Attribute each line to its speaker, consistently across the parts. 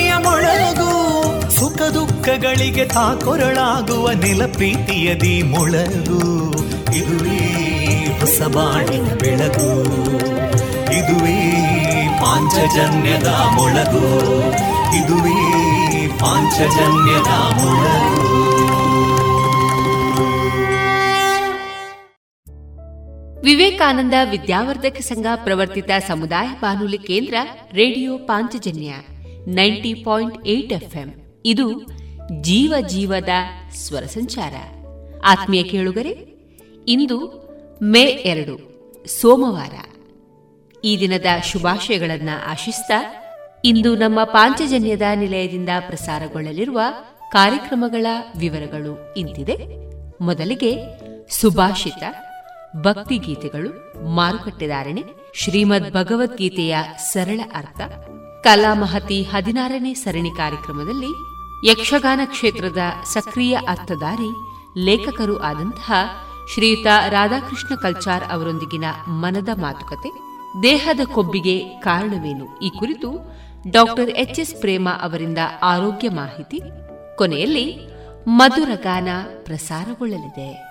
Speaker 1: ಮೊಳಗು ಸುಖ ದುಃಖಗಳಿಗೆ ತಾಕೊರಳಾಗುವ ನಿಲ ಪ್ರೀತಿಯದಿ ಮೊಳಗು. ಇದುವೇ ಹೊಸಬಾಣಿನ ಬೆಳಗು. ಇದುವೇ ಪಾಂಚಜನ್ಯದ ಮೊಳಗು. ಇದುವೇ ಪಾಂಚಜನ್ಯದ ಮೊಳಗು.
Speaker 2: ವಿವೇಕಾನಂದ ವಿದ್ಯಾವರ್ಧಕ ಸಂಘ ಪ್ರವರ್ತಿತ ಸಮುದಾಯ ಬಾನುಲಿ ಕೇಂದ್ರ radio Panchajanya, ninety point eight FM. ಇದು ಜೀವ ಜೀವದ ಸ್ವರ ಸಂಚಾರ. ಆತ್ಮೀಯ ಕೇಳುಗರೆ, ಇಂದು ಮೇ ಎರಡು, ಸೋಮವಾರ. ಈ ದಿನದ ಶುಭಾಶಯಗಳನ್ನು ಆಶಿಸ್ತಾ ಇಂದು ನಮ್ಮ ಪಾಂಚಜನ್ಯದ ನಿಲಯದಿಂದ ಪ್ರಸಾರಗೊಳ್ಳಲಿರುವ ಕಾರ್ಯಕ್ರಮಗಳ ವಿವರಗಳು ಇಂತಿದೆ. ಮೊದಲಿಗೆ ಸುಭಾಷಿತ, ಭಕ್ತಿಗೀತೆಗಳು ಮಾರುಕಟ್ಟೆದಾರಣೆ ಶ್ರೀಮದ್ ಭಗವದ್ಗೀತೆಯ ಸರಳ ಅರ್ಥ, ಕಲಾಮಹತಿ ಹದಿನಾರನೇ ಸರಣಿ ಕಾರ್ಯಕ್ರಮದಲ್ಲಿ ಯಕ್ಷಗಾನ ಕ್ಷೇತ್ರದ ಸಕ್ರಿಯ ಅರ್ಥಧಾರಿ, ಲೇಖಕರು ಆದಂತಹ ಶ್ರೀಯುತ ರಾಧಾಕೃಷ್ಣ ಕಲ್ಚಾರ್ ಅವರೊಂದಿಗಿನ ಮನದ ಮಾತುಕತೆ, ದೇಹದ ಕೊಬ್ಬಿಗೆ ಕಾರಣವೇನು ಈ ಕುರಿತು ಡಾಕ್ಟರ್ ಎಚ್ ಎಸ್ ಪ್ರೇಮ ಅವರಿಂದ ಆರೋಗ್ಯ ಮಾಹಿತಿ. ಕೊನೆಯಲ್ಲಿ ಮಧುರಗಾನ ಪ್ರಸಾರಗೊಳ್ಳಲಿದೆ.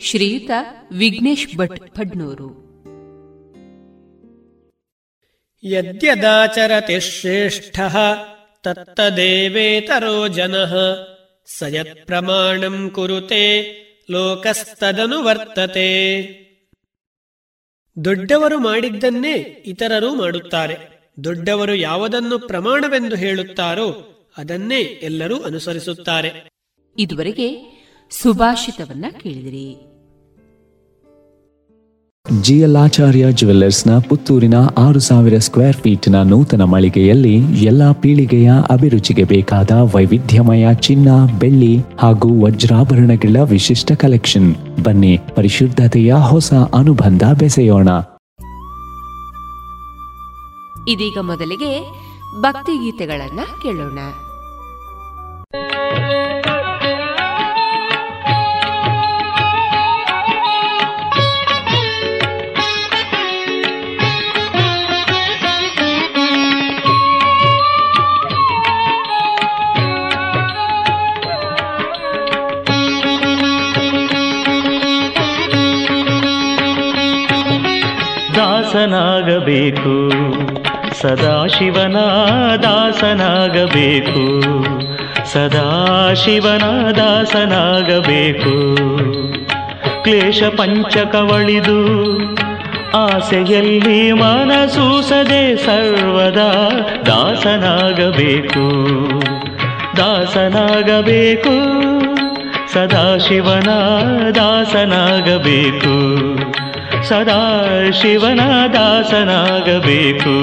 Speaker 2: ಶ್ರೀಯುತ ವಿಘ್ನೇಶ್ ಭಟ್ ಫಡ್ನೂರು
Speaker 3: ಯದ್ಯದಾಚರತಿ ಶ್ರೇಷ್ಠ ತತ್ತದೇವೇತರೋ ಜನಃ ಸಯತ್ ಪ್ರಮಾಣಂ ಕುರುತೆ ಲೋಕಸ್ತದನು ವರ್ತತೆ. ದೊಡ್ಡವರು ಮಾಡಿದ್ದನ್ನೇ ಇತರರು ಮಾಡುತ್ತಾರೆ. ದೊಡ್ಡವರು ಯಾವುದನ್ನು ಪ್ರಮಾಣವೆಂದು ಹೇಳುತ್ತಾರೋ ಅದನ್ನೇ ಎಲ್ಲರೂ ಅನುಸರಿಸುತ್ತಾರೆ.
Speaker 2: ಇದುವರೆಗೆ ಸುಭಾಷಿತವನ್ನ ಕೇಳಿದಿರಿ.
Speaker 4: ಜಿಎಲ್ಆಚಾರ್ಯ ಜುವೆಲ್ಲರ್ಸ್ನ ಪುತ್ತೂರಿನ ಆರು ಸಾವಿರ ಸ್ಕ್ವೇರ್ ಫೀಟ್ನ ನೂತನ ಮಳಿಗೆಯಲ್ಲಿ ಎಲ್ಲಾ ಪೀಳಿಗೆಯ ಅಭಿರುಚಿಗೆ ಬೇಕಾದ ವೈವಿಧ್ಯಮಯ ಚಿನ್ನ ಬೆಳ್ಳಿ ಹಾಗೂ ವಜ್ರಾಭರಣಗಳ ವಿಶಿಷ್ಟ ಕಲೆಕ್ಷನ್ ಬನ್ನಿ ಪರಿಶುದ್ಧತೆಯ ಹೊಸ ಅನುಬಂಧ ಬೆಸೆಯೋಣ.
Speaker 2: ಇದೀಗ ಮೊದಲಿಗೆ ಭಕ್ತಿ ಗೀತೆಗಳನ್ನ ಕೇಳೋಣ.
Speaker 5: ದಾಸನಾಗಬೇಕು ಸದಾಶಿವನ ದಾಸನಾಗಬೇಕು ಸದಾಶಿವನ ದಾಸನಾಗಬೇಕು ಕ್ಲೇಶ ಪಂಚಕವಳಿದು ಆಸೆಯಲ್ಲಿ ಮನಸೂಸದೆ ಸರ್ವದಾ ದಾಸನಾಗಬೇಕು. ದಾಸನಾಗಬೇಕು. ಸದಾಶಿವನ ದಾಸನಾಗಬೇಕು ಸದಾ ಶಿವನ ದಾಸನಾಗಬೇಕು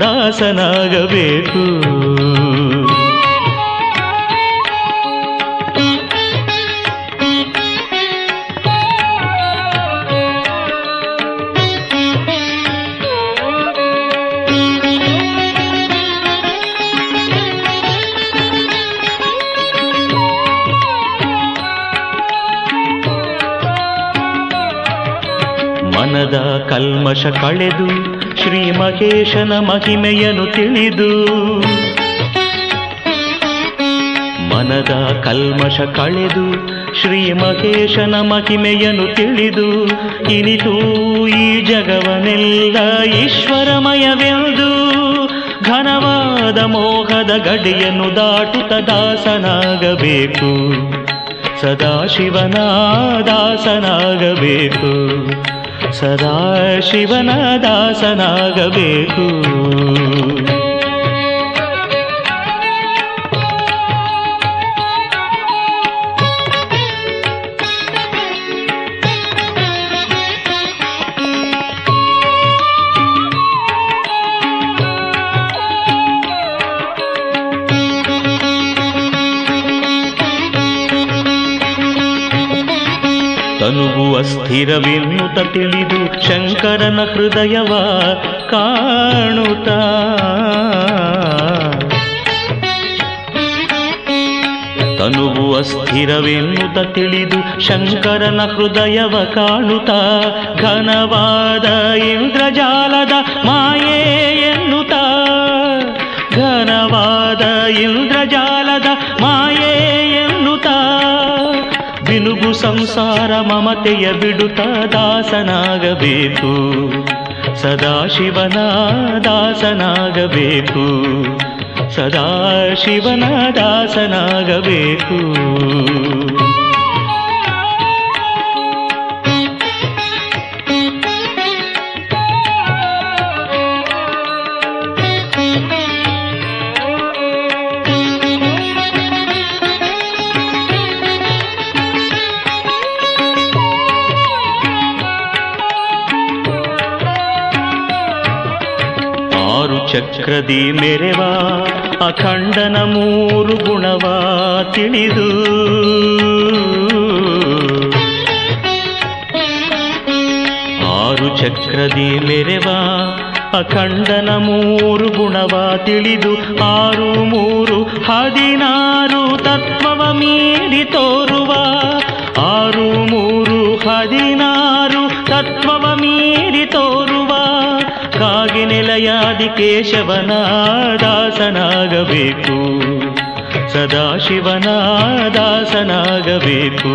Speaker 5: ದಾಸನಾಗಬೇಕು. ಕಲ್ಮಶ ಕಳೆದು ಶ್ರೀ ಮಹೇಶನ ಮಹಿಮೆಯನ್ನು ತಿಳಿದು ಮನದ ಕಲ್ಮಶ ಕಳೆದು ಶ್ರೀ ಮಹೇಶನ ಮಹಿಮೆಯನ್ನು ತಿಳಿದು ಇನಿತು ಈ ಜಗವನೆಲ್ಲ ಈಶ್ವರಮಯವೆಂದು ಘನವಾದ ಮೋಹದ ಗಡಿಯನ್ನು ದಾಟುತ್ತ ದಾಸನಾಗಬೇಕು. ಸದಾಶಿವನ ದಾಸನಾಗಬೇಕು. ಸದಾಶಿವನ ದಾಸನಾಗಬೇಕು. ತನುವು ಅಸ್ಥಿರವೆನ್ನುತ್ತ ತಿಳಿದು ಶಂಕರನ ಹೃದಯವ ಕಾಣುತ್ತ ತನುವು ಅಸ್ಥಿರವೆನ್ನುತ ತಿಳಿದು ಶಂಕರನ ಹೃದಯವ ಕಾಣುತ್ತ ಘನವಾದ ಇಂದ್ರಜಾಲದ ಮಾಯೆ ಎನ್ನುತ್ತ ಘನವಾದ ಇಂದ್ರಜಾಲದ ಬಿನುಗು ಸಂಸಾರ ಮಮತೆಯ ಬಿಡುತ್ತ ದಾಸನಾಗಬೇಕು. ಸದಾಶಿವನ ದಾಸನಾಗಬೇಕು. ಸದಾಶಿವನ ದಾಸನಾಗಬೇಕು. ಚಕ್ರದಿ ಮೆರೆವ, ಅಖಂಡನ ಮೂರು ಗುಣವ ತಿಳಿದು. ಆರು ಚಕ್ರದಿ ಮೆರೆವ, ಅಖಂಡನ ಮೂರು ಗುಣವ ತಿಳಿದು. ಆರು, ಮೂರು, ಹದಿನಾರು ತತ್ವವ ಮೀರಿ ತೋರುವ. ಆರು, ಮೂರು, ಹದಿನಾರು ಕಾಗಿ ಕೇಶವನಾದಾಸನಾಗಬೇಕು ಕೇಶವನ ದಾಸನಾಗಬೇಕು ಸದಾಶಿವನ ದಾಸನಾಗಬೇಕು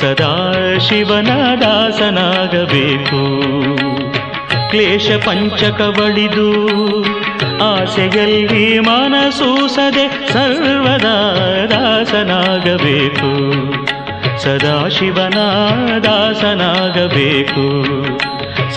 Speaker 5: ಸದಾಶಿವನ ದಾಸನಾಗಬೇಕು ಕ್ಲೇಶ ಪಂಚಕವಳಿದು ಆಸೆಯಲ್ಲಿ ಮನಸೂಸದೆ ಸರ್ವದಾ ದಾಸನಾಗಬೇಕು. ಸದಾಶಿವನ ದಾಸನಾಗಬೇಕು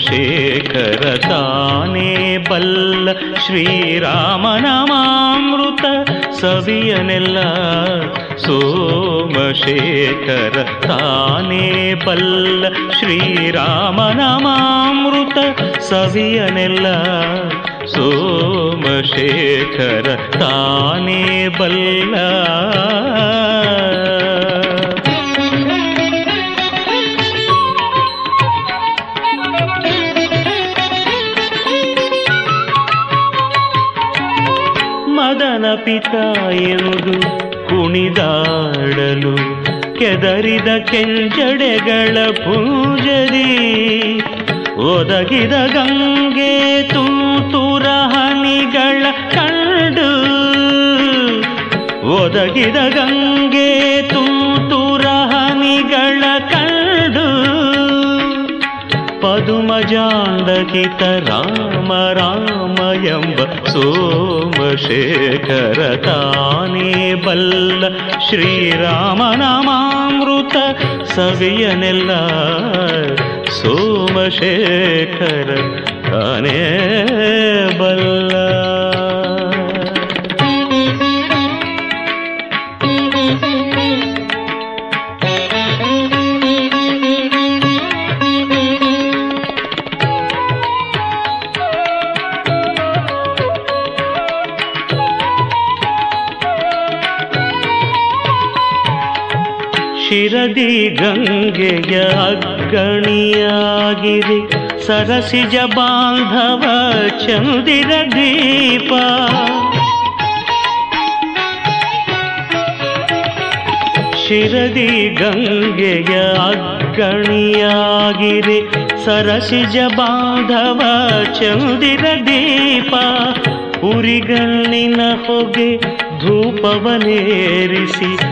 Speaker 5: शेखर तानि पल्ल श्रीराम न मामृत सवि अनिल सोम शेखर तानि पल्ल श्रीराम ಪಿತ ಎಂದು ಕುಣಿದಾಡಲು ಕೆದರಿದ ಕೆಂಜಡೆಗಳ ಪೂಜರಿ. ಒದಗಿದ ಗಂಗೆ ತೂತುರ ಹನಿಗಳ ಕಂಡು. ಒದಗಿದ ಗಂಗೆ ತೂತುರ ಪದುಮಜಾಂಡಕಿತ ರಾಮ ರಾಮ ಎಂಬ ಸೋಮಶೇಖರ ತಾನೇ ಬಲ್ಲ ಶ್ರೀರಾಮನಾಮಾಮೃತ ಸವಿಯನೆಲ್ಲ ಸೋಮಶೇಖರ ಶಿರದಿ ಗಂಗೆಯ ಅಗ್ಗಣಿಯಾಗಿರಿ ಸರಸಿಜ ಬಾಂಧವ ಚಂದಿರ ದೀಪ. ಶಿರದಿ ಗಂಗೆಯ ಅಗ್ಗಣಿಯಾಗಿರಿ ಸರಸಿಜ ಬಾಂಧವ ಚಂದಿರ ದೀಪ. ಉರಿಗಣ್ಣಿನ ಹೊಗೆ ಧೂಪವನೇರಿಸಿ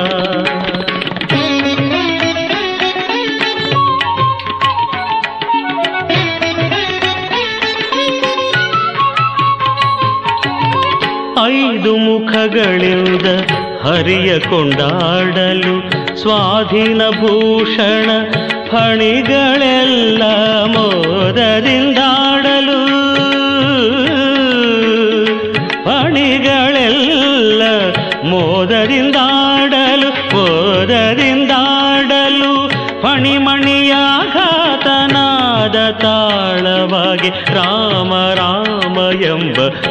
Speaker 5: ಮುಖಗಳಿಂದ ಹರಿಯ ಕೊಂಡಾಡಲು ಸ್ವಾಧೀನ ಭೂಷಣ ಫಣಿಗಳೆಲ್ಲ ಮೋದದಿಂದಾಡಲು. ಫಣಿಗಳೆಲ್ಲ ಮೋದದಿಂದಾಡಲು ಮೋದದಿಂದಾಡಲು ಫಣಿಮಣಿಯಾಘಾತನಾದ ತಾಳವಾಗಿ ರಾಮ ರಾಮ ಎಂಬ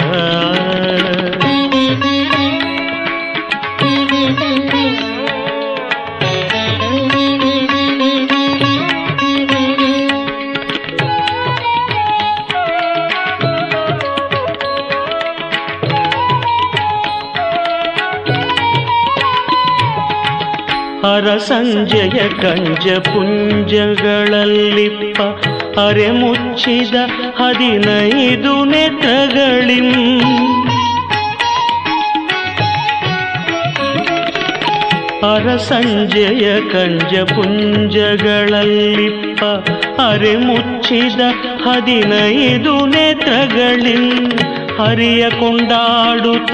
Speaker 5: ಹರ ಸಂಜಯ ಕಂಜ ಪುಂಜಗಳಲ್ಲಿಪ್ಪ ಅರೆ ಮುಚ್ಚಿದ ಹದಿನೈದು ನೆತ್ರಗಳಿಂ ಅರ ಸಂಜಯ ಕಂಜ ಪುಂಜಗಳಲ್ಲಿಪ್ಪ ಅರೆ ಮುಚ್ಚಿದ ಹದಿನೈದು ನೇತ್ರಗಳಿಂ ಹರಿಯ ಕೊಂಡಾಡುತ್ತ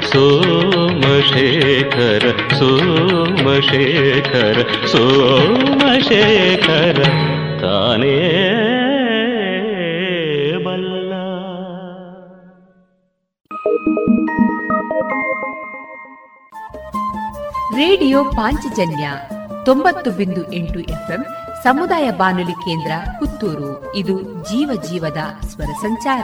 Speaker 5: ಸೋಮಶೇಖರ ಸೋಮಶೇಖರ ಸೋಮಶೇಖರ, ತಾನೇ ಬಲ್ಲ.
Speaker 2: ರೇಡಿಯೋ ಪಾಂಚಜನ್ಯ ತೊಂಬತ್ತು ಬಿಂದು ಎಂಟು ಎಫ್ಎಂ, ಸಮುದಾಯ ಬಾನುಲಿ ಕೇಂದ್ರ ಪುತ್ತೂರು. ಇದು ಜೀವ ಜೀವದ ಸ್ವರ ಸಂಚಾರ.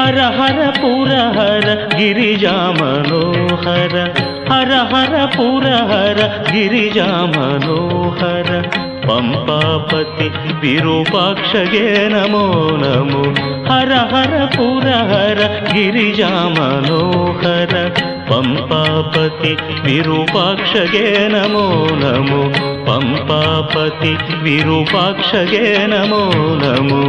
Speaker 5: ಹರ ಹರ ಪುರ ಹರ ಗಿರಿಜಾ ಮನೋಹರ ಹರ ಹರ ಪುರ ಹರ ಗಿರಿಜಾ ಮನೋಹರ ಪಂಪಾಪತಿ ವಿರೂಪಾಕ್ಷಗೆ ನಮೋ ನಮೋ ಹರ ಹರ ಪುರ ಹರ ಗಿರಿಜಾ ಮನೋಹರ ಪಂಪಾಪತಿ ವಿರೂಪಾಕ್ಷಗೆ ನಮೋ ನಮೋ ಪಂಪಾಪತಿ ವಿರೂಪಾಕ್ಷಗೆ ನಮೋ ನಮೋ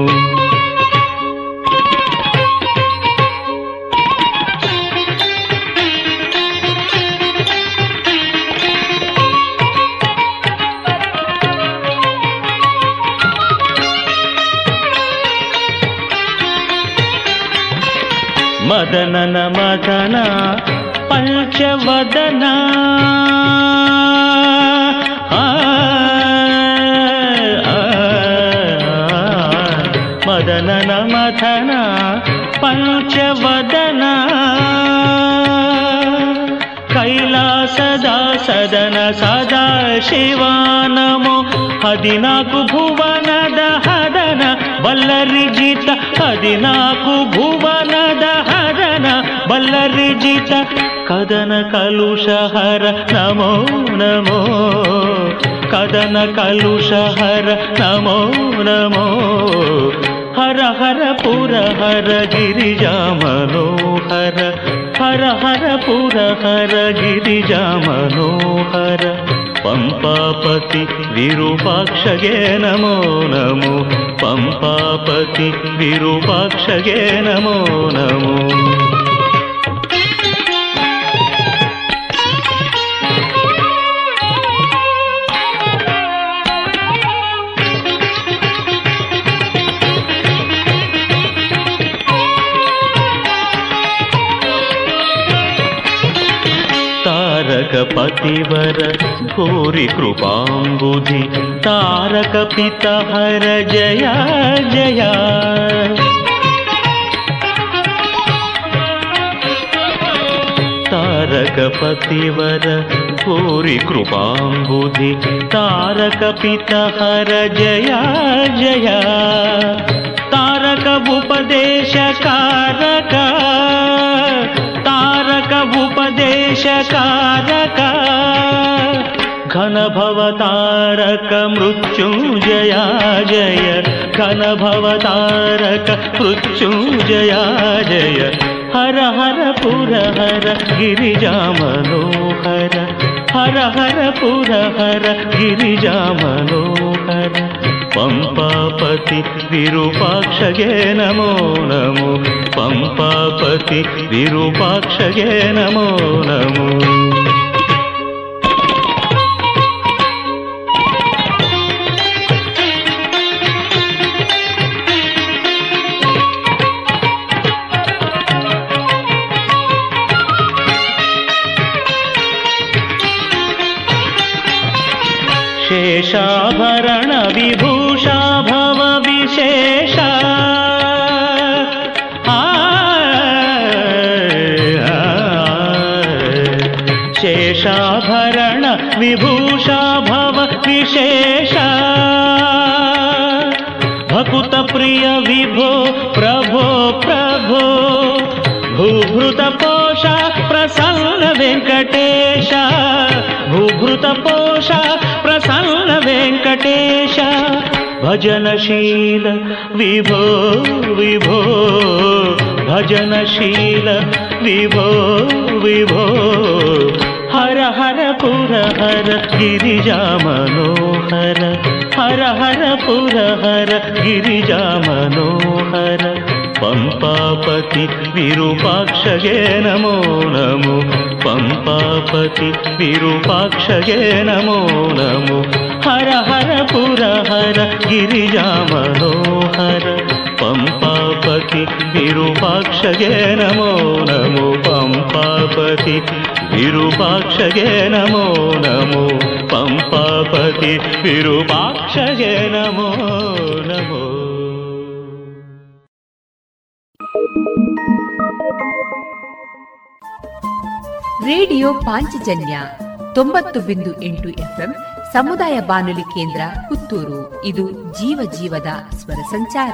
Speaker 5: मदन न मदना पञ्चवदना मदन न मथना पञ्चवदना। कैला सदन सदा शिवा नमो। हदिन भुवनदः। ಬಲ್ಲರಿಜಿತ ಹದಿನಾಲ್ಕು ಭುವನದ ಹದನ ಬಲ್ಲರಿಜಿತ ಕದನ ಕಲುಷಹರ ನಮೋ ನಮೋ ಕದನ ಕಲುಷಹರ ನಮೋ ನಮೋ ಹರ ಹರ ಪುರ ಹರ ಗಿರಿಜಾ ಮನೋಹರ ಹರ ಹರ ಪುರ ಹರ ಗಿರಿಜಾ ಮನೋಹರ ಪಂಪಾಪತಿ ವಿರೂಪಾಕ್ಷಗೆ ನಮೋ ನಮೋ ಪಂಪಾಪತಿ ವಿರೂಪಾಕ್ಷಗೆ ನಮೋ ನಮೋ తారక పతివర భూరి కృపాంబుధి తారక పిత హర జయ జయ తారక పతివర భూరి కృపాంబుధి తారక పిత హర జయ తారక ఉపదేశ కారక उपदेशकारक। घनभवतारक मृत्युञ्जया जय घनभवतारक मृत्युञ्जया जय हर हर पुर हर गिरिज मनोहर हर हर पुर हर गिरिज मनोहर ಪಂಪಾಪತಿ ವಿರೂಪಾಕ್ಷಗೆ ನಮೋ ನಮೋ. ಪಂಪಾಪತಿ ವಿರೂಪಾಕ್ಷಗೆ ನಮೋ ನಮೋ. ಶೇಷಾಭರಣ ವಿಭು విశేష. భకుత ప్రియ విభో ప్రభో ప్రభో భూభృత పోష ప్రసన్న వెంకటేశ. భూభృత పోష ప్రసన్న వెంకటేశ. భజనశీల విభో విభో భజనశీల విభో విభో. హర హర పుర హర గిరిజా మనోహర హర హర పుర హర గిరిజా మనోహర పంపాపతి విరూపాక్షగే నమో నమో పంపాపతి విరూపాక్షగే నమో నమో హర హర పుర హర గిరిజా మనోహర పంపాపతి విరూపాక్షగే నమో నమో ಪಂಪಾಪತಿ, ವಿರೂಪಾಕ್ಷಗೆ ನಮೋ ನಮೋ. ಪಂಪಾಪತಿ, ವಿರೂಪಾಕ್ಷಗೆ ನಮೋ ನಮೋ.
Speaker 2: ರೇಡಿಯೋ ಪಾಂಚಜನ್ಯ ತೊಂಬತ್ತು ಬಿಂದು ಎಂಟು ಎಫ್ಎಂ ಸಮುದಾಯ ಬಾನುಲಿ ಕೇಂದ್ರ ಪುತ್ತೂರು. ಇದು ಜೀವ ಜೀವದ ಸ್ವರ ಸಂಚಾರ.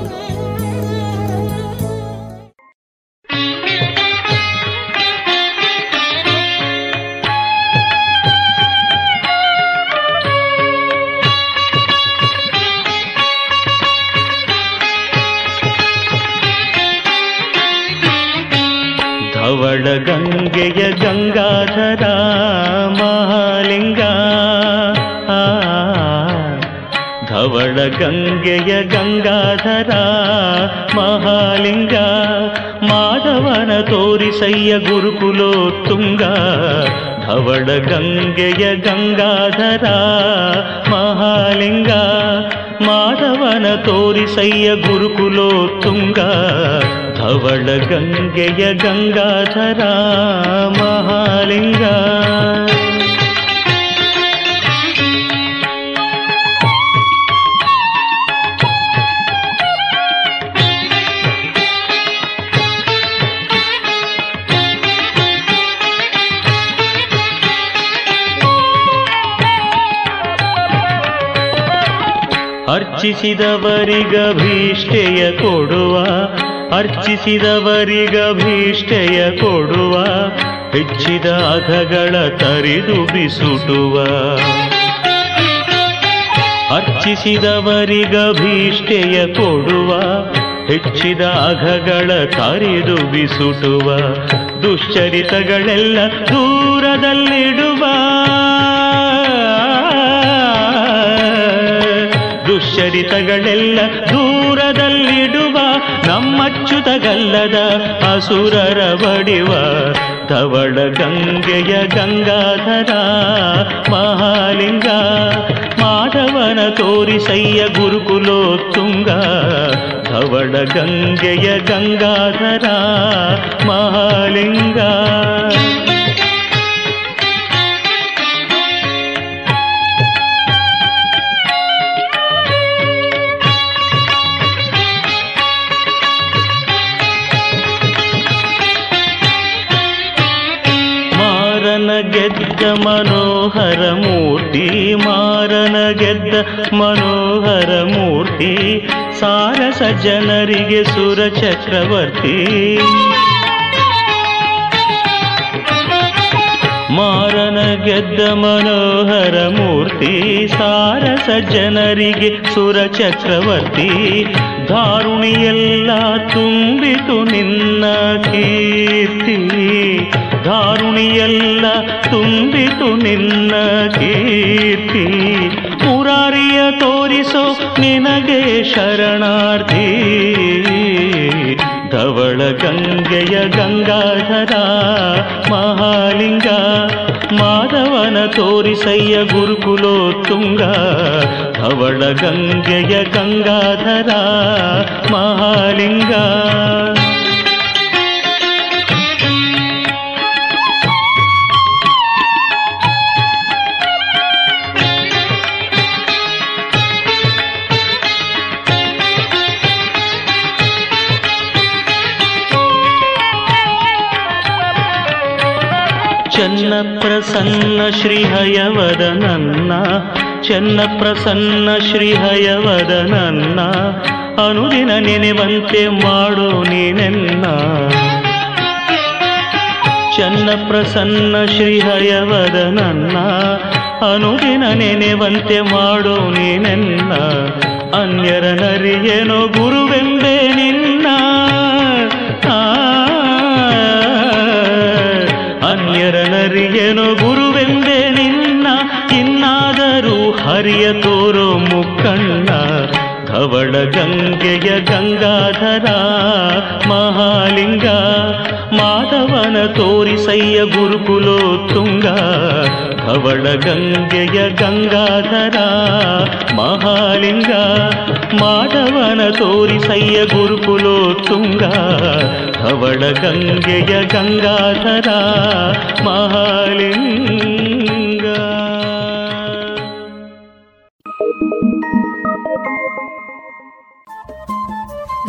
Speaker 5: సదా మహాలింగా ధవళ గంగయ గంಗಾಧರ ಮಹಾಲಿಂಗ ಮಾಧವನ ತೋರಿಸಯ್ಯ ಗುರುಕುಲೋ ತುಂಗ ಧವಳ ಗಂಗೆಯ ಗಂಗಾಧರ ಮಹಾಲಿಂಗ ಮಾಧವನ ತೋರಿಸಯ್ಯ ಗುರುಕುಲೋತ್ತುಂಗ ಧವಳ ಗಂಗೆಯ ಗಂಗಾಧರ ಮಹಾಲಿಂಗ ಅರ್ಚಿಸಿದವರಿಗಭೀಷ್ಟೆಯ ಕೊಡುವ ಅರ್ಚಿಸಿದವರಿಗಭೀಷ್ಟೆಯ ಕೊಡುವ, ಹೆಚ್ಚಿದ ಅಧಗಳ ತರಿದು ಬಿಸುಟುವ. ಅರ್ಚಿಸಿದವರಿಗಭೀಷ್ಟೆಯ ಕೊಡುವ, ಹೆಚ್ಚಿದ ಅಘಗಳ ತರಿದು ಬಿಸುಟುವ, ದುಶ್ಚರಿತಗಳೆಲ್ಲ ದೂರದಲ್ಲಿಡುವ. ದುಶ್ಚರಿತಗಳೆಲ್ಲ ದೂರದಲ್ಲಿಡುವ ನಮ್ಮಚ್ಚುತಗಲ್ಲದ ಅಸುರರ ಬಡಿವ ಧವಳ ಗಂಗೆಯ ಗಂಗಾಧರ ಮಹಾಲಿಂಗ. ಮಾಧವನ ತೋರಿಸಯ್ಯ ಗುರುಕುಲೋತ್ತುಂಗ ಧವಳ ಗಂಗೆಯ ಗಂಗಾಧರ ಮಹಾಲಿಂಗ. ಮನೋಹರ ಮೂರ್ತಿ ಮಾರನ ಗೆದ್ದ ಮನೋಹರ ಮೂರ್ತಿ ಸಾರಸ ಜನರಿಗೆ ಸುರ ಚಕ್ರವರ್ತಿ. ಮಾರನ ಗೆದ್ದ ಮನೋಹರ ಮೂರ್ತಿ ಸಾರಸ ಜನರಿಗೆ ಸುರ ಚಕ್ರವರ್ತಿ. ದಾರುಣಿಯೆಲ್ಲ ತುಂಬಿತು ನಿನ್ನ ಕೀರ್ತಿ. ದಾರುಣಿಯೆಲ್ಲ ತುಂಬಿತು ನಿನ್ನ ಕೀರ್ತಿ. ಪುರಾರಿಯ ತೋರಿಸೋ ನಿನಗೆ ಶರಣಾರ್ಥಿ. ಧವಳ ಗಂಗೆಯ ಗಂಗಾಧರ ಮಹಾಲಿಂಗ ಮಾಧವನ ತೋರಿಸಯ್ಯ ಗುರುಕುಲೋತ್ತುಂಗ ಧವಳ ಗಂಗೆಯ ಗಂಗಾಧರ ಮಹಾಲಿಂಗ ಚೆನ್ನ ಪ್ರಸನ್ನ ಶ್ರೀಹಯವದ ನನ್ನ, ಚೆನ್ನ ಪ್ರಸನ್ನ ಶ್ರೀಹಯವದ ನನ್ನ, ಅನುದಿನ ನೆನೆವಂತೆ ಮಾಡೋ ನೀನೆನ್ನ. ಚೆನ್ನ ಪ್ರಸನ್ನ ಶ್ರೀಹಯವದ ನನ್ನ, ಅನುದಿನ ನೆನೆವಂತೆ ಮಾಡೋ ನೀನೆನ್ನ. ಅನ್ಯರ ನರಿಯೇನೋ ಗುರುವೆಂದೇ ನಿನ್ನ. ಅನ್ಯರ ಗುರುವೆಂದೇ ನಿನ್ನ ಇನ್ನಾದರೂ ಹರಿಯ ತೋರೋ ಮುಕ್ಕಣ್ಣ. ಧವಳ ಗಂಗೆಯ ಗಂಗಾಧರ, ಮಹಾಲಿಂಗ, ಮಾಧವನ ತೋರಿಸಯ್ಯ ಗುರುಕುಲೋತ್ತುಂಗ, ಧವಳ ಗಂಗೆಯ ಗಂಗಾಧರ, ಮಹಾಲಿಂಗ, ಮಾಧವನ ತೋರಿಸಯ್ಯ ಗುರುಕುಲೋತ್ತುಂಗ, ಧವಳ ಗಂಗೆಯ ಗಂಗಾಧರ, ಮಹಾಲಿಂಗ.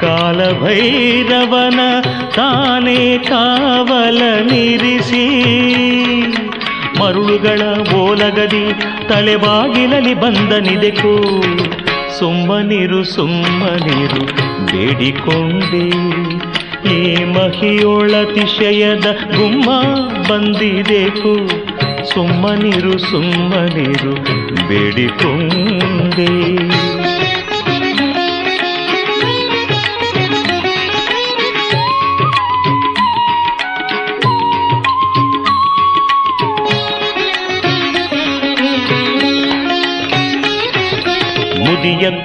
Speaker 5: ಕಾಲಭೈರವನ ತಾನೇ ಕಾವಲ ನಿರಿಸಿ. ಮರುಳುಗಳ ಓಲಗದಿ ತಲೆಬಾಗಿಲಲ್ಲಿ ಬಂದನಿದೆಕು ಸುಮ್ಮನಿರು ಸುಮ್ಮನಿರು ಬೇಡಿಕೊಂಡೆ. ಈ ಮಹಿಯೊಳತಿಶಯದ ಗುಮ್ಮ ಬಂದಿದೆಕು. ಸುಮ್ಮನಿರು ಸುಮ್ಮನಿರು ಬೇಡಿಕೊಂಡೆ.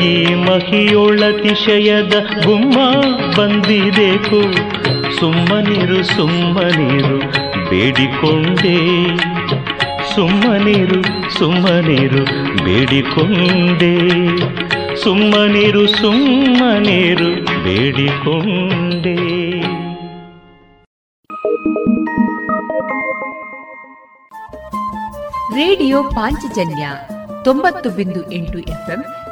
Speaker 5: ಈ ಮಹಿಯೊಳತಿಶಯದ ಗುಮ್ಮ ಬಂದಿದೆಕು. ಸುಮ್ಮನಿರು ಸುಮ್ಮನಿರು, ಬೇಡಿಕೊಂಡೆ. ಸುಮ್ಮನಿರು ಸುಮ್ಮನಿರು, ಬೇಡಿಕೊಂಡೆ. ಸುಮ್ಮನಿರು ಸುಮ್ಮನಿರು, ಬೇಡಿಕೊಂಡೆ.
Speaker 2: ರೇಡಿಯೋ ಪಾಂಚಜನ್ಯ ತೊಂಬತ್ತು ಬಿಂದು ಎಂಟು ಎಫ್ಎಂ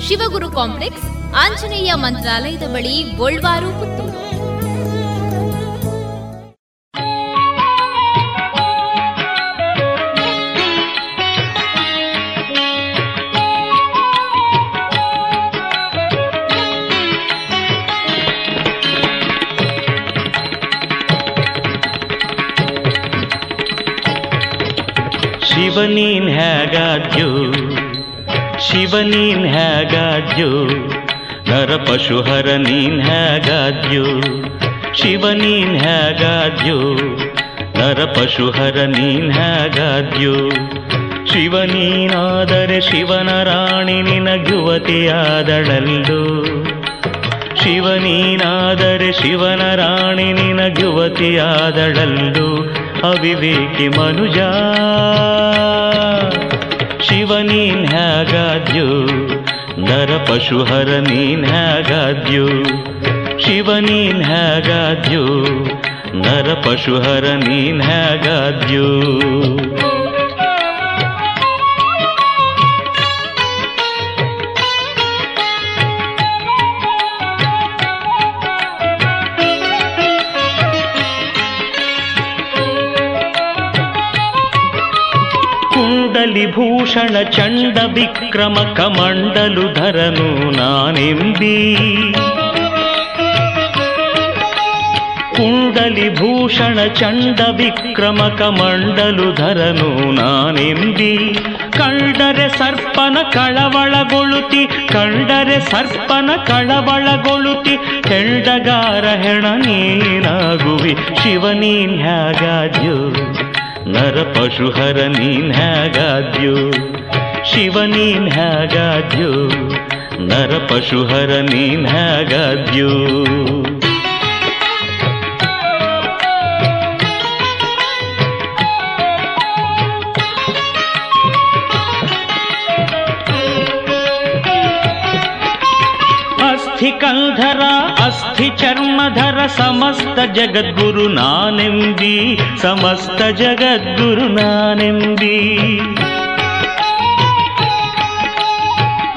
Speaker 6: Shivaguru complex Anjaneya ಮಂತ್ರಾಲಯದ ಬಳಿ ಗೋಲ್ವಾರು ಪುತ್ತೂರು.
Speaker 5: ಶಿವನೀನ್ ಹೇಗಾದ್ಯೋ ಶಿವನೀನ್ ಹೇಗಾದ್ಯೋ? ನರ ಪಶುಹರ ನೀನ್ ಹೇಗಾದ್ಯೋ? ಶಿವನೀನ್ ಹೇಗಾದ್ಯೋ? ನರ ಪಶುಹರ ನೀನ್ ಹೇಗಾದ್ಯೋ? ಶಿವನೀನಾದರೆ ಶಿವನ ರಾಣಿ ನಿನಗುವತಿಯಾದಳಲ್ಲೋ ಶಿವನೀನಾದರೆ ಶಿವನ ರಾಣಿ ನಿನಗುವತಿಯಾದಳಲ್ಲು ಅವಿವೇಕಿ ಮನುಜ? ಶಿವನೀನ್ ಹ್ಯಾಗಾದ್ಯೋ ನರ ಪಶುಹರ ನೀನ್ ಹ್ಯಾಗಾದ್ಯೋ ಶಿವನೀನ್ ಹ್ಯಾಗಾದ್ಯೋ ನರ ಪಶುಹರ ನೀನ್ ಹ್ಯಾಗಾದ್ಯೋ ಕುಂಡಲಿಭೂಷಣ ಚಂಡ ವಿಕ್ರಮ ಕಮಂಡಲು ಧರನು ನಾನೆಂಬಿ. ಕುಂಡಲಿಭೂಷಣ ಚಂಡ ವಿಕ್ರಮ ಕಮಂಡಲು ಧರನು ನಾನೆಂಬಿ. ಕಂಡರೆ ಸರ್ಪನ ಕಳವಳಗೊಳುತಿ ಕಂಡರೆ ಸರ್ಪನ ಕಳವಳಗೊಳುತಿ ಹೆಂಡಗಾರ ಹೆಣ ನೀನಾಗುವಿ ಶಿವನೀನ್ ಹ್ಯಾಗಾದ್ಯೋ. ನರ ಪಶುಹರ ನೀನ್ ಹೇಗಾದ್ಯೋ? ಶಿವ ನೀನ್ ಹೇಗಾದ್ಯೋ? ನರ ಪಶುಹರ ನೀನ್ ಹ್ಯಾಗಾದ್ಯೋ ಚರ್ಮಧರ ಸಮಸ್ತ ಜಗದ್ಗುರು ನಾನೆಂಬಿ, ಸಮಸ್ತ ಜಗದ್ಗುರು ನಾನೆಂಬಿ.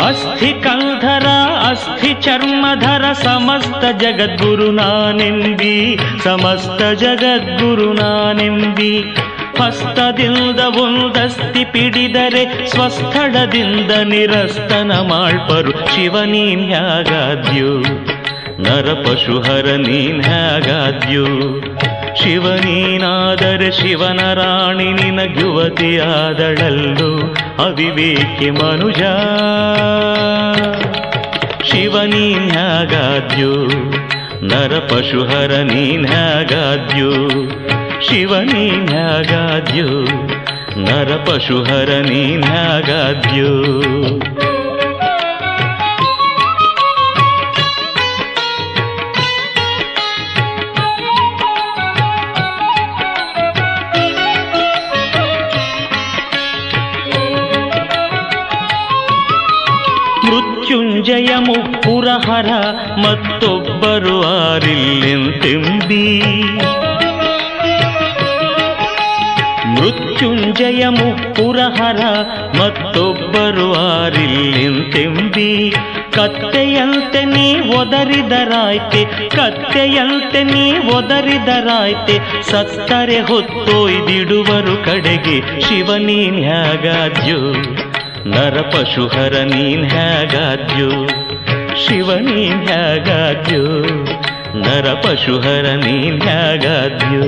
Speaker 5: ಅಸ್ಥಿ ಕಂಧರ ಅಸ್ಥಿ ಚರ್ಮಧರ ಸಮಸ್ತ ಜಗದ್ಗುರು ನಾನೆಂಬಿ, ಸಮಸ್ತ ಜಗದ್ಗುರು ನಾನೆಂಬಿ. ಹಸ್ತದಿಂದ ಒಂದಸ್ತಿ ಪಿಡಿದರೆ ಸ್ವಸ್ಥಳದಿಂದ ನಿರಸ್ತನ ಮಾಳ್ಪರು ಶಿವನೀನ್ ಹ್ಯಾಗಾದ್ಯೋ ನರ ಪಶುಹರ ನೀನ್ ಹೇಗಾದ್ಯೂ? ಶಿವ ನೀನಾದರೆ ಶಿವನ ರಾಣಿ ನಿನ ಯುವತಿಯಾದಳಲ್ಲು ಅವಿವೇಕಿ ಮನುಜ. ಶಿವನೀನ್ ಹ್ಯಾಗಾದ್ಯೋ ನರ ಪಶುಹರ ನೀನ್ ಹ್ಯಾಗಾದ್ಯೋ ಶಿವನೀನ್ ಹ್ಯಾಗಾದ್ಯೋ ನರ ಪಶುಹರ ನೀನ್ ಹ್ಯಾಗಾದ್ಯೋ ಮೃತ್ಯುಂಜಯ ಮುಪ್ಪುರಹರ ಮತ್ತೊಬ್ಬರು ಆರಿಲ್ಲೆಂತೆಂಬಿ ಮೃತ್ಯುಂಜಯ ಮುಪ್ಪುರಹರ ಮತ್ತೊಬ್ಬರು ಆರಿಲ್ಲೆಂತೆಂಬಿ ಕತ್ತೆಯಂತೆ ನೀ ಒದರಿದರಾಯ್ತೆ, ಕತ್ತೆಯಂತೆ ನೀ ಒದರಿದರಾಯ್ತೆ, ಸತ್ತರೆ ಹೊತ್ತೊಯ್ದಿಡುವರು ಕಡೆಗೆ ಶಿವನೀನ್ ಹ್ಯಾಗಾದ್ಯೋ ನರ ಪಶುಹರ ನೀನ್ ಹ್ಯಾಗಾದ್ಯೋ ಶಿವ ನೀನ್ ಹ್ಯಾಗಾದ್ಯೋ ನರ ಪಶುಹರ ನೀನ್ ಹ್ಯಾಗಾದ್ಯೋ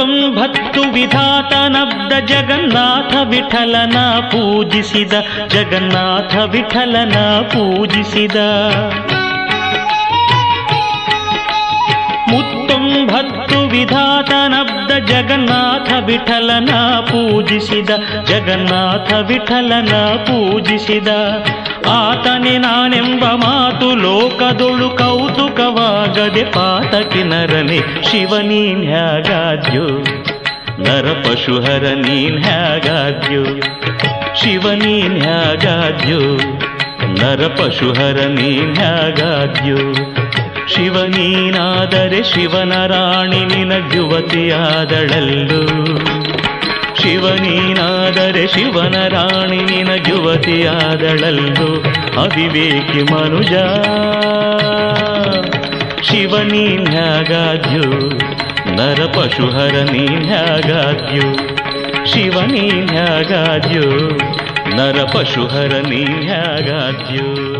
Speaker 5: ಮುತ್ತೊಂಬತ್ತು ವಿಧಾತನಬ್ದ ಜಗನ್ನಾಥ ವಿಠಲನ ಪೂಜಿಸಿದ ಜಗನ್ನಾಥ ವಿಠಲನ ಪೂಜಿಸಿದ. ವಿಧಾತನಬ್ದ ಜಗನ್ನಾಥ ವಿಠಲನ ಪೂಜಿಸಿದ, ಜಗನ್ನಾಥ ವಿಠಲನ ಪೂಜಿಸಿದ. ಆತನೆ ನಾನೆಂಬ ಮಾತು ಲೋಕದೊಳು ಕೌತುಕವಾಗದೆ ಪಾತಕಿ ನರನೆ ಶಿವನೀನ್ ಹ್ಯಾಗಾದ್ಯೋ? ನರ ಪಶುಹರ ನೀನ್ ಹ್ಯಾಗಾದ್ಯೋ? ಶಿವನೀನ್ ಹ್ಯಾಗಾದ್ಯೋ? ನರ ಪಶುಹರ ನೀನ್ ಹ್ಯಾಗಾದ್ಯೋ? ಶಿವನೀನಾದರೆ ಶಿವನ ರಾಣಿ ನಿನಗುವತಿಯಾದಳಲ್ಲು ಶಿವನೀನಾದರೆ ಶಿವನ ರಾಣಿ ನಿನಗುವತಿಯಾದಳಲ್ಲು ಅವಿವೇಕಿ ಮನುಜ ಶಿವ ನೀನ್ಯಾಗಾದ್ಯು. ನರ ಪಶುಹರ ನೀನ್ಯಾಗಾದ್ಯು. ಶಿವ ನೀನ್ಯಾಗಾದ್ಯು ನರ ಪಶುಹರ ನೀನ್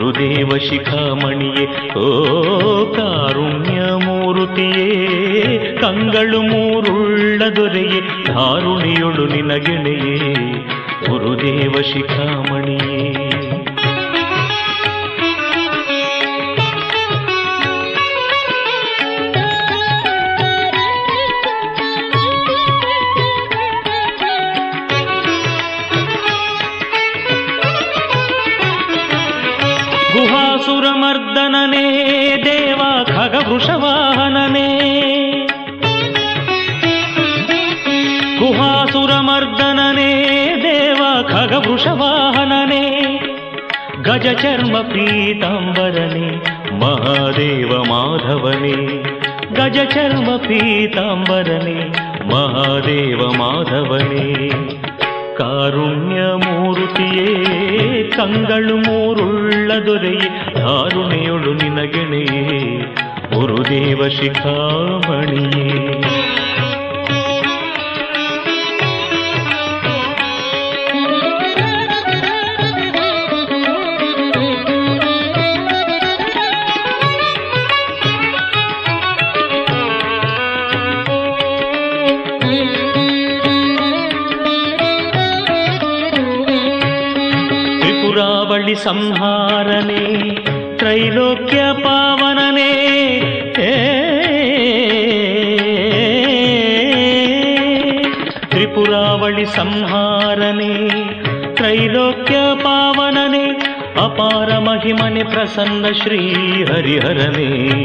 Speaker 5: ಗುರುದೇವ ಶಿಖಾಮಣಿಯೇ ಓ ಕಾರುಣ್ಯ ಮೂರುತಿಯೇ ಕಂಗಳು ಮೂರುಳ್ಳ ದೊರೆಯೇ ಧಾರುಣಿಯೊಳು ನಿನಗೆಣೆಯೇ ಗುರುದೇವ ಗಜಚರ್ಮ ಪೀತಾಂಬರನೆ, ಮಹಾದೇವ ಮಾಧವನೇ. ಗಜಚರ್ಮ ಪೀತಾಂಬರನೆ, ಮಹಾದೇವ ಮಾಧವನೇ. ಕಾರುಣ್ಯ ಮೂರುತಿಯೇ, ಕಂಗಳು ಮೂರುಳ್ಳ ದೊರೆಯೇ, ಧಾರುಣಿಯೊಳು ನಿನಗೆಣೆಯೇ ಗುರುದೇವ ಶಿಖಾಮಣಿಯೇ. పావని సంహారనే త్రైలోక్య పావననే. త్రిపురావళి సంహారనే త్రైలోక్య పావననే అపార మహిమని ప్రసన్న శ్రీ హరిహరనే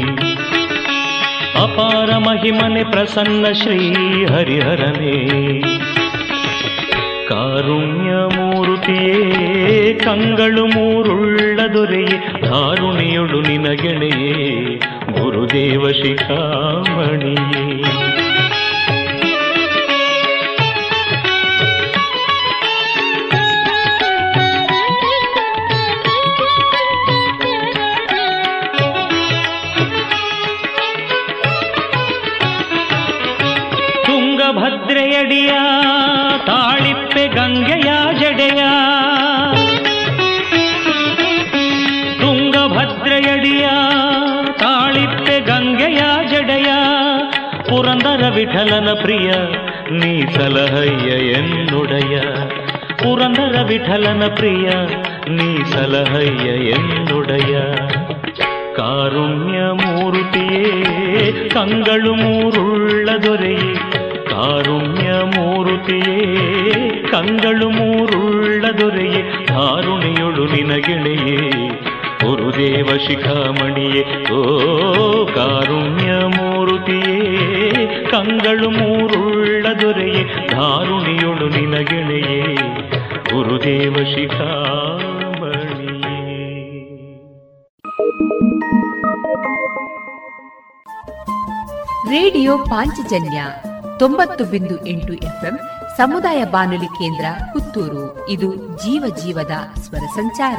Speaker 5: అపార మహిమని ప్రసన్న శ్రీ హరిహరనే కారుణ్యమూర్తియే ಕಂಗಳು ಮೂರುಳ್ಳ ದೊರೆಯೇ ಧಾರುಣಿಯೊಳು ನಿನಗೆಣೆಯೇ ಗುರುದೇವ ಶಿಖಾಮಣಿಯೇ. ಪುರಂದರ ವಿಠಲನ ಪ್ರಿಯ ನೀ ಸಲಹಯ್ಯ ಎನ್ನುಡಯ ಪುರಂದರ ವಿಠಲನ ಪ್ರಿಯ ನೀ ಸಲಹಯ್ಯ ಎನ್ನುಡಯ ಕಾರುಣ್ಯ ಮೂರುತಿಯೇ ಕಂಗಳು ಮೂರುಳ್ಳ ದೊರೆಯೇ ಕಾರುಣ್ಯ ಮೂರುತಿಯೇ ಕಂಗಳು ಮೂರುಳ್ಳ ದೊರೆಯೇ ಕಂಗಳು ಮೂರುಳ್ಳ ದೊರೆಯೇ, ಧಾರುಣಿಯೊಳು ನಿನಗೆಳೆಯೇ, ಗುರುದೇವ ಶಿಖಾಮಣಿ
Speaker 2: ರೇಡಿಯೋ ಪಾಂಚಜನ್ಯ ತೊಂಬತ್ತು ಬಿಂದು ಎಂಟು ಎಫ್ಎಂ, ಸಮುದಾಯ ಬಾನುಲಿ ಕೇಂದ್ರ ಪುತ್ತೂರು. ಇದು ಜೀವ ಜೀವದ ಸ್ವರ ಸಂಚಾರ.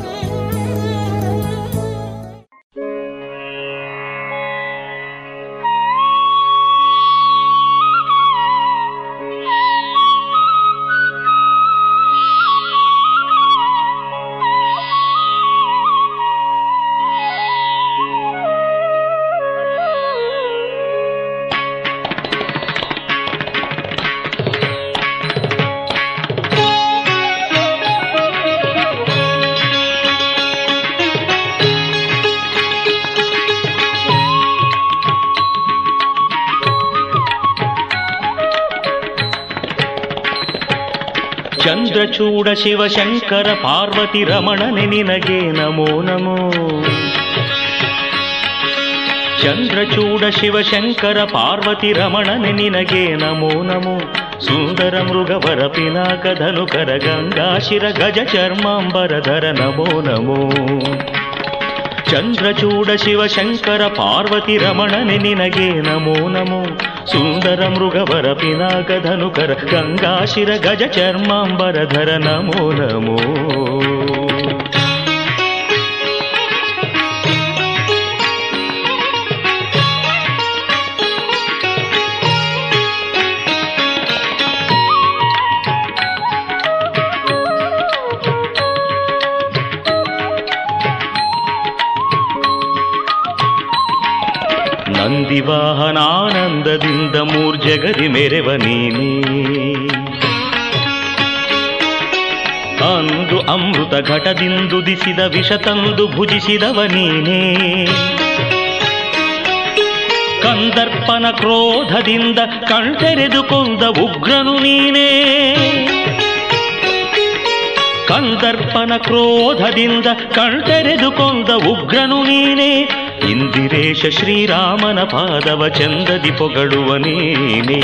Speaker 5: ಚಂದ್ರಚೂಡ ಶಿವಶಂಕರ ಪಾರ್ವತಿ ರಮಣನೆ ನಿನಗೆ ನಮೋ ನಮೋ. ಚಂದ್ರಚೂಡ ಶಿವಶಂಕರ ಪಾರ್ವತಿ ರಮಣನೆ ನಿನಗೆ ನಮೋ ನಮೋ. ಸುಂದರ ಮೃಗವರ ಪಿನಾಕ ಧನುಕರ ಗಂಗಾಶಿರ ಗಜ ಚರ್ಮಾಂಬರಧರ ನಮೋ ನಮೋ. ಚಂದ್ರಚೂಡ ಶಿವಶಂಕರ ಪಾರ್ವತಿ ರಮಣನೆ ನಿನಗೆ ನಮೋ ನಮೋ. ಸುಂದರ ಮೃಗವರ ಪಿನಾಕ ಧನುಕರ ಗಂಗಾಶಿರ ಗಜ ಚರ್ಮಾಂಬರಧರ ನಮೋ ನಮೋ ನಂದಿವಾಹನಾನಂದದಿಂದ ಮೂರ್ಜಗರಿ ಮೆರೆವ ನೀನೇ. ಅಂದು ಅಮೃತ ಘಟದಿಂದುದಿಸಿದ ವಿಷ ತಂದು ಭುಜಿಸಿದವ ನೀನೇ. ಕಂದರ್ಪನ ಕ್ರೋಧದಿಂದ ಕಣ್ತೆರೆದುಕೊಂಡ ಉಗ್ರನು ನೀನೇ. ಕಂದರ್ಪನ ಕ್ರೋಧದಿಂದ ಕಣ್ತೆರೆದುಕೊಂಡ ಉಗ್ರನು ನೀನೇ. ಇಂದಿರೇಶ ಶ್ರೀರಾಮನ ಪಾದವ ಚಂದದಿ ಪೊಗಳುವ ನೀನೆ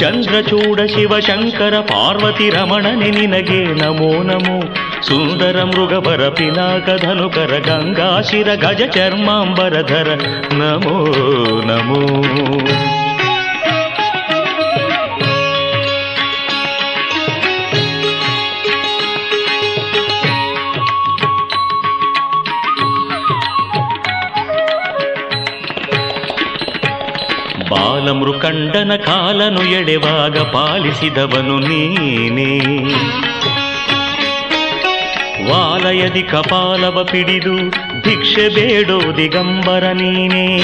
Speaker 5: ಚಂದ್ರಚೂಡ ಶಿವಶಂಕರ ಪಾರ್ವತಿ ರಮಣನೆ ನಿನಗೆ ನಮೋ ನಮೋ ಸುಂದರ ಮೃಗಬರ ಪಿನಾಕ ಧನುಕರ ಗಂಗಾಶಿರ ಗಜ ಚರ್ಮಾಂಬರಧರ ನಮೋ ನಮೋ ಬಾಲಮೃಕಂಡನ ಕಾಲನು ಎಡೆವಾಗ ಪಾಲಿಸಿದವನು ನೀನೇ. ವಾಲಯದಿ ಕಪಾಲವ ಪಿಡಿದು ಭಿಕ್ಷೆ ಬೇಡೋ ದಿಗಂಬರ ನೀನೇ.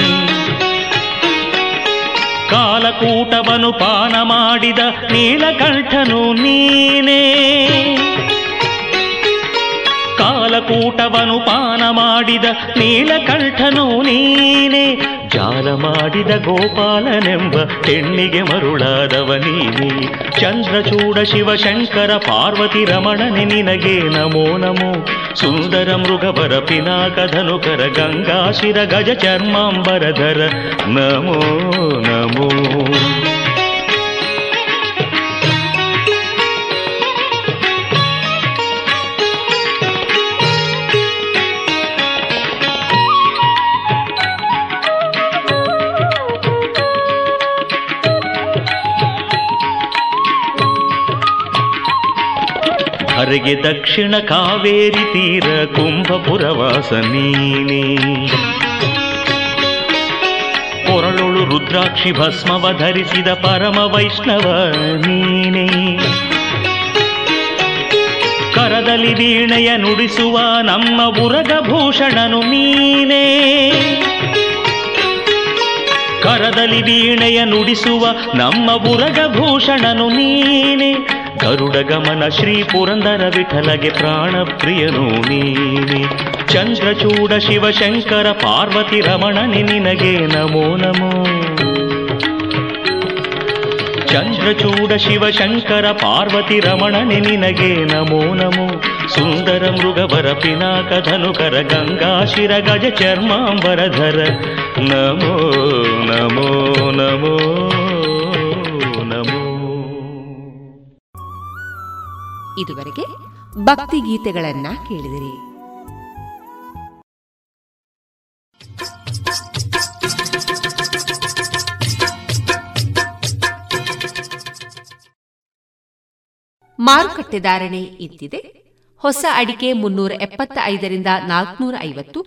Speaker 5: ಕಾಲಕೂಟವನು ಪಾನ ಮಾಡಿದ ನೀಲಕಂಠನು ನೀನೇ. ಕಾಲಕೂಟವನು ಪಾನ ಮಾಡಿದ ನೀಲಕಂಠನು ನೀನೇ. ಜಾಲ ಮಾಡಿದ ಗೋಪಾಲನೆಂಬ ಹೆಣ್ಣಿಗೆ ಮರುಳಾದವ ನೀನೇ ಚಂದ್ರಚೂಡ ಶಿವಶಂಕರ ಪಾರ್ವತಿ ರಮಣನೆ ನಿನಗೆ ನಮೋ ನಮೋ ಸುಂದರ ಮೃಗವರ ಪಿನಾಕ ಧನುಕರ ಗಂಗಾಶಿರ ಗಜ ಚರ್ಮಾಂಬರಧರ ನಮೋ ನಮೋ ಹರಿಗೆ ದಕ್ಷಿಣ ಕಾವೇರಿ ತೀರ ಕುಂಭಪುರವಾಸ ನೀನೇ ಕೊರಳೊಳು ರುದ್ರಾಕ್ಷಿ ಭಸ್ಮವ ಧರಿಸಿದ ಪರಮ ವೈಷ್ಣವ ನೀನೆ. ಕರದಲ್ಲಿ ವೀಣೆಯ ನುಡಿಸುವ ನಮ್ಮ ಉರಗಭೂಷಣನು ನೀನೇ. ಕರದಲ್ಲಿ ವೀಣೆಯ ನುಡಿಸುವ ನಮ್ಮ ಉರಗಭೂಷಣನು ನೀನೆ. ಗರುಡ ಗಮನ ಶ್ರೀ ಪುರಂದರ ವಿಠಲಗೆ ಪ್ರಾಣ ಪ್ರಿಯನು ನೀನೆ ಚಂದ್ರಚೂಡ ಶಿವಶಂಕರ ಪಾರ್ವತಿ ರಮಣನೆ ನಿನಗೆ ನಮೋ ನಮೋ ಚಂದ್ರಚೂಡ ಶಿವಶಂಕರ ಪಾರ್ವತಿ ರಮಣನೆ ನಿನಗೆ ನಮೋ ನಮೋ ಸುಂದರ ಮೃಗವರ ಪಿನಾಕ ಧನುಕರ ಗಂಗಾಶಿರ ಗಜ ಚರ್ಮಾಂಬರಧರ ನಮೋ ನಮೋ ನಮೋ ನಮೋ
Speaker 2: ಇದುವರೆಗೆ ಭಕ್ತಿ ಗೀತೆಗಳನ್ನ ಕೇಳಿದಿರಿ. ಮಾರುಕಟ್ಟೆ ಧಾರಣೆ ಇದ್ದಿದೆ ಹೊಸ ಅಡಿಕೆ ಮುನ್ನೂರ ಎಪ್ಪತ್ತ ಐದರಿಂದ ನಾಲ್ಕನೂರ ಐವತ್ತು,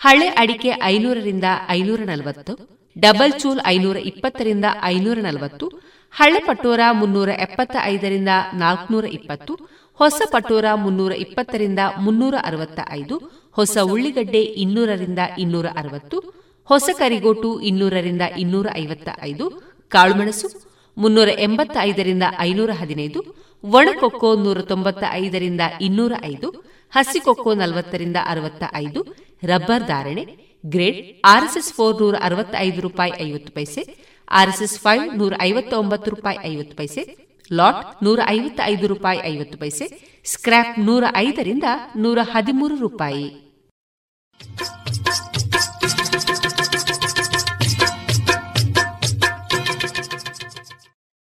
Speaker 2: ಹಳೆ ಅಡಿಕೆ ಐನೂರರಿಂದ ಐನೂರ ನಲವತ್ತು, ಡಬಲ್ ಚೂಲ್ ಐನೂರ ಇಪ್ಪತ್ತರಿಂದ ಐನೂರ ನಲವತ್ತು ಹಳೆ ಪಟೋರ ಮುನ್ನೂರ ಎಪ್ಪತ್ತ ಐದರಿಂದ ನಾಲ್ಕನೂರ ಇಪ್ಪತ್ತು ಹೊಸ ಪಟೋರ ಮುನ್ನೂರ ಇಪ್ಪತ್ತರಿಂದ ಮುನ್ನೂರ ಅರವತ್ತ ಐದು ಹೊಸ ಉಳ್ಳಿಗಡ್ಡೆ ಇನ್ನೂರರಿಂದ ಇನ್ನೂರ ಅರವತ್ತು ಹೊಸ ಕರಿಗೋಟು ಇನ್ನೂರರಿಂದ ಇನ್ನೂರ ಐವತ್ತ ಐದು ಕಾಳುಮೆಣಸು ಮುನ್ನೂರ ಎಂಬತ್ತ ಐದರಿಂದ ಐನೂರ ಹದಿನೈದು ಒಣಕೊಕ್ಕೋ ನೂರ ತೊಂಬತ್ತ ಐದರಿಂದ ಇನ್ನೂರ ಐದು ಹಸಿಕೊಕ್ಕೋ ನಲವತ್ತರಿಂದ ಅರವತ್ತ ಐದು ರಬ್ಬರ್ ಧಾರಣೆ, ಗ್ರೇಡ್, ಆರ್ಎಸ್ಎಸ್ ಫೋರ್ ನೂರ ಅರವತ್ತೈದು ರೂಪಾಯಿ ಐವತ್ತು ಪೈಸೆ ಆರ್ಎಸ್ಎಸ್ ಫೈವ್ ನೂರ ಐವತ್ತೊಂಬತ್ತು ರೂಪಾಯಿ ಐವತ್ತು ಪೈಸೆ, ಲಾಟ್ ನೂರ ಐವತ್ತೈದು ರೂಪಾಯಿ ಐವತ್ತು ಪೈಸೆ ಸ್ಕ್ರಾಪ್ ನೂರ ಐದರಿಂದ ನೂರ ಹದಿಮೂರು ರೂಪಾಯಿ.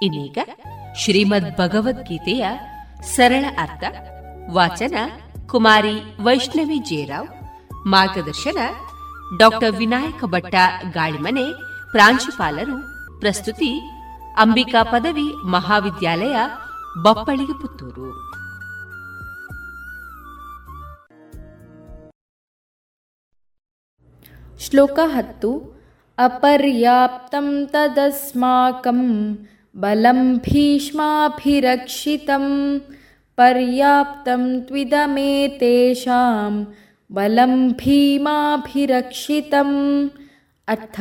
Speaker 2: ಇನ್ನೀಗ ಶ್ರೀಮದ್ ಭಗವದ್ಗೀತೆಯ ಸರಳ ಅರ್ಥ, ವಾಚನ ಕುಮಾರಿ ವೈಷ್ಣವಿ ಜೇರಾವ್ ಮಾರ್ಗದರ್ಶನ ಡಾಕ್ಟರ್ ವಿನಾಯಕ ಭಟ್ಟ ಗಾಳಿಮನೆ, ಪ್ರಾಂಶುಪಾಲರು, ಪ್ರಸ್ತುತಿ ಅಂಬಿಕಾ ಪದವಿ ಮಹಾವಿದ್ಯಾಲಯ ಬಪ್ಪಳಿಗೆ ಪುತ್ತೂರು
Speaker 7: ಶ್ಲೋಕ ಹತ್ತು, ಅಪರ್ಯಾಪ್ತಂ ತದಸ್ಮಾಕಂ ಬಲಂ ಭೀಷ್ಮಾಭಿರಕ್ಷಿತಂ ಪರ್ಯಾಪ್ತಂ ತ್ವಿದಮೇತೇಷಾಂ ಬಲಂ ಭೀಮಾಭಿರಕ್ಷಿತಂ ಅರ್ಥ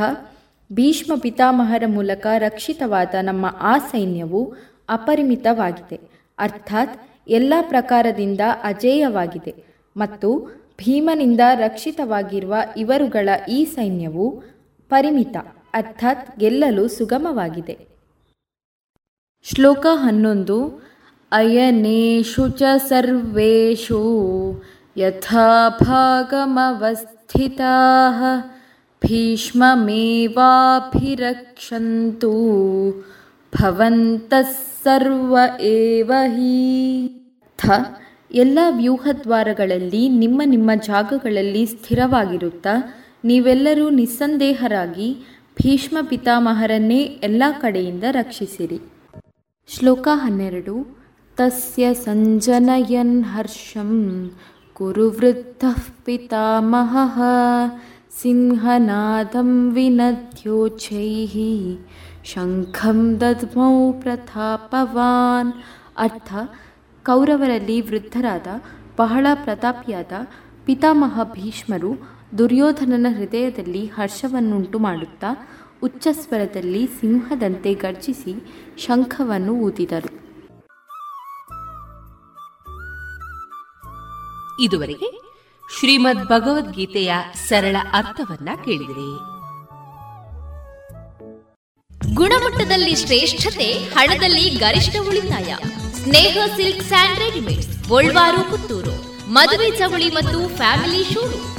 Speaker 7: ಭೀಷ್ಮ ಪಿತಾಮಹರ ಮೂಲಕ ರಕ್ಷಿತವಾದ ನಮ್ಮ ಆ ಸೈನ್ಯವು ಅಪರಿಮಿತವಾಗಿದೆ. ಅರ್ಥಾತ್, ಎಲ್ಲ ಪ್ರಕಾರದಿಂದ ಅಜೇಯವಾಗಿದೆ ಮತ್ತು ಭೀಮನಿಂದ ರಕ್ಷಿತವಾಗಿರುವ ಇವರುಗಳ ಈ ಸೈನ್ಯವು ಪರಿಮಿತ. ಅರ್ಥಾತ್, ಗೆಲ್ಲಲು ಸುಗಮವಾಗಿದೆ. ಶ್ಲೋಕ ಹನ್ನೊಂದು, ಅಯನೇಷು ಚ ಸರ್ವೇಷು ಯಥಾ ಭಾಗಮವಸ್ಥಿತಾ ಭೀಷ್ಮಮೇವಾಭಿರಕ್ಷಂತು ಸರ್ವ ಹಿ. ಥ, ಎಲ್ಲ ವ್ಯೂಹದ್ವಾರಗಳಲ್ಲಿ ನಿಮ್ಮ ನಿಮ್ಮ ಜಾಗಗಳಲ್ಲಿ ಸ್ಥಿರವಾಗಿರುತ್ತಾ, ನೀವೆಲ್ಲರೂ ನಿಸ್ಸಂದೇಹರಾಗಿ ಭೀಷ್ಮ ಪಿತಾಮಹರನ್ನೇ ಎಲ್ಲ ಕಡೆಯಿಂದ ರಕ್ಷಿಸಿರಿ. ಶ್ಲೋಕ ಹನ್ನೆರಡು. ತಸ್ಯ ಸಂಜನಯನ್ ಹರ್ಷಂ ಕುರು ವೃದ್ಧ ಪಿತಾಮಹ ಸಿಂಹನಾದಂ ವಿನದ್ಯೋಚ್ಛೈಃ ಶಂಖಂ ದದ್ಮೌ ಪ್ರತಾಪವಾನ್. ಅರ್ಥ, ಕೌರವರಲ್ಲಿ ವೃದ್ಧರಾದ ಬಹಳ ಪ್ರತಾಪಿಯಾದ ಪಿತಾಮಹ ಭೀಷ್ಮರು ದುರ್ಯೋಧನನ ಹೃದಯದಲ್ಲಿ ಹರ್ಷವನ್ನುಂಟು ಮಾಡುತ್ತಾ ಉಚ್ಚಸ್ವರದಲ್ಲಿ ಸಿಂಹದಂತೆ ಗರ್ಜಿಸಿ ಶಂಖವನ್ನು ಊದಿದರು.
Speaker 2: ಇದುವರೆಗೆ ಶ್ರೀಮದ್ ಭಗವದ್ಗೀತೆಯ ಸರಳ ಅರ್ಥವನ್ನ ಕೇಳಿದಿರಿ.
Speaker 6: ಗುಣಮಟ್ಟದಲ್ಲಿ ಶ್ರೇಷ್ಠತೆ, ಹಣದಲ್ಲಿ ಗರಿಷ್ಠ ಉಳಿತಾಯ. Sneha silk and readymades, Bolwar, Puttur. ಮದುವೆ ಚವಳಿ ಮತ್ತು ಫ್ಯಾಮಿಲಿ ಶೋರು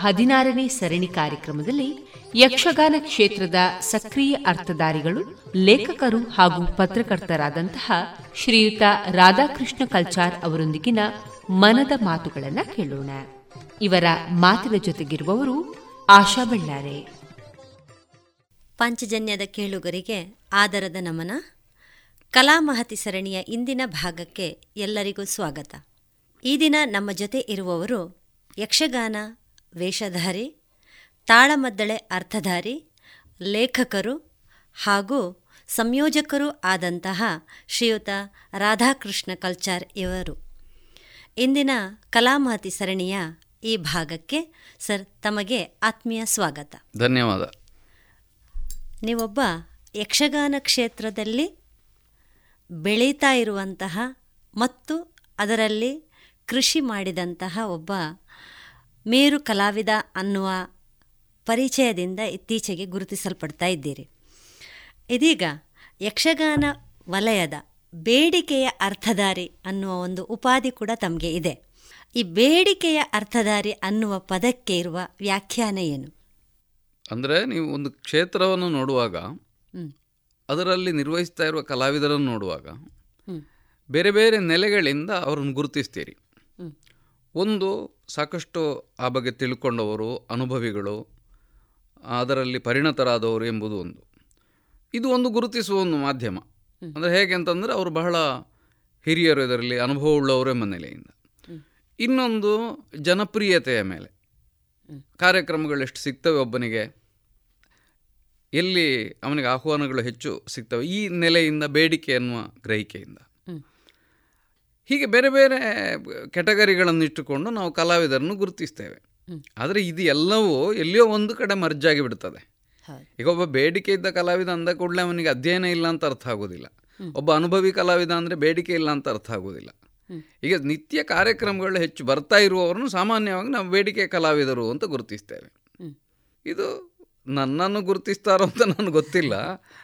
Speaker 2: ಹದಿನಾರನೇ ಸರಣಿ ಕಾರ್ಯಕ್ರಮದಲ್ಲಿ ಯಕ್ಷಗಾನ ಕ್ಷೇತ್ರದ ಸಕ್ರಿಯ ಅರ್ಥಧಾರಿಗಳು, ಲೇಖಕರು ಹಾಗೂ ಪತ್ರಕರ್ತರಾದಂತಹ ಶ್ರೀಯುತ ರಾಧಾಕೃಷ್ಣ ಕಲ್ಚಾರ್ ಅವರೊಂದಿಗಿನ ಮನದ ಮಾತುಗಳನ್ನು ಕೇಳೋಣ. ಇವರ ಮಾತಿನ ಜೊತೆಗಿರುವವರು ಆಶಾ ಬಳ್ಳಾರೆ.
Speaker 8: ಪಂಚಜನ್ಯದ ಕೇಳುಗರಿಗೆ ಆದರದ ನಮನ. ಕಲಾಮಹತಿ ಸರಣಿಯ ಇಂದಿನ ಭಾಗಕ್ಕೆ ಎಲ್ಲರಿಗೂ ಸ್ವಾಗತ. ಈ ದಿನ ನಮ್ಮ ಜೊತೆ ಇರುವವರು ಯಕ್ಷಗಾನ ವೇಷಧಾರಿ ತಾಳಮದ್ದಳೆ ಅರ್ಥಧಾರಿ ಲೇಖಕರು ಹಾಗೂ ಸಂಯೋಜಕರು ಆದಂತಹ ಶ್ರೀಯುತ ರಾಧಾಕೃಷ್ಣ ಕಲ್ಚಾರ್ ಇವರು. ಇಂದಿನ ಕಲಾಮಹತಿ ಸರಣಿಯ ಈ ಭಾಗಕ್ಕೆ ಸರ್ ತಮಗೆ ಆತ್ಮೀಯ ಸ್ವಾಗತ.
Speaker 9: ಧನ್ಯವಾದ.
Speaker 8: ನೀವೊಬ್ಬ ಯಕ್ಷಗಾನ ಕ್ಷೇತ್ರದಲ್ಲಿ ಬೆಳೀತಾ ಇರುವಂತಹ ಮತ್ತು ಅದರಲ್ಲಿ ಕೃಷಿ ಮಾಡಿದಂತಹ ಒಬ್ಬ ಮೇರು ಕಲಾವಿದ ಅನ್ನುವ ಪರಿಚಯದಿಂದ ಇತ್ತೀಚೆಗೆ ಗುರುತಿಸಲ್ಪಡ್ತಾ ಇದ್ದೀರಿ. ಇದೀಗ ಯಕ್ಷಗಾನ ವಲಯದ ಬೇಡಿಕೆಯ ಅರ್ಥಧಾರಿ ಅನ್ನುವ ಒಂದು ಉಪಾಧಿ ಕೂಡ ತಮಗೆ ಇದೆ. ಈ ಬೇಡಿಕೆಯ ಅರ್ಥಧಾರಿ ಅನ್ನುವ ಪದಕ್ಕೆ ಇರುವ ವ್ಯಾಖ್ಯಾನ ಏನು?
Speaker 9: ಅಂದರೆ ನೀವು ಒಂದು ಕ್ಷೇತ್ರವನ್ನು ನೋಡುವಾಗ ಅದರಲ್ಲಿ ನಿರ್ವಹಿಸ್ತಾ ಇರುವ ಕಲಾವಿದರನ್ನು ನೋಡುವಾಗ ಬೇರೆ ಬೇರೆ ನೆಲೆಗಳಿಂದ ಅವರನ್ನು ಗುರುತಿಸ್ತೀರಿ. ಒಂದು ಸಾಕಷ್ಟು ಆ ಬಗ್ಗೆ ತಿಳ್ಕೊಂಡವರು ಅನುಭವಿಗಳು ಅದರಲ್ಲಿ ಪರಿಣತರಾದವರು ಎಂಬುದು ಒಂದು. ಇದು ಒಂದು ಗುರುತಿಸುವ ಒಂದು ಮಾಧ್ಯಮ. ಅಂದರೆ ಹೇಗೆ ಅಂತಂದರೆ ಅವರು ಬಹಳ ಹಿರಿಯರು ಇದರಲ್ಲಿ ಅನುಭವವುಳ್ಳವರು ಎಂಬ ನೆಲೆಯಿಂದ. ಇನ್ನೊಂದು ಜನಪ್ರಿಯತೆಯ ಮೇಲೆ. ಕಾರ್ಯಕ್ರಮಗಳು ಎಷ್ಟು ಸಿಗ್ತವೆ ಒಬ್ಬನಿಗೆ? ಎಲ್ಲಿ ಅವನಿಗೆ ಆಹ್ವಾನಗಳು ಹೆಚ್ಚು ಸಿಗ್ತವೆ? ಈ ನೆಲೆಯಿಂದ ಬೇಡಿಕೆ ಅನ್ನುವ ಗ್ರಹಿಕೆಯಿಂದ. ಹೀಗೆ ಬೇರೆ ಬೇರೆ ಕೆಟಗರಿಗಳನ್ನು ಇಟ್ಟುಕೊಂಡು ನಾವು ಕಲಾವಿದರನ್ನು ಗುರುತಿಸ್ತೇವೆ. ಆದರೆ ಇದು ಎಲ್ಲವೂ ಎಲ್ಲಿಯೋ ಒಂದು ಕಡೆ ಮರ್ಜಾಗಿ ಬಿಡ್ತದೆ. ಈಗ ಒಬ್ಬ ಬೇಡಿಕೆ ಇದ್ದ ಕಲಾವಿದ ಅಂದ ಕೂಡಲೇ ಅವನಿಗೆ ಅಧ್ಯಯನ ಇಲ್ಲ ಅಂತ ಅರ್ಥ ಆಗೋದಿಲ್ಲ. ಒಬ್ಬ ಅನುಭವಿ ಕಲಾವಿದ ಅಂದರೆ ಬೇಡಿಕೆ ಇಲ್ಲ ಅಂತ ಅರ್ಥ ಆಗೋದಿಲ್ಲ. ಈಗ ನಿತ್ಯ ಕಾರ್ಯಕ್ರಮಗಳು ಹೆಚ್ಚು ಬರ್ತಾ ಇರುವವರನ್ನು ಸಾಮಾನ್ಯವಾಗಿ ನಾವು ಬೇಡಿಕೆ ಕಲಾವಿದರು ಅಂತ ಗುರುತಿಸ್ತೇವೆ. ಇದು ನನ್ನನ್ನು ಗುರುತಿಸ್ತಾರೋ ಅಂತ ನನಗೆ ಗೊತ್ತಿಲ್ಲ.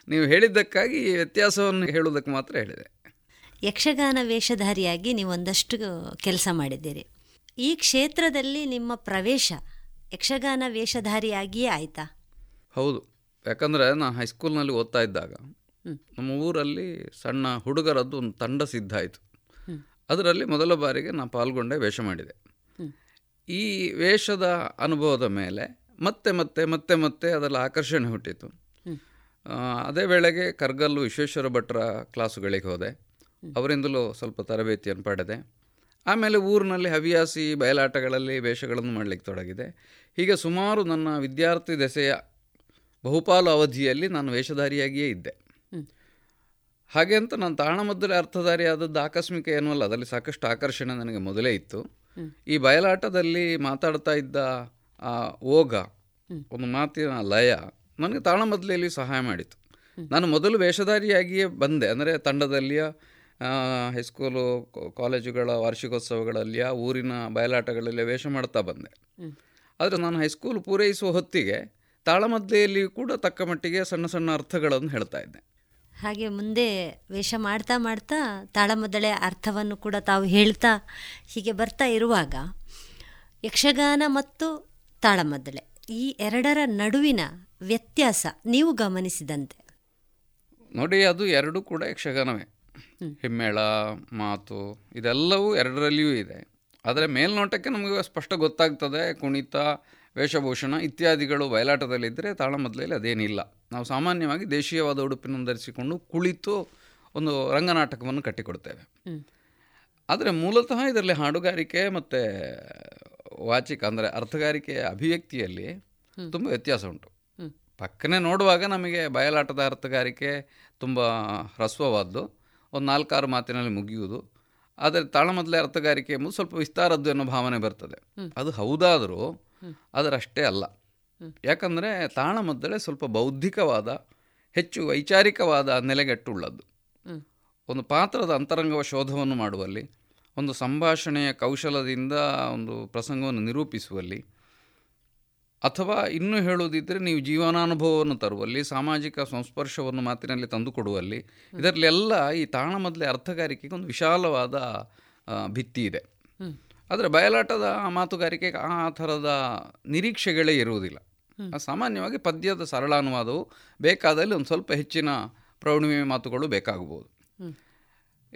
Speaker 9: ನೀವು ಹೇಳಿದ್ದಕ್ಕಾಗಿ ಈ ವ್ಯತ್ಯಾಸವನ್ನು ಹೇಳೋದಕ್ಕೆ ಮಾತ್ರ ಹೇಳಿದೆ.
Speaker 8: ಯಕ್ಷಗಾನ ವೇಷಧಾರಿಯಾಗಿ ನೀವು ಒಂದಷ್ಟು ಕೆಲಸ ಮಾಡಿದ್ದೀರಿ. ಈ ಕ್ಷೇತ್ರದಲ್ಲಿ ನಿಮ್ಮ ಪ್ರವೇಶ ಯಕ್ಷಗಾನ ವೇಷಧಾರಿಯಾಗಿಯೇ ಆಯಿತಾ?
Speaker 9: ಹೌದು. ಯಾಕಂದರೆ ನಾನು ಹೈಸ್ಕೂಲ್ನಲ್ಲಿ ಓದ್ತಾ ಇದ್ದಾಗ ನಮ್ಮ ಊರಲ್ಲಿ ಸಣ್ಣ ಹುಡುಗರದ್ದು ಒಂದು ತಂಡ ಸಿದ್ಧ ಆಯಿತು. ಅದರಲ್ಲಿ ಮೊದಲ ಬಾರಿಗೆ ನಾನು ಪಾಲ್ಗೊಂಡೆ ವೇಷ ಮಾಡಿದೆ. ಈ ವೇಷದ ಅನುಭವದ ಮೇಲೆ ಮತ್ತೆ ಮತ್ತೆ ಮತ್ತೆ ಮತ್ತೆ ಅದರಲ್ಲಿ ಆಕರ್ಷಣೆ ಹುಟ್ಟಿತು. ಅದೇ ವೇಳೆಗೆ ಕರ್ಗಲ್ಲು ವಿಶ್ವೇಶ್ವರ ಭಟ್ರ ಕ್ಲಾಸುಗಳಿಗೆ ಹೋದೆ. ಅವರಿಂದಲೂ ಸ್ವಲ್ಪ ತರಬೇತಿಯನ್ನು ಪಡೆದೆ. ಆಮೇಲೆ ಊರಿನಲ್ಲಿ ಹವ್ಯಾಸಿ ಬಯಲಾಟಗಳಲ್ಲಿ ವೇಷಗಳನ್ನು ಮಾಡಲಿಕ್ಕೆ ತೊಡಗಿದೆ. ಹೀಗೆ ಸುಮಾರು ನನ್ನ ವಿದ್ಯಾರ್ಥಿ ದೆಸೆಯ ಬಹುಪಾಲು ಅವಧಿಯಲ್ಲಿ ನಾನು ವೇಷಧಾರಿಯಾಗಿಯೇ ಇದ್ದೆ. ಹಾಗೆ ಅಂತ ನಾನು ತಾಣಮದ್ದಲೆ ಅರ್ಥಧಾರಿ ಆದದ್ದು ಆಕಸ್ಮಿಕ ಏನೂ ಅಲ್ಲ ಅದರಲ್ಲಿ ಸಾಕಷ್ಟು ಆಕರ್ಷಣೆ ನನಗೆ ಮೊದಲೇ ಇತ್ತು. ಈ ಬಯಲಾಟದಲ್ಲಿ ಮಾತಾಡ್ತಾ ಇದ್ದ ಆ ಓಗ ಒಂದು ಮಾತಿನ ಲಯ ನನಗೆ ತಾಣಮದ್ಲೆಯಲ್ಲಿ ಸಹಾಯ ಮಾಡಿತು. ನಾನು ಮೊದಲು ವೇಷಧಾರಿಯಾಗಿಯೇ ಬಂದೆ ಅಂದರೆ ತಂಡದಲ್ಲಿಯ ಹೈಸ್ಕೂಲು ಕಾಲೇಜುಗಳ ಕಾಲೇಜುಗಳ ವಾರ್ಷಿಕೋತ್ಸವಗಳಲ್ಲಿಯ ಊರಿನ ಬಯಲಾಟಗಳಲ್ಲಿ ವೇಷ ಮಾಡ್ತಾ ಬಂದೆ. ಆದರೆ ನಾನು ಹೈಸ್ಕೂಲ್ ಪೂರೈಸುವ ಹೊತ್ತಿಗೆ ತಾಳಮದ್ದೆಯಲ್ಲಿ ಕೂಡ ತಕ್ಕ ಮಟ್ಟಿಗೆ ಸಣ್ಣ ಸಣ್ಣ ಅರ್ಥಗಳನ್ನು ಹೇಳ್ತಾ ಇದ್ದೆ.
Speaker 8: ಹಾಗೆ ಮುಂದೆ ವೇಷ ಮಾಡ್ತಾ ಮಾಡ್ತಾ ತಾಳಮದ್ದಳೆ ಅರ್ಥವನ್ನು ಕೂಡ ತಾವು ಹೇಳ್ತಾ ಹೀಗೆ ಬರ್ತಾ ಇರುವಾಗ ಯಕ್ಷಗಾನ ಮತ್ತು ತಾಳಮದ್ದಳೆ ಈ ಎರಡರ ನಡುವಿನ ವ್ಯತ್ಯಾಸ ನೀವು ಗಮನಿಸಿದಂತೆ.
Speaker 9: ನೋಡಿ ಅದು ಎರಡೂ ಕೂಡ ಯಕ್ಷಗಾನವೇ. ಹಿಮ್ಮೇಳ ಮಾತು ಇದೆಲ್ಲವೂ ಎರಡರಲ್ಲಿಯೂ ಇದೆ. ಆದರೆ ಮೇಲ್ನೋಟಕ್ಕೆ ನಮಗೆ ಸ್ಪಷ್ಟ ಗೊತ್ತಾಗ್ತದೆ ಕುಣಿತ ವೇಷಭೂಷಣ ಇತ್ಯಾದಿಗಳು ಬಯಲಾಟದಲ್ಲಿದ್ದರೆ ತಾಳಮದ್ದಲೆಯಲ್ಲಿ ಅದೇನಿಲ್ಲ. ನಾವು ಸಾಮಾನ್ಯವಾಗಿ ದೇಶೀಯವಾದ ಉಡುಪಿನ ಧರಿಸಿಕೊಂಡು ಕುಳಿತು ಒಂದು ರಂಗನಾಟಕವನ್ನು ಕಟ್ಟಿಕೊಡ್ತೇವೆ. ಆದರೆ ಮೂಲತಃ ಇದರಲ್ಲಿ ಹಾಡುಗಾರಿಕೆ ಮತ್ತು ವಾಚಿಕ ಅಂದರೆ ಅರ್ಥಗಾರಿಕೆಯ ಅಭಿವ್ಯಕ್ತಿಯಲ್ಲಿ ತುಂಬ ವ್ಯತ್ಯಾಸ ಉಂಟು. ಪಕ್ಕನೆ ನೋಡುವಾಗ ನಮಗೆ ಬಯಲಾಟದ ಅರ್ಥಗಾರಿಕೆ ತುಂಬ ಹ್ರಸ್ವವಾದ್ದು. ಒಂದು ನಾಲ್ಕಾರು ಮಾತಿನಲ್ಲಿ ಮುಗಿಯುವುದು. ಆದರೆ ತಾಳಮದ್ದಲೆ ಅರ್ಥಗಾರಿಕೆ ಎಂಬುದು ಸ್ವಲ್ಪ ವಿಸ್ತಾರದ್ದು ಅನ್ನೋ ಭಾವನೆ ಬರ್ತದೆ. ಅದು ಹೌದಾದರೂ ಅದರಷ್ಟೇ ಅಲ್ಲ. ಯಾಕಂದರೆ ತಾಳಮದ್ದಳೆ ಸ್ವಲ್ಪ ಬೌದ್ಧಿಕವಾದ ಹೆಚ್ಚು ವೈಚಾರಿಕವಾದ ನೆಲೆಗೆಟ್ಟುಳ್ಳದ್ದು. ಒಂದು ಪಾತ್ರದ ಅಂತರಂಗವ ಶೋಧವನ್ನು ಮಾಡುವಲ್ಲಿ ಒಂದು ಸಂಭಾಷಣೆಯ ಕೌಶಲದಿಂದ ಒಂದು ಪ್ರಸಂಗವನ್ನು ನಿರೂಪಿಸುವಲ್ಲಿ ಅಥವಾ ಇನ್ನೂ ಹೇಳುವುದಿದ್ದರೆ ನೀವು ಜೀವನಾನುಭವವನ್ನು ತರುವಲ್ಲಿ ಸಾಮಾಜಿಕ ಸಂಸ್ಪರ್ಶವನ್ನು ಮಾತಿನಲ್ಲಿ ತಂದುಕೊಡುವಲ್ಲಿ ಇದರಲ್ಲೆಲ್ಲ ಈ ತಾಳಮದ್ದಲೆ ಅರ್ಥಗಾರಿಕೆಗೆ ಒಂದು ವಿಶಾಲವಾದ ಭಿತ್ತಿ ಇದೆ. ಆದರೆ ಬಯಲಾಟದ ಮಾತುಗಾರಿಕೆ ಮಾತುಗಾರಿಕೆಗೆ ಆ ಥರದ ನಿರೀಕ್ಷೆಗಳೇ ಇರುವುದಿಲ್ಲ. ಸಾಮಾನ್ಯವಾಗಿ ಪದ್ಯದ ಸರಳಾನುವಾದವು ಬೇಕಾದಲ್ಲಿ ಒಂದು ಸ್ವಲ್ಪ ಹೆಚ್ಚಿನ ಪ್ರೌಢಿಮೆ ಮಾತುಗಳು ಬೇಕಾಗಬಹುದು.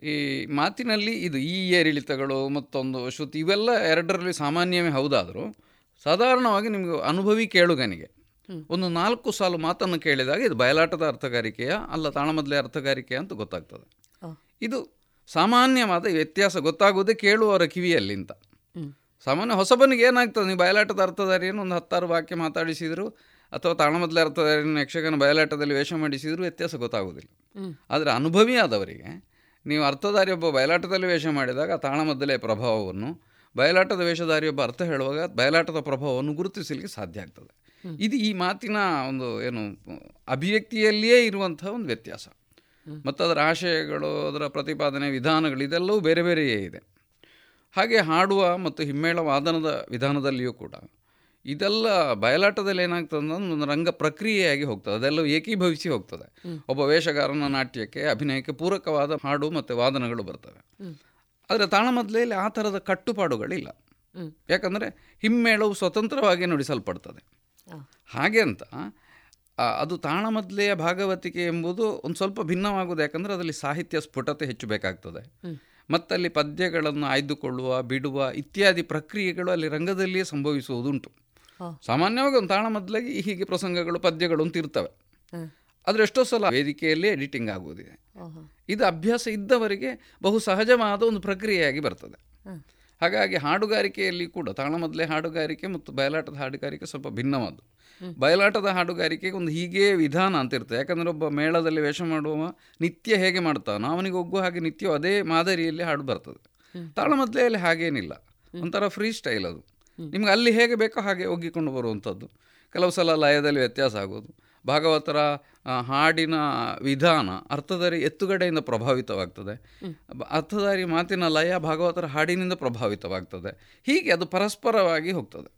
Speaker 9: ಈ ಮಾತಿನಲ್ಲಿ ಇದು ಈ ಏರಿಳಿತಗಳು ಮತ್ತೊಂದು ಶ್ರುತಿ ಇವೆಲ್ಲ ಎರಡರಲ್ಲಿ ಸಾಮಾನ್ಯವೇ ಹೌದಾದರೂ. ಸಾಧಾರಣವಾಗಿ ನಿಮಗೆ ಅನುಭವಿ ಕೇಳುಗನಿಗೆ ಒಂದು ನಾಲ್ಕು ಸಾಲು ಮಾತನ್ನು ಕೇಳಿದಾಗ ಇದು ಬಯಲಾಟದ ಅರ್ಥಗಾರಿಕೆಯ ಅಲ್ಲ ತಾಣಮದ್ಲೆ ಅರ್ಥಗಾರಿಕೆಯ ಅಂತ ಗೊತ್ತಾಗ್ತದೆ. ಇದು ಸಾಮಾನ್ಯವಾದ ವ್ಯತ್ಯಾಸ ಗೊತ್ತಾಗುವುದೇ ಕೇಳುವವರ ಕಿವಿಯಲ್ಲಿ ಅಂತ ಸಾಮಾನ್ಯ ಹೊಸಬನಿಗೆ ಏನಾಗ್ತದೆ? ನೀವು ಬಯಲಾಟದ ಅರ್ಥಧಾರಿಯನ್ನು ಒಂದು ಹತ್ತಾರು ವಾಕ್ಯ ಮಾತಾಡಿಸಿದ್ರು ಅಥವಾ ತಾಣಮದ್ಲೆ ಅರ್ಥಧಾರಿಯನ್ನು ಯಕ್ಷಗಾನ ಬಯಲಾಟದಲ್ಲಿ ವೇಷ ಮಾಡಿಸಿದ್ರು ವ್ಯತ್ಯಾಸ ಗೊತ್ತಾಗುವುದಿಲ್ಲ ಆದರೆ ಅನುಭವಿ ಆದವರಿಗೆ ನೀವು ಅರ್ಥಧಾರಿ ಒಬ್ಬ ಬಯಲಾಟದಲ್ಲಿ ವೇಷ ಮಾಡಿದಾಗ ಆ ತಾಳಮದ್ದಲೆ ಪ್ರಭಾವವನ್ನು ಬಯಲಾಟದ ವೇಷಧಾರಿಯೊಬ್ಬ ಅರ್ಥ ಹೇಳುವಾಗ ಬಯಲಾಟದ ಪ್ರಭಾವವನ್ನು ಗುರುತಿಸಲಿಕ್ಕೆ ಸಾಧ್ಯ ಆಗ್ತದೆ. ಇದು ಈ ಮಾತಿನ ಒಂದು ಏನು ಅಭಿವ್ಯಕ್ತಿಯಲ್ಲಿಯೇ ಇರುವಂತಹ ಒಂದು ವ್ಯತ್ಯಾಸ. ಮತ್ತು ಅದರ ಆಶಯಗಳು, ಅದರ ಪ್ರತಿಪಾದನೆ ವಿಧಾನಗಳು ಇದೆಲ್ಲವೂ ಬೇರೆ ಬೇರೆಯೇ ಇದೆ. ಹಾಗೆ ಹಾಡುವ ಮತ್ತು ಹಿಮ್ಮೇಳ ವಾದನದ ವಿಧಾನದಲ್ಲಿಯೂ ಕೂಡ ಇದೆಲ್ಲ ಬಯಲಾಟದಲ್ಲಿ ಏನಾಗ್ತದೆ ಅಂದ್ರೆ ಒಂದು ರಂಗ ಪ್ರಕ್ರಿಯೆಯಾಗಿ ಹೋಗ್ತದೆ. ಅದೆಲ್ಲ ಏಕೀಭವಿಸಿ ಹೋಗ್ತದೆ. ಒಬ್ಬ ವೇಷಗಾರನ ನಾಟ್ಯಕ್ಕೆ, ಅಭಿನಯಕ್ಕೆ ಪೂರಕವಾದ ಹಾಡು ಮತ್ತು ವಾದನಗಳು ಬರ್ತವೆ. ಆದರೆ ತಾಳಮದ್ಲೆಯಲ್ಲಿ ಆ ಥರದ ಕಟ್ಟುಪಾಡುಗಳಿಲ್ಲ. ಯಾಕಂದರೆ ಹಿಮ್ಮೇಳವು ಸ್ವತಂತ್ರವಾಗಿ ನುಡಿಸಲ್ಪಡ್ತದೆ. ಹಾಗೆ ಅಂತ ಅದು ತಾಳಮದ್ಲೆಯ ಭಾಗವತಿಕೆ ಎಂಬುದು ಒಂದು ಸ್ವಲ್ಪ ಭಿನ್ನವಾಗುವುದು. ಯಾಕಂದರೆ ಅದರಲ್ಲಿ ಸಾಹಿತ್ಯ ಸ್ಫುಟತೆ ಹೆಚ್ಚು ಬೇಕಾಗ್ತದೆ. ಮತ್ತಲ್ಲಿ ಪದ್ಯಗಳನ್ನು ಆಯ್ದುಕೊಳ್ಳುವ ಬಿಡುವ ಇತ್ಯಾದಿ ಪ್ರಕ್ರಿಯೆಗಳು ಅಲ್ಲಿ ರಂಗದಲ್ಲಿಯೇ ಸಂಭವಿಸುವುದುಂಟು. ಸಾಮಾನ್ಯವಾಗಿ ಒಂದು ತಾಳಮದ್ಲೆಗೆ ಹೀಗೆ ಪ್ರಸಂಗಗಳು ಪದ್ಯಗಳು ಅಂತ ಇರ್ತವೆ. ಆದರೆ ಎಷ್ಟೋ ಸಲ ವೇದಿಕೆಯಲ್ಲೇ ಎಡಿಟಿಂಗ್ ಆಗುವುದಿದೆ ಇದು ಅಭ್ಯಾಸ ಇದ್ದವರಿಗೆ ಬಹು ಸಹಜವಾದ ಒಂದು ಪ್ರಕ್ರಿಯೆಯಾಗಿ ಬರ್ತದೆ. ಹಾಗಾಗಿ ಹಾಡುಗಾರಿಕೆಯಲ್ಲಿ ಕೂಡ ತಾಳಮದ್ಲೆ ಹಾಡುಗಾರಿಕೆ ಮತ್ತು ಬಯಲಾಟದ ಹಾಡುಗಾರಿಕೆ ಸ್ವಲ್ಪ ಭಿನ್ನವಾದ್ದು. ಬಯಲಾಟದ ಹಾಡುಗಾರಿಕೆಗೆ ಒಂದು ಹೀಗೆ ವಿಧಾನ ಅಂತ ಇರ್ತದೆ ಯಾಕಂದರೆ ಒಬ್ಬ ಮೇಳದಲ್ಲಿ ವೇಷ ಮಾಡುವ ನಿತ್ಯ ಹೇಗೆ ಮಾಡ್ತಾನೋ ಅವನಿಗೆ ಒಗ್ಗುವ ಹಾಗೆ ನಿತ್ಯ ಅದೇ ಮಾದರಿಯಲ್ಲಿ ಹಾಡು ಬರ್ತದೆ. ತಾಳಮದ್ಲೆಯಲ್ಲಿ ಹಾಗೇನಿಲ್ಲ. ಒಂಥರ ಫ್ರೀ ಸ್ಟೈಲ್ ಅದು. ನಿಮ್ಗೆ ಅಲ್ಲಿ ಹೇಗೆ ಬೇಕೋ ಹಾಗೆ ಒಗ್ಗಿಕೊಂಡು ಬರುವಂಥದ್ದು. ಕೆಲವು ಸಲ ಲಯದಲ್ಲಿ ವ್ಯತ್ಯಾಸ ಆಗೋದು. ಭಾಗವತರ ಹಾಡಿನ ವಿಧಾನ ಅರ್ಥಧಾರಿ ಎತ್ತುಗಡೆಯಿಂದ ಪ್ರಭಾವಿತವಾಗ್ತದೆ. ಅರ್ಥಧಾರಿ ಮಾತಿನ ಲಯ ಭಾಗವತರ ಹಾಡಿನಿಂದ ಪ್ರಭಾವಿತವಾಗ್ತದೆ. ಹೀಗೆ ಅದು ಪರಸ್ಪರವಾಗಿ ಹೋಗ್ತದೆ.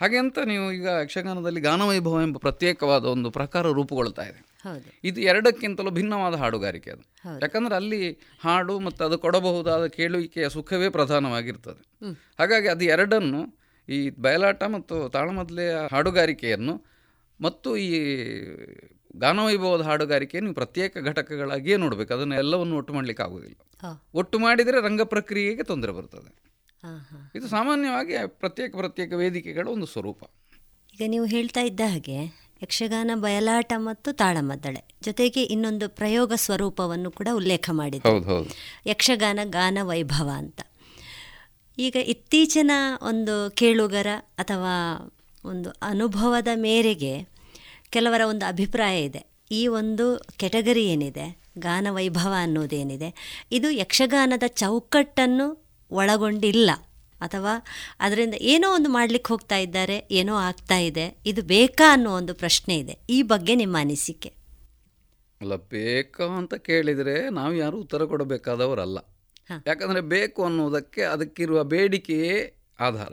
Speaker 9: ಹಾಗೆ ಅಂತ ನೀವು ಈಗ ಯಕ್ಷಗಾನದಲ್ಲಿ ಗಾನವೈಭವ ಎಂಬ ಪ್ರತ್ಯೇಕವಾದ ಒಂದು ಪ್ರಕಾರ ರೂಪುಗೊಳ್ತಾ ಇದೆ. ಇದು ಎರಡಕ್ಕಿಂತಲೂ ಭಿನ್ನವಾದ ಹಾಡುಗಾರಿಕೆ ಅದು. ಯಾಕಂದ್ರೆ ಅಲ್ಲಿ ಹಾಡು ಮತ್ತು ಅದು ಕೊಡಬಹುದಾದ ಕೇಳುವಿಕೆಯ ಸುಖವೇ ಪ್ರಧಾನವಾಗಿರ್ತದೆ. ಹಾಗಾಗಿ ಅದು ಎರಡನ್ನು ಈ ಬಯಲಾಟ ಮತ್ತು ತಾಳಮದ್ಲೆಯ ಹಾಡುಗಾರಿಕೆಯನ್ನು ಮತ್ತು ಈ ಗಾನವೈಭವದ ಹಾಡುಗಾರಿಕೆ ನೀವು ಪ್ರತ್ಯೇಕ ಘಟಕಗಳಾಗಿಯೇ ನೋಡಬೇಕು. ಅದನ್ನು ಎಲ್ಲವನ್ನು ಒಟ್ಟು ಮಾಡಲಿಕ್ಕೆ ಆಗೋದಿಲ್ಲ ಒಟ್ಟು ಮಾಡಿದರೆ ರಂಗ ಪ್ರಕ್ರಿಯೆಗೆ ತೊಂದರೆ ಬರ್ತದೆ. ಇದು ಸಾಮಾನ್ಯವಾಗಿ ಪ್ರತ್ಯೇಕ ಪ್ರತ್ಯೇಕ ವೇದಿಕೆಗಳ ಒಂದು ಸ್ವರೂಪ.
Speaker 8: ಈಗ ನೀವು ಹೇಳ್ತಾ ಇದ್ದ ಹಾಗೆ ಯಕ್ಷಗಾನ ಬಯಲಾಟ ಮತ್ತು ತಾಳಮದ್ದಳೆ ಜೊತೆಗೆ ಇನ್ನೊಂದು ಪ್ರಯೋಗ ಸ್ವರೂಪವನ್ನು ಕೂಡ ಉಲ್ಲೇಖ ಮಾಡಿದೆ ಯಕ್ಷಗಾನ ಗಾನ ವೈಭವ ಅಂತ. ಈಗ ಇತ್ತೀಚಿನ ಒಂದು ಕೇಳುಗರ ಅಥವಾ ಒಂದು ಅನುಭವದ ಮೇರೆಗೆ ಕೆಲವರ ಒಂದು ಅಭಿಪ್ರಾಯ ಇದೆ. ಈ ಒಂದು ಕೆಟಗರಿ ಏನಿದೆ? ಗಾನ ವೈಭವ ಅನ್ನೋದೇನಿದೆ? ಇದು ಯಕ್ಷಗಾನದ ಚೌಕಟ್ಟನ್ನು ಒಳಗೊಂಡಿಲ್ಲ. ಅಥವಾ ಅದರಿಂದ ಏನೋ ಒಂದು ಮಾಡಲಿಕ್ಕೆ ಹೋಗ್ತಾ ಇದ್ದಾರೆ ಏನೋ ಆಗ್ತಾ ಇದೆ ಇದು ಬೇಕಾ ಅನ್ನೋ ಒಂದು ಪ್ರಶ್ನೆ ಇದೆ. ಈ ಬಗ್ಗೆ ನಿಮ್ಮ ಅನಿಸಿಕೆ?
Speaker 9: ಅಲ್ಲ ಬೇಕಾ ಅಂತ ಕೇಳಿದರೆ ನಾವು ಯಾರು ಉತ್ತರ ಕೊಡಬೇಕಾದವರಲ್ಲ. ಯಾಕಂದರೆ ಬೇಕು ಅನ್ನೋದಕ್ಕೆ ಅದಕ್ಕಿರುವ ಬೇಡಿಕೆಯೇ ಆಧಾರ.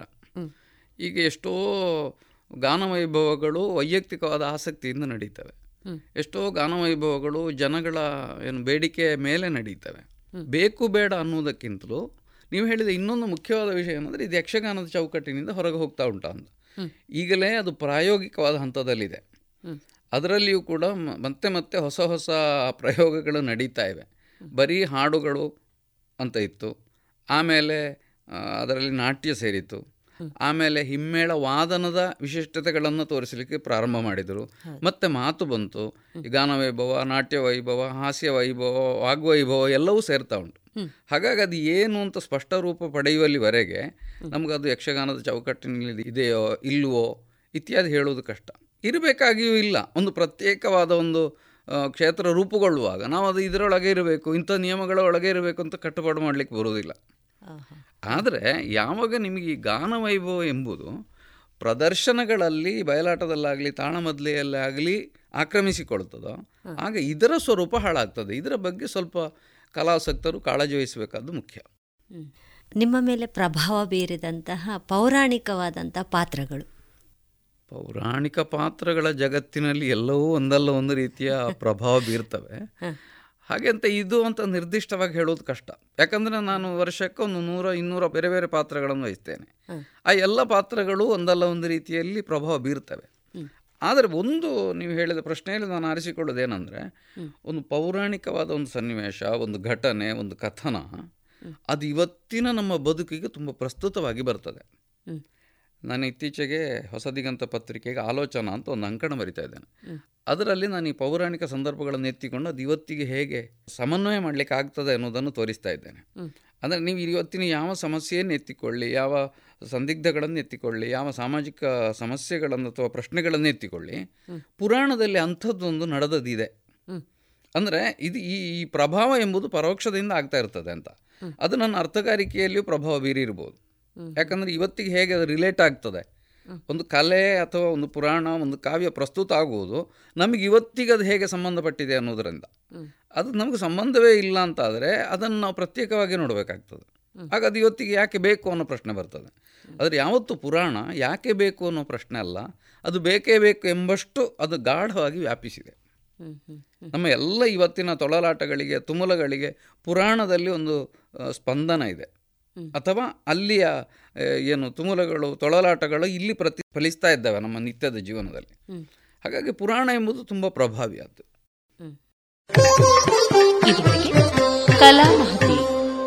Speaker 9: ಈಗ ಎಷ್ಟೋ ಗಾನವೈಭವಗಳು ವೈಯಕ್ತಿಕವಾದ ಆಸಕ್ತಿಯಿಂದ ನಡೀತವೆ. ಎಷ್ಟೋ ಗಾನವೈಭವಗಳು ಜನಗಳ ಏನು ಬೇಡಿಕೆಯ ಮೇಲೆ ನಡೀತವೆ. ಬೇಕು ಬೇಡ ಅನ್ನೋದಕ್ಕಿಂತಲೂ ನೀವು ಹೇಳಿದ ಇನ್ನೊಂದು ಮುಖ್ಯವಾದ ವಿಷಯ ಏನಂದರೆ ಇದು ಯಕ್ಷಗಾನದ ಚೌಕಟ್ಟಿನಿಂದ ಹೊರಗೆ ಹೋಗ್ತಾ ಉಂಟಾ ಅಂತ. ಈಗಲೇ ಅದು ಪ್ರಾಯೋಗಿಕವಾದ ಹಂತದಲ್ಲಿದೆ. ಅದರಲ್ಲಿಯೂ ಕೂಡ ಮತ್ತೆ ಮತ್ತೆ ಹೊಸ ಹೊಸ ಪ್ರಯೋಗಗಳು ನಡೀತಾ ಇವೆ. ಬರೀ ಹಾಡುಗಳು ಅಂತ ಇತ್ತು. ಆಮೇಲೆ ಅದರಲ್ಲಿ ನಾಟ್ಯ ಸೇರಿತು ಆಮೇಲೆ ಹಿಮ್ಮೇಳ ವಾದನದ ವಿಶಿಷ್ಟತೆಗಳನ್ನು ತೋರಿಸಲಿಕ್ಕೆ ಪ್ರಾರಂಭ ಮಾಡಿದರು. ಮತ್ತೆ ಮಾತು ಬಂತು. ಗಾನ ಗಾನವೈಭವ ನಾಟ್ಯ ವೈಭವ ಹಾಸ್ಯ ವೈಭವ ವಾಗ್ವೈಭವ ಎಲ್ಲವೂ ಸೇರ್ತಾ ಉಂಟು. ಹಾಗಾಗಿ ಅದು ಏನು ಅಂತ ಸ್ಪಷ್ಟ ರೂಪ ಪಡೆಯುವಲ್ಲಿವರೆಗೆ ನಮಗದು ಯಕ್ಷಗಾನದ ಚೌಕಟ್ಟಿನಲ್ಲಿ ಇದೆಯೋ ಇಲ್ವೋ ಇತ್ಯಾದಿ ಹೇಳುವುದು ಕಷ್ಟ. ಇರಬೇಕಾಗಿಯೂ ಇಲ್ಲ. ಒಂದು ಪ್ರತ್ಯೇಕವಾದ ಒಂದು ಕ್ಷೇತ್ರ ರೂಪುಗೊಳ್ಳುವಾಗ ನಾವು ಅದು ಇದರೊಳಗೆ ಇರಬೇಕು ಇಂಥ ನಿಯಮಗಳ ಒಳಗೆ ಇರಬೇಕು ಅಂತ ಕಟ್ಟುಪಾಡು ಮಾಡಲಿಕ್ಕೆ ಬರುವುದಿಲ್ಲ. ಆದರೆ ಯಾವಾಗ ನಿಮಗೆ ಈ ಗಾನವೈಭವ ಎಂಬುದು ಪ್ರದರ್ಶನಗಳಲ್ಲಿ ಬಯಲಾಟದಲ್ಲಾಗಲಿ ತಾಣಮದ್ಲೆಯಲ್ಲಾಗಲಿ ಆಕ್ರಮಿಸಿಕೊಳ್ತದೋ ಆಗ ಇದರ ಸ್ವರೂಪ ಹಾಳಾಗ್ತದೆ. ಇದರ ಬಗ್ಗೆ ಸ್ವಲ್ಪ ಕಲಾಸಕ್ತರು ಕಾಳಜಿ ವಹಿಸಬೇಕಾದ್ದು ಮುಖ್ಯ.
Speaker 8: ನಿಮ್ಮ ಮೇಲೆ ಪ್ರಭಾವ ಬೀರಿದಂತಹ ಪೌರಾಣಿಕವಾದಂಥ ಪಾತ್ರಗಳು.
Speaker 9: ಪೌರಾಣಿಕ ಪಾತ್ರಗಳ ಜಗತ್ತಿನಲ್ಲಿ ಎಲ್ಲವೂ ಒಂದಲ್ಲ ಒಂದು ರೀತಿಯ ಪ್ರಭಾವ ಬೀರ್ತವೆ. ಹಾಗೆ ಅಂತ ಇದು ಅಂತ ನಿರ್ದಿಷ್ಟವಾಗಿ ಹೇಳೋದು ಕಷ್ಟ. ಯಾಕಂದರೆ ನಾನು ವರ್ಷಕ್ಕೆ ಒಂದು ನೂರ ಇನ್ನೂರ ಬೇರೆ ಬೇರೆ ಪಾತ್ರಗಳನ್ನು ವಹಿಸ್ತೇನೆ. ಆ ಎಲ್ಲ ಪಾತ್ರಗಳು ಒಂದಲ್ಲ ಒಂದು ರೀತಿಯಲ್ಲಿ ಪ್ರಭಾವ ಬೀರ್ತವೆ. ಆದರೆ ಒಂದು ನೀವು ಹೇಳಿದ ಪ್ರಶ್ನೆಯಲ್ಲಿ ನಾನು ಆರಿಸಿಕೊಳ್ಳೋದೇನೆಂದರೆ ಒಂದು ಪೌರಾಣಿಕವಾದ ಒಂದು ಸನ್ನಿವೇಶ ಒಂದು ಘಟನೆ ಒಂದು ಕಥನ ಅದು ಇವತ್ತಿನ ನಮ್ಮ ಬದುಕಿಗೆ ತುಂಬ ಪ್ರಸ್ತುತವಾಗಿ ಬರ್ತದೆ. ನಾನು ಇತ್ತೀಚೆಗೆ ಹೊಸದಿಗಂತ ಪತ್ರಿಕೆಗೆ ಆಲೋಚನಾ ಅಂತ ಒಂದು ಅಂಕಣ ಬರಿತಾ ಇದ್ದೇನೆ. ಅದರಲ್ಲಿ ನಾನು ಈ ಪೌರಾಣಿಕ ಸಂದರ್ಭಗಳನ್ನು ಎತ್ತಿಕೊಂಡು ಅದು ಇವತ್ತಿಗೆ ಹೇಗೆ ಸಮನ್ವಯ ಮಾಡಲಿಕ್ಕೆ ಆಗ್ತದೆ ಅನ್ನೋದನ್ನು ತೋರಿಸ್ತಾ ಇದ್ದೇನೆ. ಅಂದರೆ ನೀವು ಇವತ್ತಿನ ಯಾವ ಸಮಸ್ಯೆಯನ್ನು ಎತ್ತಿಕೊಳ್ಳಿ ಯಾವ ಸಂದಿಗ್ಧಗಳನ್ನು ಎತ್ತಿಕೊಳ್ಳಿ ಯಾವ ಸಾಮಾಜಿಕ ಸಮಸ್ಯೆಗಳನ್ನು ಅಥವಾ ಪ್ರಶ್ನೆಗಳನ್ನು ಎತ್ತಿಕೊಳ್ಳಿ ಪುರಾಣದಲ್ಲಿ ಅಂಥದ್ದೊಂದು ನಡೆದದಿದೆ. ಅಂದರೆ ಇದು ಈ ಈ ಪ್ರಭಾವ ಎಂಬುದು ಪರೋಕ್ಷದಿಂದ ಆಗ್ತಾ ಇರ್ತದೆ ಅಂತ. ಅದು ನನ್ನ ಅರ್ಥಗಾರಿಕೆಯಲ್ಲಿಯೂ ಪ್ರಭಾವ ಬೀರಿರ್ಬೋದು. ಯಾಕಂದರೆ ಇವತ್ತಿಗೆ ಹೇಗೆ ಅದು ರಿಲೇಟ್ ಆಗ್ತದೆ. ಒಂದು ಕಲೆ ಅಥವಾ ಒಂದು ಪುರಾಣ ಒಂದು ಕಾವ್ಯ ಪ್ರಸ್ತುತ ಆಗುವುದು ನಮಗೆ ಇವತ್ತಿಗೆ ಅದು ಹೇಗೆ ಸಂಬಂಧಪಟ್ಟಿದೆ ಅನ್ನೋದರಿಂದ. ಅದು ನಮಗೆ ಸಂಬಂಧವೇ ಇಲ್ಲ ಅಂತಾದರೆ ಅದನ್ನು ನಾವು ಪ್ರತ್ಯೇಕವಾಗಿ ನೋಡಬೇಕಾಗ್ತದೆ. ಆಗ ಅದು ಇವತ್ತಿಗೆ ಯಾಕೆ ಬೇಕು ಅನ್ನೋ ಪ್ರಶ್ನೆ ಬರ್ತದೆ. ಆದರೆ ಯಾವತ್ತು ಪುರಾಣ ಯಾಕೆ ಬೇಕು ಅನ್ನೋ ಪ್ರಶ್ನೆ ಅಲ್ಲ ಅದು ಬೇಕೇ ಬೇಕು ಎಂಬಷ್ಟು ಅದು ಗಾಢವಾಗಿ ವ್ಯಾಪಿಸಿದೆ. ನಮ್ಮ ಎಲ್ಲ ಇವತ್ತಿನ ತೊಳಲಾಟಗಳಿಗೆ ತುಮಲಗಳಿಗೆ ಪುರಾಣದಲ್ಲಿ ಒಂದು ಸ್ಪಂದನ ಇದೆ. ಅಥವಾ ಅಲ್ಲಿಯ ಏನು ತುಮುಲಗಳು ತೊಳಲಾಟಗಳು ಇಲ್ಲಿ ಪ್ರತಿಫಲಿಸ್ತಾ ಇದ್ದಾವೆ ನಮ್ಮ ನಿತ್ಯದ ಜೀವನದಲ್ಲಿ. ಹಾಗಾಗಿ ಪುರಾಣ ಎಂಬುದು ತುಂಬ ಪ್ರಭಾವಿಯಾದ್ದು
Speaker 2: ಕಲಾ ಮಹತಿ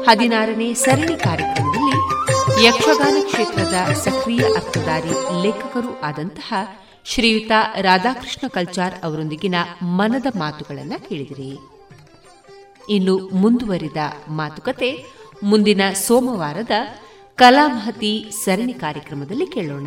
Speaker 2: ಹದಿನಾರನೇ ಸರಣಿ ಕಾರ್ಯಕ್ರಮದಲ್ಲಿ ಯಕ್ಷಗಾನ ಕ್ಷೇತ್ರದ ಸಕ್ರಿಯ ಅರ್ಥಧಾರಿ ಲೇಖಕರು ಆದಂತಹ ಶ್ರೀಯುತ ರಾಧಾಕೃಷ್ಣ ಕಲ್ಚಾರ್ ಅವರೊಂದಿಗಿನ ಮನದ ಮಾತುಗಳನ್ನು ಕೇಳಿದಿರಿ. ಇನ್ನು ಮುಂದುವರಿದ ಮಾತುಕತೆ ಮುಂದಿನ ಸೋಮವಾರದ ಕಲಾಮಹತಿ ಸರಣಿ ಕಾರ್ಯಕ್ರಮದಲ್ಲಿ ಕೇಳೋಣ.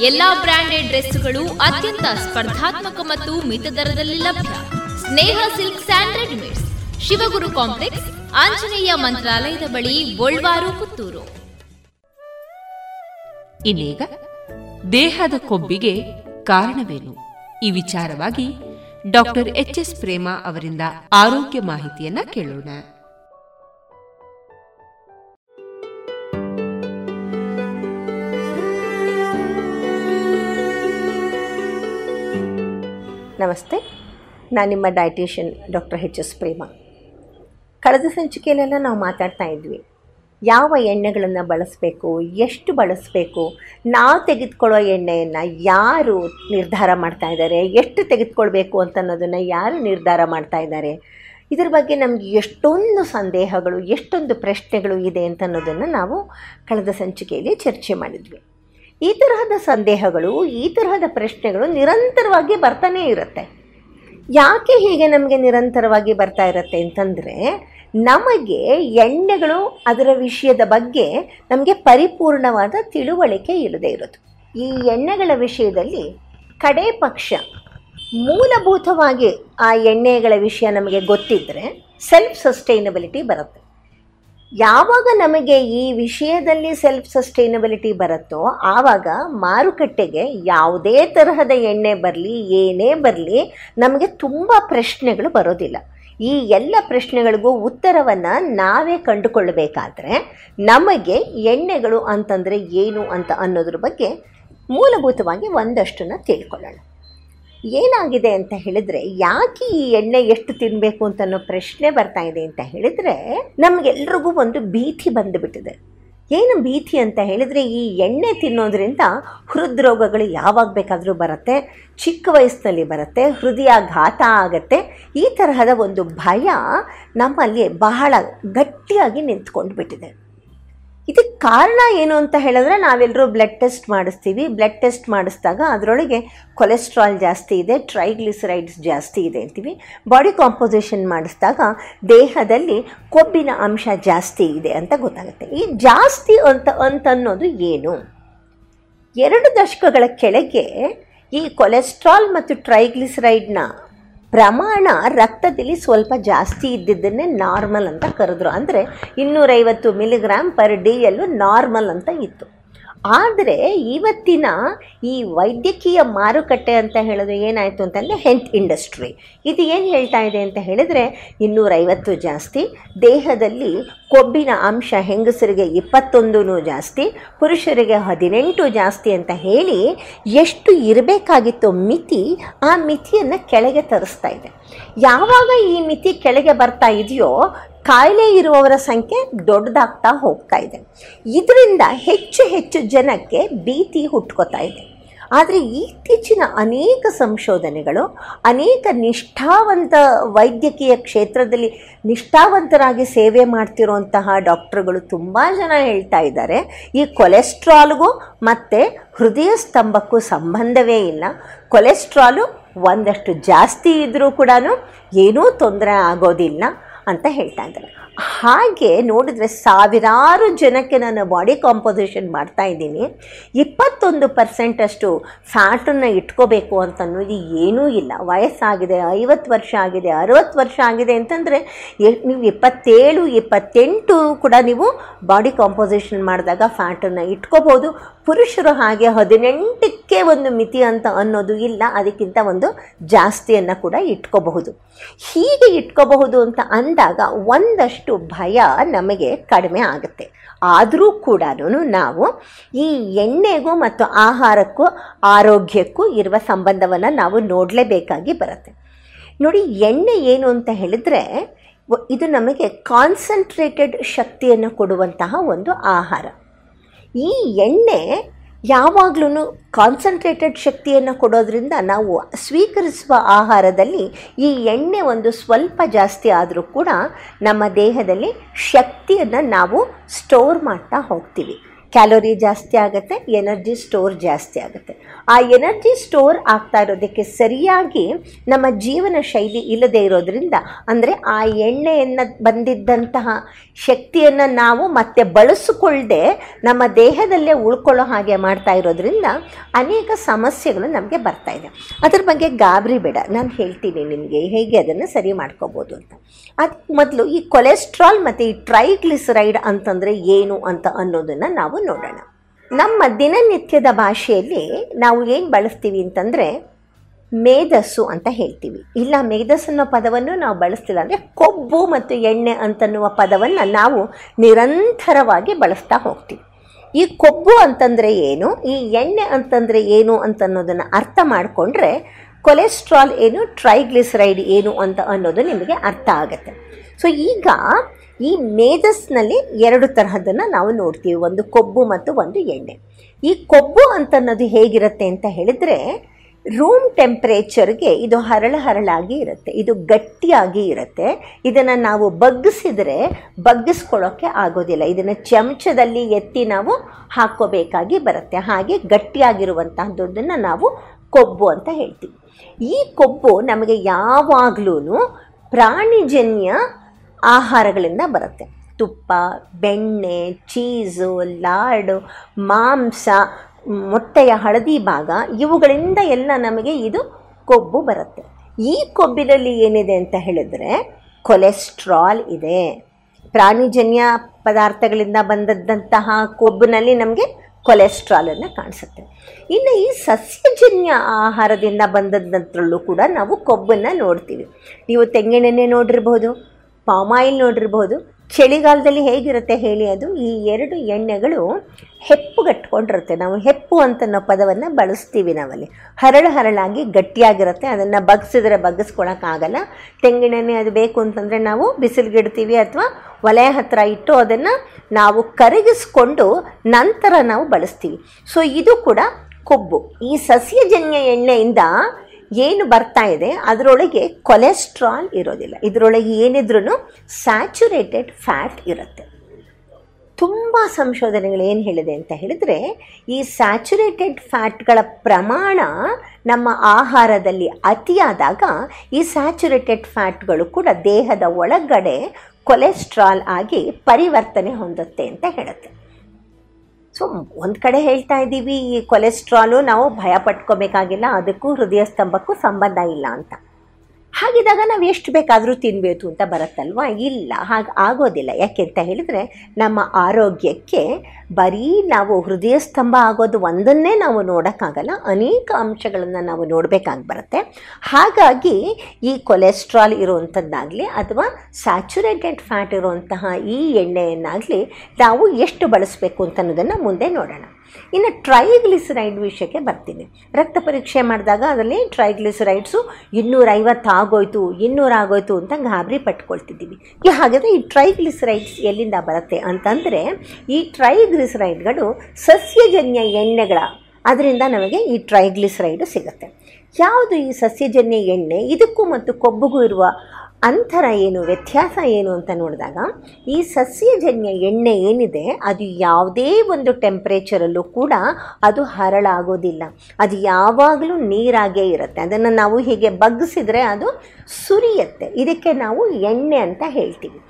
Speaker 6: ಎಲ್ಲಾ ಬ್ರಾಂಡೆಡ್ ಡ್ರೆಸ್ಗಳು ಅತ್ಯಂತ ಸ್ಪರ್ಧಾತ್ಮಕ ಮತ್ತು ಮಿತ ದರದಲ್ಲಿ ಲಭ್ಯ. Sneha silk and readymades. Shivaguru complex, Anjaneya ಮಂತ್ರಾಲಯದ ಬಳಿ ಗೋಳ್ವಾರು ಪುತ್ತೂರು.
Speaker 2: ಇನ್ನೀಗ ದೇಹದ ಕೊಬ್ಬಿಗೆ ಕಾರಣವೇನು? ಈ ವಿಚಾರವಾಗಿ ಡಾಕ್ಟರ್ ಎಚ್ ಎಸ್ ಪ್ರೇಮ ಅವರಿಂದ ಆರೋಗ್ಯ ಮಾಹಿತಿಯನ್ನ ಕೇಳೋಣ.
Speaker 10: ನಮಸ್ತೆ. ನಾನು ನಿಮ್ಮ dietician doctor H S Prema. ಕಳೆದ ಸಂಚಿಕೆಯಲ್ಲೆಲ್ಲ ನಾವು ಮಾತಾಡ್ತಾ ಇದ್ವಿ. ಯಾವ ಎಣ್ಣೆಗಳನ್ನು ಬಳಸಬೇಕು, ಎಷ್ಟು ಬಳಸಬೇಕು, ನಾವು ತೆಗೆದುಕೊಳ್ಳೋ ಎಣ್ಣೆಯನ್ನು ಯಾರು ನಿರ್ಧಾರ ಮಾಡ್ತಾ ಇದ್ದಾರೆ ಎಷ್ಟು ತೆಗೆದುಕೊಳ್ಬೇಕು ಅಂತ ಅನ್ನೋದನ್ನು ಯಾರು ನಿರ್ಧಾರ ಮಾಡ್ತಾ ಇದ್ದಾರೆ ಇದ್ರ ಬಗ್ಗೆ ನಮಗೆ ಎಷ್ಟೊಂದು ಸಂದೇಹಗಳು, ಎಷ್ಟೊಂದು ಪ್ರಶ್ನೆಗಳು ಇದೆ ಅಂತ ಅನ್ನೋದನ್ನು ನಾವು ಕಳೆದ ಸಂಚಿಕೆಯಲ್ಲಿ ಚರ್ಚೆ ಮಾಡಿದ್ವಿ. ಈ ತರಹದ ಸಂದೇಹಗಳು, ಈ ತರಹದ ಪ್ರಶ್ನೆಗಳು ನಿರಂತರವಾಗಿ ಬರ್ತಾನೇ ಇರುತ್ತೆ. ಯಾಕೆ ಹೀಗೆ ನಮಗೆ ನಿರಂತರವಾಗಿ ಬರ್ತಾ ಇರುತ್ತೆ ಅಂತಂದರೆ, ನಮಗೆ ಎಣ್ಣೆಗಳು ಅದರ ವಿಷಯದ ಬಗ್ಗೆ ನಮಗೆ ಪರಿಪೂರ್ಣವಾದ ತಿಳುವಳಿಕೆ ಇಲ್ಲದೆ ಇರೋದು. ಈ ಎಣ್ಣೆಗಳ ವಿಷಯದಲ್ಲಿ ಕಡೇ ಪಕ್ಷ ಮೂಲಭೂತವಾಗಿ ಆ ಎಣ್ಣೆಗಳ ವಿಷಯ ನಮಗೆ ಗೊತ್ತಿದ್ದರೆ ಸೆಲ್ಫ್ ಸಸ್ಟೈನಬಿಲಿಟಿ ಬರುತ್ತೆ. ಯಾವಾಗ ನಮಗೆ ಈ ವಿಷಯದಲ್ಲಿ ಸೆಲ್ಫ್ ಸಸ್ಟೈನಬಿಲಿಟಿ ಬರುತ್ತೋ ಆವಾಗ ಮಾರುಕಟ್ಟೆಗೆ ಯಾವುದೇ ತರಹದ ಎಣ್ಣೆ ಬರಲಿ, ಏನೇ ಬರಲಿ ನಮಗೆ ತುಂಬ ಪ್ರಶ್ನೆಗಳು ಬರೋದಿಲ್ಲ. ಈ ಎಲ್ಲ ಪ್ರಶ್ನೆಗಳಿಗೂ ಉತ್ತರವನ್ನು ನಾವೇ ಕಂಡುಕೊಳ್ಳಬೇಕಾದ್ರೆ ನಮಗೆ ಎಣ್ಣೆಗಳು ಅಂತಂದರೆ ಏನು ಅಂತ ಅನ್ನೋದ್ರ ಬಗ್ಗೆ ಮೂಲಭೂತವಾಗಿ ಒಂದಷ್ಟನ್ನು ತಿಳ್ಕೊಳ್ಳೋಣ. ಏನಾಗಿದೆ ಅಂತ ಹೇಳಿದ್ರೆ, ಯಾಕೆ ಈ ಎಣ್ಣೆ ಎಷ್ಟು ತಿನ್ನಬೇಕು ಅಂತ ಅನ್ನೋ ಪ್ರಶ್ನೆ ಬರ್ತಾ ಇದೆ ಅಂತ ಹೇಳಿದ್ರೆ, ನಮಗೆಲ್ರಿಗೂ ಒಂದು ಭೀತಿ ಬಂದುಬಿಟ್ಟಿದೆ. ಏನು ಭೀತಿ ಅಂತ ಹೇಳಿದರೆ, ಈ ಎಣ್ಣೆ ತಿನ್ನೋದ್ರಿಂದ ಹೃದ್ರೋಗಗಳು ಯಾವಾಗ ಬೇಕಾದರೂ ಬರುತ್ತೆ, ಚಿಕ್ಕ ವಯಸ್ಸಿನಲ್ಲಿ ಬರುತ್ತೆ, ಹೃದಯಾಘಾತ ಆಗತ್ತೆ, ಈ ತರಹದ ಒಂದು ಭಯ ನಮ್ಮಲ್ಲಿ ಬಹಳ ಗಟ್ಟಿಯಾಗಿ ನಿಂತ್ಕೊಂಡು ಬಿಟ್ಟಿದೆ ಇದಕ್ಕೆ ಕಾರಣ ಏನು ಅಂತ ಹೇಳಿದ್ರೆ ನಾವೆಲ್ಲರೂ ಬ್ಲಡ್ ಟೆಸ್ಟ್ ಮಾಡಿಸ್ತೀವಿ. ಬ್ಲಡ್ ಟೆಸ್ಟ್ ಮಾಡಿಸಿದಾಗ ಅದರೊಳಗೆ ಕೊಲೆಸ್ಟ್ರಾಲ್ ಜಾಸ್ತಿ ಇದೆ ಟ್ರೈಗ್ಲಿಸರೈಡ್ಸ್ ಜಾಸ್ತಿ ಇದೆ ಅಂತೀವಿ. ಬಾಡಿ ಕಾಂಪೋಸಿಷನ್ ಮಾಡಿಸಿದಾಗ ದೇಹದಲ್ಲಿ ಕೊಬ್ಬಿನ ಅಂಶ ಜಾಸ್ತಿ ಇದೆ ಅಂತ ಗೊತ್ತಾಗುತ್ತೆ. ಈ ಜಾಸ್ತಿ ಅಂತ ಅಂತ ಅನ್ನೋದು ಏನು? ಎರಡು ದಶಕಗಳ ಕೆಳಗೆ ಈ ಕೊಲೆಸ್ಟ್ರಾಲ್ ಮತ್ತು ಟ್ರೈಗ್ಲಿಸರೈಡ್ನ ಪ್ರಮಾಣ ರಕ್ತದಲ್ಲಿ ಸ್ವಲ್ಪ ಜಾಸ್ತಿ ಇದ್ದಿದ್ದನ್ನೇ ನಾರ್ಮಲ್ ಅಂತ ಕರೆದ್ರು. ಅಂದರೆ ಇನ್ನೂರೈವತ್ತು ಮಿಲಿಗ್ರಾಮ್ ಪರ್ ಡೇಯಲ್ಲೂ ನಾರ್ಮಲ್ ಅಂತ ಇತ್ತು. ಆದರೆ ಇವತ್ತಿನ ಈ ವೈದ್ಯಕೀಯ ಮಾರುಕಟ್ಟೆ ಅಂತ ಹೇಳಿದ್ರೆ ಏನಾಯಿತು ಅಂತಂದರೆ ಹೆಲ್ತ್ ಇಂಡಸ್ಟ್ರಿ. ಇದು ಏನು ಹೇಳ್ತಾ ಇದೆ ಅಂತ ಹೇಳಿದರೆ ಇನ್ನೂರೈವತ್ತು ಜಾಸ್ತಿ, ದೇಹದಲ್ಲಿ ಕೊಬ್ಬಿನ ಅಂಶ ಹೆಂಗಸರಿಗೆ ಇಪ್ಪತ್ತೊಂದು ಜಾಸ್ತಿ, ಪುರುಷರಿಗೆ ಹದಿನೆಂಟು ಜಾಸ್ತಿ ಅಂತ ಹೇಳಿ ಎಷ್ಟು ಇರಬೇಕಾಗಿತ್ತು ಮಿತಿ, ಆ ಮಿತಿಯನ್ನು ಕೆಳಗೆ ತರಿಸ್ತಾ ಇದೆ. ಯಾವಾಗ ಈ ಮಿತಿ ಕೆಳಗೆ ಬರ್ತಾ ಇದೆಯೋ ಕಾಯಿಲೆ ಇರುವವರ ಸಂಖ್ಯೆ ದೊಡ್ಡದಾಗ್ತಾ ಹೋಗ್ತಾ ಇದೆ. ಇದರಿಂದ ಹೆಚ್ಚು ಹೆಚ್ಚು ಜನಕ್ಕೆ ಭೀತಿ ಹುಟ್ಕೋತಾ ಇದೆ. ಆದರೆ ಇತ್ತೀಚಿನ ಅನೇಕ ಸಂಶೋಧನೆಗಳು, ಅನೇಕ ನಿಷ್ಠಾವಂತ ವೈದ್ಯಕೀಯ ಕ್ಷೇತ್ರದಲ್ಲಿ ನಿಷ್ಠಾವಂತರಾಗಿ ಸೇವೆ ಮಾಡ್ತಿರೋಂತಹ ಡಾಕ್ಟರ್ಗಳು ತುಂಬ ಜನ ಹೇಳ್ತಾ ಇದ್ದಾರೆ. ಈ ಕೊಲೆಸ್ಟ್ರಾಲ್ಗೂ ಮತ್ತು ಹೃದಯ ಸ್ತಂಭಕ್ಕೂ ಸಂಬಂಧವೇ ಇಲ್ಲ. ಕೊಲೆಸ್ಟ್ರಾಲು ಒಂದಷ್ಟು ಜಾಸ್ತಿ ಇದ್ದರೂ ಕೂಡ ಏನೂ ತೊಂದರೆ ಆಗೋದಿಲ್ಲ. ಅಂತ ಹೇಳ್ತಾ ಇದ್ದಾರೆ. ಹಾಗೆ ನೋಡಿದ್ರೆ ಸಾವಿರಾರು ಜನಕ್ಕೆ ನಾನು ಬಾಡಿ ಕಾಂಪೋಸಿಷನ್ ಮಾಡ್ತಾ ಇದ್ದೀನಿ. ಇಪ್ಪತ್ತೊಂದು ಪರ್ಸೆಂಟಷ್ಟು ಫ್ಯಾಟನ್ನು ಇಟ್ಕೋಬೇಕು ಅಂತ ಅನ್ನೋದು ಏನೂ ಇಲ್ಲ. ವಯಸ್ಸಾಗಿದೆ, ಐವತ್ತು ವರ್ಷ ಆಗಿದೆ, ಅರುವತ್ತು ವರ್ಷ ಆಗಿದೆ ಅಂತಂದರೆ ನೀವು ಇಪ್ಪತ್ತೇಳು, ಇಪ್ಪತ್ತೆಂಟು ಕೂಡ ನೀವು ಬಾಡಿ ಕಾಂಪೋಸಿಷನ್ ಮಾಡಿದಾಗ ಫ್ಯಾಟನ್ನು ಇಟ್ಕೋಬೋದು. ಪುರುಷರು ಹಾಗೆ ಹದಿನೆಂಟಕ್ಕೆ ಒಂದು ಮಿತಿ ಅಂತ ಅನ್ನೋದು ಇಲ್ಲ. ಅದಕ್ಕಿಂತ ಒಂದು ಜಾಸ್ತಿಯನ್ನು ಕೂಡ ಇಟ್ಕೋಬಹುದು. ಹೀಗೆ ಇಟ್ಕೋಬಹುದು ಅಂತ ಅಂದಾಗ ಒಂದಷ್ಟು ಭಯ ನಮಗೆ ಕಡಿಮೆ ಆಗುತ್ತೆ. ಆದರೂ ಕೂಡ ನಾವು ಈ ಎಣ್ಣೆಗೂ ಮತ್ತು ಆಹಾರಕ್ಕೂ, ಆರೋಗ್ಯಕ್ಕೂ ಇರುವ ಸಂಬಂಧವನ್ನು ನಾವು ನೋಡಲೇಬೇಕಾಗಿ ಬರುತ್ತೆ. ನೋಡಿ, ಎಣ್ಣೆ ಏನು ಅಂತ ಹೇಳಿದ್ರೆ ಇದು ನಮಗೆ ಕಾನ್ಸಂಟ್ರೇಟೆಡ್ ಶಕ್ತಿಯನ್ನು ಕೊಡುವಂತಹ ಒಂದು ಆಹಾರ. ಈ ಎಣ್ಣೆ ಯಾವಾಗಲೂ ಕಾನ್ಸಂಟ್ರೇಟೆಡ್ ಶಕ್ತಿಯನ್ನು ಕೊಡೋದ್ರಿಂದ ನಾವು ಸ್ವೀಕರಿಸುವ ಆಹಾರದಲ್ಲಿ ಈ ಎಣ್ಣೆ ಒಂದು ಸ್ವಲ್ಪ ಜಾಸ್ತಿ ಆದರೂ ಕೂಡ ನಮ್ಮ ದೇಹದಲ್ಲಿ ಶಕ್ತಿಯನ್ನು ನಾವು ಸ್ಟೋರ್ ಮಾಡ್ತಾ ಹೋಗ್ತೀವಿ. ಕ್ಯಾಲೋರಿ ಜಾಸ್ತಿ ಆಗುತ್ತೆ ಎನರ್ಜಿ ಸ್ಟೋರ್ ಜಾಸ್ತಿ ಆಗುತ್ತೆ. ಆ ಎನರ್ಜಿ ಸ್ಟೋರ್ ಆಗ್ತಾ ಇರೋದಕ್ಕೆ ಸರಿಯಾಗಿ ನಮ್ಮ ಜೀವನ ಶೈಲಿ ಇಲ್ಲದೆ ಇರೋದ್ರಿಂದ, ಅಂದರೆ ಆ ಎಣ್ಣೆಯನ್ನು ಬಂದಿದ್ದಂತಹ ಶಕ್ತಿಯನ್ನು ನಾವು ಮತ್ತೆ ಬಳಸಿಕೊಳ್ಳದೆ ನಮ್ಮ ದೇಹದಲ್ಲೇ ಉಳ್ಕೊಳ್ಳೋ ಹಾಗೆ ಮಾಡ್ತಾ ಇರೋದ್ರಿಂದ ಅನೇಕ ಸಮಸ್ಯೆಗಳು ನಮಗೆ ಬರ್ತಾ ಇದೆ. ಅದ್ರ ಬಗ್ಗೆ ಗಾಬರಿ ಬೇಡ, ನಾನು ಹೇಳ್ತೀನಿ ನಿಮಗೆ ಹೇಗೆ ಅದನ್ನು ಸರಿ ಮಾಡ್ಕೋಬೋದು ಅಂತ. ಅದಕ್ಕೆ ಮೊದಲು ಈ ಕೊಲೆಸ್ಟ್ರಾಲ್ ಮತ್ತು ಈ ಟ್ರೈಗ್ಲಿಸರೈಡ್ ಅಂತಂದರೆ ಏನು ಅಂತ ಅನ್ನೋದನ್ನು ನಾವು ನೋಡೋಣ. ನಮ್ಮ ದಿನನಿತ್ಯದ ಭಾಷೆಯಲ್ಲಿ ನಾವು ಏನು ಬಳಸ್ತೀವಿ ಅಂತಂದರೆ ಮೇಧಸ್ಸು ಅಂತ ಹೇಳ್ತೀವಿ. ಇಲ್ಲ ಮೇಧಸ್ ಅನ್ನೋ ಪದವನ್ನು ನಾವು ಬಳಸ್ತಿಲ್ಲ ಅಂದರೆ ಕೊಬ್ಬು ಮತ್ತು ಎಣ್ಣೆ ಅಂತನ್ನುವ ಪದವನ್ನು ನಾವು ನಿರಂತರವಾಗಿ ಬಳಸ್ತಾ ಹೋಗ್ತೀವಿ. ಈ ಕೊಬ್ಬು ಅಂತಂದರೆ ಏನು, ಈ ಎಣ್ಣೆ ಅಂತಂದರೆ ಏನು ಅಂತನ್ನೋದನ್ನು ಅರ್ಥ ಮಾಡಿಕೊಂಡ್ರೆ ಕೊಲೆಸ್ಟ್ರಾಲ್ ಏನು, ಟ್ರೈಗ್ಲಿಸರೈಡ್ ಏನು ಅಂತ ಅನ್ನೋದು ನಿಮಗೆ ಅರ್ಥ ಆಗುತ್ತೆ. ಸೊ ಈಗ ಈ ಮೇಧಸ್ನಲ್ಲಿ ಎರಡು ತರಹದನ್ನು ನಾವು ನೋಡ್ತೀವಿ. ಒಂದು ಕೊಬ್ಬು ಮತ್ತು ಒಂದು ಎಣ್ಣೆ. ಈ ಕೊಬ್ಬು ಅಂತನ್ನೋದು ಹೇಗಿರುತ್ತೆ ಅಂತ ಹೇಳಿದರೆ ರೂಮ್ ಟೆಂಪ್ರೇಚರ್ಗೆ ಇದು ಹರಳ ಹರಳಾಗಿ ಇರುತ್ತೆ. ಇದು ಗಟ್ಟಿಯಾಗಿ ಇರುತ್ತೆ. ಇದನ್ನು ನಾವು ಬಗ್ಗಿಸಿದರೆ ಬಗ್ಗಿಸ್ಕೊಳ್ಳೋಕ್ಕೆ ಆಗೋದಿಲ್ಲ. ಇದನ್ನು ಚಮಚದಲ್ಲಿ ಎತ್ತಿ ನಾವು ಹಾಕೋಬೇಕಾಗಿ ಬರುತ್ತೆ. ಹಾಗೆ ಗಟ್ಟಿಯಾಗಿರುವಂತಹದ್ದನ್ನು ನಾವು ಕೊಬ್ಬು ಅಂತ ಹೇಳ್ತೀವಿ. ಈ ಕೊಬ್ಬು ನಮಗೆ ಯಾವಾಗಲೂ ಪ್ರಾಣಿಜನ್ಯ ಆಹಾರಗಳಿಂದ ಬರುತ್ತೆ. ತುಪ್ಪ, ಬೆಣ್ಣೆ, ಚೀಸು, ಲಾಡು, ಮಾಂಸ, ಮೊಟ್ಟೆಯ ಹಳದಿ ಭಾಗ, ಇವುಗಳಿಂದ ಎಲ್ಲ ನಮಗೆ ಇದು ಕೊಬ್ಬು ಬರುತ್ತೆ. ಈ ಕೊಬ್ಬಿನಲ್ಲಿ ಏನಿದೆ ಅಂತ ಹೇಳಿದ್ರೆ ಕೊಲೆಸ್ಟ್ರಾಲ್ ಇದೆ. ಪ್ರಾಣಿಜನ್ಯ ಪದಾರ್ಥಗಳಿಂದ ಬಂದದ್ದಂತಹ ಕೊಬ್ಬಿನಲ್ಲಿ ನಮಗೆ ಕೊಲೆಸ್ಟ್ರಾಲನ್ನು ಕಾಣಿಸುತ್ತೆ. ಇನ್ನು ಈ ಸಸ್ಯಜನ್ಯ ಆಹಾರದಿಂದ ಬಂದದ್ದಂತರಲ್ಲೂ ಕೂಡ ನಾವು ಕೊಬ್ಬನ್ನು ನೋಡ್ತೀವಿ. ನೀವು ತೆಂಗಿನೆಣ್ಣೆ ನೋಡಿರ್ಬೋದು ಪಾಮಾಯಿಲ್ ನೋಡಿರ್ಬೋದು ಚಳಿಗಾಲದಲ್ಲಿ ಹೇಗಿರುತ್ತೆ ಹೇಳಿ ಅದು? ಈ ಎರಡು ಎಣ್ಣೆಗಳು ಹೆಪ್ಪುಗಟ್ಕೊಂಡಿರುತ್ತೆ. ನಾವು ಹೆಪ್ಪು ಅಂತ ನಾವು ಪದವನ್ನು ಬಳಸ್ತೀವಿ ನಾವಲ್ಲಿ. ಹರಳು ಹರಳಾಗಿ ಗಟ್ಟಿಯಾಗಿರುತ್ತೆ. ಅದನ್ನು ಬಗ್ಸಿದ್ರೆ ಬಗ್ಗಿಸ್ಕೊಳಕ್ಕಾಗಲ್ಲ ತೆಂಗಿನೆಣ್ಣೆ ಅದು ಬೇಕು ಅಂತಂದರೆ ನಾವು ಬಿಸಿಲಿಗಿಡ್ತೀವಿ ಅಥವಾ ಒಲೆ ಹತ್ತಿರ ಇಟ್ಟು ಅದನ್ನು ನಾವು ಕರಗಿಸ್ಕೊಂಡು ನಂತರ ನಾವು ಬಳಸ್ತೀವಿ. ಸೊ ಇದು ಕೂಡ ಕೊಬ್ಬು. ಈ ಸಸ್ಯಜನ್ಯ ಎಣ್ಣೆಯಿಂದ ಏನು ಬರ್ತಾ ಇದೆ, ಅದರೊಳಗೆ ಕೊಲೆಸ್ಟ್ರಾಲ್ ಇರೋದಿಲ್ಲ. ಇದರೊಳಗೆ ಏನಿದ್ರೂ ಸ್ಯಾಚುರೇಟೆಡ್ ಫ್ಯಾಟ್ ಇರುತ್ತೆ. ತುಂಬ ಸಂಶೋಧನೆಗಳು ಏನು ಹೇಳಿದೆ ಅಂತ ಹೇಳಿದರೆ, ಈ ಸ್ಯಾಚುರೇಟೆಡ್ ಫ್ಯಾಟ್ಗಳ ಪ್ರಮಾಣ ನಮ್ಮ ಆಹಾರದಲ್ಲಿ ಅತಿಯಾದಾಗ ಈ ಸ್ಯಾಚುರೇಟೆಡ್ ಫ್ಯಾಟ್ಗಳು ಕೂಡ ದೇಹದ ಒಳಗಡೆ ಕೊಲೆಸ್ಟ್ರಾಲ್ ಆಗಿ ಪರಿವರ್ತನೆ ಹೊಂದುತ್ತೆ ಅಂತ ಹೇಳುತ್ತೆ. ಸೊ ಒಂದು ಕಡೆ ಹೇಳ್ತಾ ಇದ್ದೀವಿ, ಈ ಕೊಲೆಸ್ಟ್ರಾಲು ನಾವು ಭಯ ಪಟ್ಕೋಬೇಕಾಗಿಲ್ಲ ಅದಕ್ಕೂ ಹೃದಯ ಸ್ತಂಭಕ್ಕೂ ಸಂಬಂಧ ಇಲ್ಲ ಅಂತ. ಹಾಗಿದ್ದಾಗ ನಾವು ಎಷ್ಟು ಬೇಕಾದರೂ ತಿನ್ನಬೇಕು ಅಂತ ಬರುತ್ತಲ್ವಾ? ಇಲ್ಲ, ಹಾಗೆ ಆಗೋದಿಲ್ಲ. ಯಾಕೆ ಅಂತ ಹೇಳಿದರೆ, ನಮ್ಮ ಆರೋಗ್ಯಕ್ಕೆ ಬರೀ ನಾವು ಹೃದಯ ಸ್ತಂಭ ಆಗೋದು ಒಂದನ್ನೇ ನಾವು ನೋಡೋಕ್ಕಾಗಲ್ಲ, ಅನೇಕ ಅಂಶಗಳನ್ನು ನಾವು ನೋಡಬೇಕಾಗಿ ಬರುತ್ತೆ. ಹಾಗಾಗಿ ಈ ಕೊಲೆಸ್ಟ್ರಾಲ್ ಇರುವಂಥದ್ದಾಗಲಿ ಅಥವಾ ಸ್ಯಾಚುರೇಟೆಡ್ ಫ್ಯಾಟ್ ಇರುವಂತಹ ಈ ಎಣ್ಣೆಯನ್ನಾಗಲಿ ನಾವು ಎಷ್ಟು ಬಳಸಬೇಕು ಅಂತ ಅನ್ನೋದನ್ನು ಮುಂದೆ ನೋಡೋಣ. ಇನ್ನು ಟ್ರೈಗ್ಲಿಸರೈಡ್ ವಿಷಯಕ್ಕೆ ಬರ್ತೀನಿ. ರಕ್ತ ಪರೀಕ್ಷೆ ಮಾಡಿದಾಗ ಅದರಲ್ಲಿ ಟ್ರೈಗ್ಲಿಸರೈಡ್ಸು ಇನ್ನೂರೈವತ್ತು ಆಗೋಯ್ತು ಇನ್ನೂರು ಆಗೋಯ್ತು ಅಂತ ಗಾಬರಿ ಪಟ್ಕೊಳ್ತಿದ್ದೀವಿ. ಹಾಗಾದರೆ ಈ ಟ್ರೈಗ್ಲಿಸರೈಡ್ಸ್ ಎಲ್ಲಿಂದ ಬರುತ್ತೆ ಅಂತಂದರೆ ಈ ಟ್ರೈಗ್ಲಿಸರೈಡ್ಗಳು ಸಸ್ಯಜನ್ಯ ಎಣ್ಣೆಗಳ ಅದರಿಂದ ನಮಗೆ ಈ ಟ್ರೈಗ್ಲಿಸರೈಡು ಸಿಗುತ್ತೆ. ಯಾವುದು ಈ ಸಸ್ಯಜನ್ಯ ಎಣ್ಣೆ? ಇದಕ್ಕೂ ಮತ್ತು ಕೊಬ್ಬುಗೂ ಇರುವ ಅಂತರ ಏನು, ವ್ಯತ್ಯಾಸ ಏನು ಅಂತ ನೋಡಿದಾಗ, ಈ ಸಸ್ಯಜನ್ಯ ಎಣ್ಣೆ ಏನಿದೆ, ಅದು ಯಾವುದೇ ಒಂದು ಟೆಂಪ್ರೇಚರಲ್ಲೂ ಕೂಡ ಅದು ಹರಳಾಗೋದಿಲ್ಲ. ಅದು ಯಾವಾಗಲೂ ನೀರಾಗೇ ಇರುತ್ತೆ. ಅದನ್ನು ನಾವು ಹೀಗೆ ಬಗ್ಗಿಸಿದ್ರೆ ಅದು ಸುರಿಯುತ್ತೆ. ಇದಕ್ಕೆ ನಾವು ಎಣ್ಣೆ ಅಂತ ಹೇಳ್ತೀವಿ.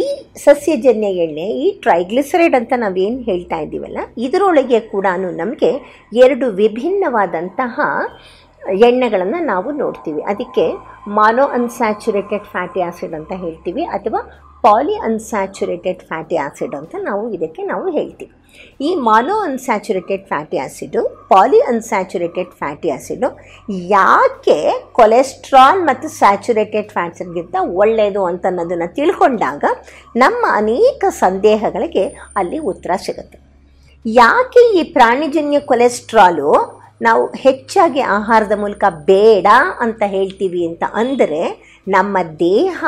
Speaker 10: ಈ ಸಸ್ಯಜನ್ಯ ಎಣ್ಣೆ, ಈ ಟ್ರೈಗ್ಲಿಸರೈಡ್ ಅಂತ ನಾವೇನು ಹೇಳ್ತಾ ಇದ್ದೀವಲ್ಲ, ಇದರೊಳಗೆ ಕೂಡ ನಮಗೆ ಎರಡು ವಿಭಿನ್ನವಾದಂತಹ ಎಣ್ಣೆಗಳನ್ನು ನಾವು ನೋಡ್ತೀವಿ. ಅದಕ್ಕೆ ಮಾನೋ ಅನ್ಸ್ಯಾಚುರೇಟೆಡ್ ಫ್ಯಾಟಿ ಆ್ಯಸಿಡ್ ಅಂತ ಹೇಳ್ತೀವಿ ಅಥವಾ ಪಾಲಿ ಅನ್ಸ್ಯಾಚುರೇಟೆಡ್ ಫ್ಯಾಟಿ ಆ್ಯಸಿಡ್ ಅಂತ ನಾವು ಇದಕ್ಕೆ ನಾವು ಹೇಳ್ತೀವಿ. ಈ mono unsaturated fatty acid poly unsaturated fatty acid ಯಾಕೆ ಕೊಲೆಸ್ಟ್ರಾಲ್ ಮತ್ತು ಸ್ಯಾಚುರೇಟೆಡ್ ಫ್ಯಾಟ್ಸ್ಗಿಂತ ಒಳ್ಳೆಯದು ಅಂತ ಅನ್ನೋದನ್ನು ತಿಳ್ಕೊಂಡಾಗ ನಮ್ಮ ಅನೇಕ ಸಂದೇಹಗಳಿಗೆ ಅಲ್ಲಿ ಉತ್ತರ ಸಿಗುತ್ತೆ. ಯಾಕೆ ಈ ಪ್ರಾಣಿಜನ್ಯ ಕೊಲೆಸ್ಟ್ರಾಲು ನಾವು ಹೆಚ್ಚಾಗಿ ಆಹಾರದ ಮೂಲಕ ಬೇಡ ಅಂತ ಹೇಳ್ತೀವಿ ಅಂತ ಅಂದರೆ ನಮ್ಮ ದೇಹ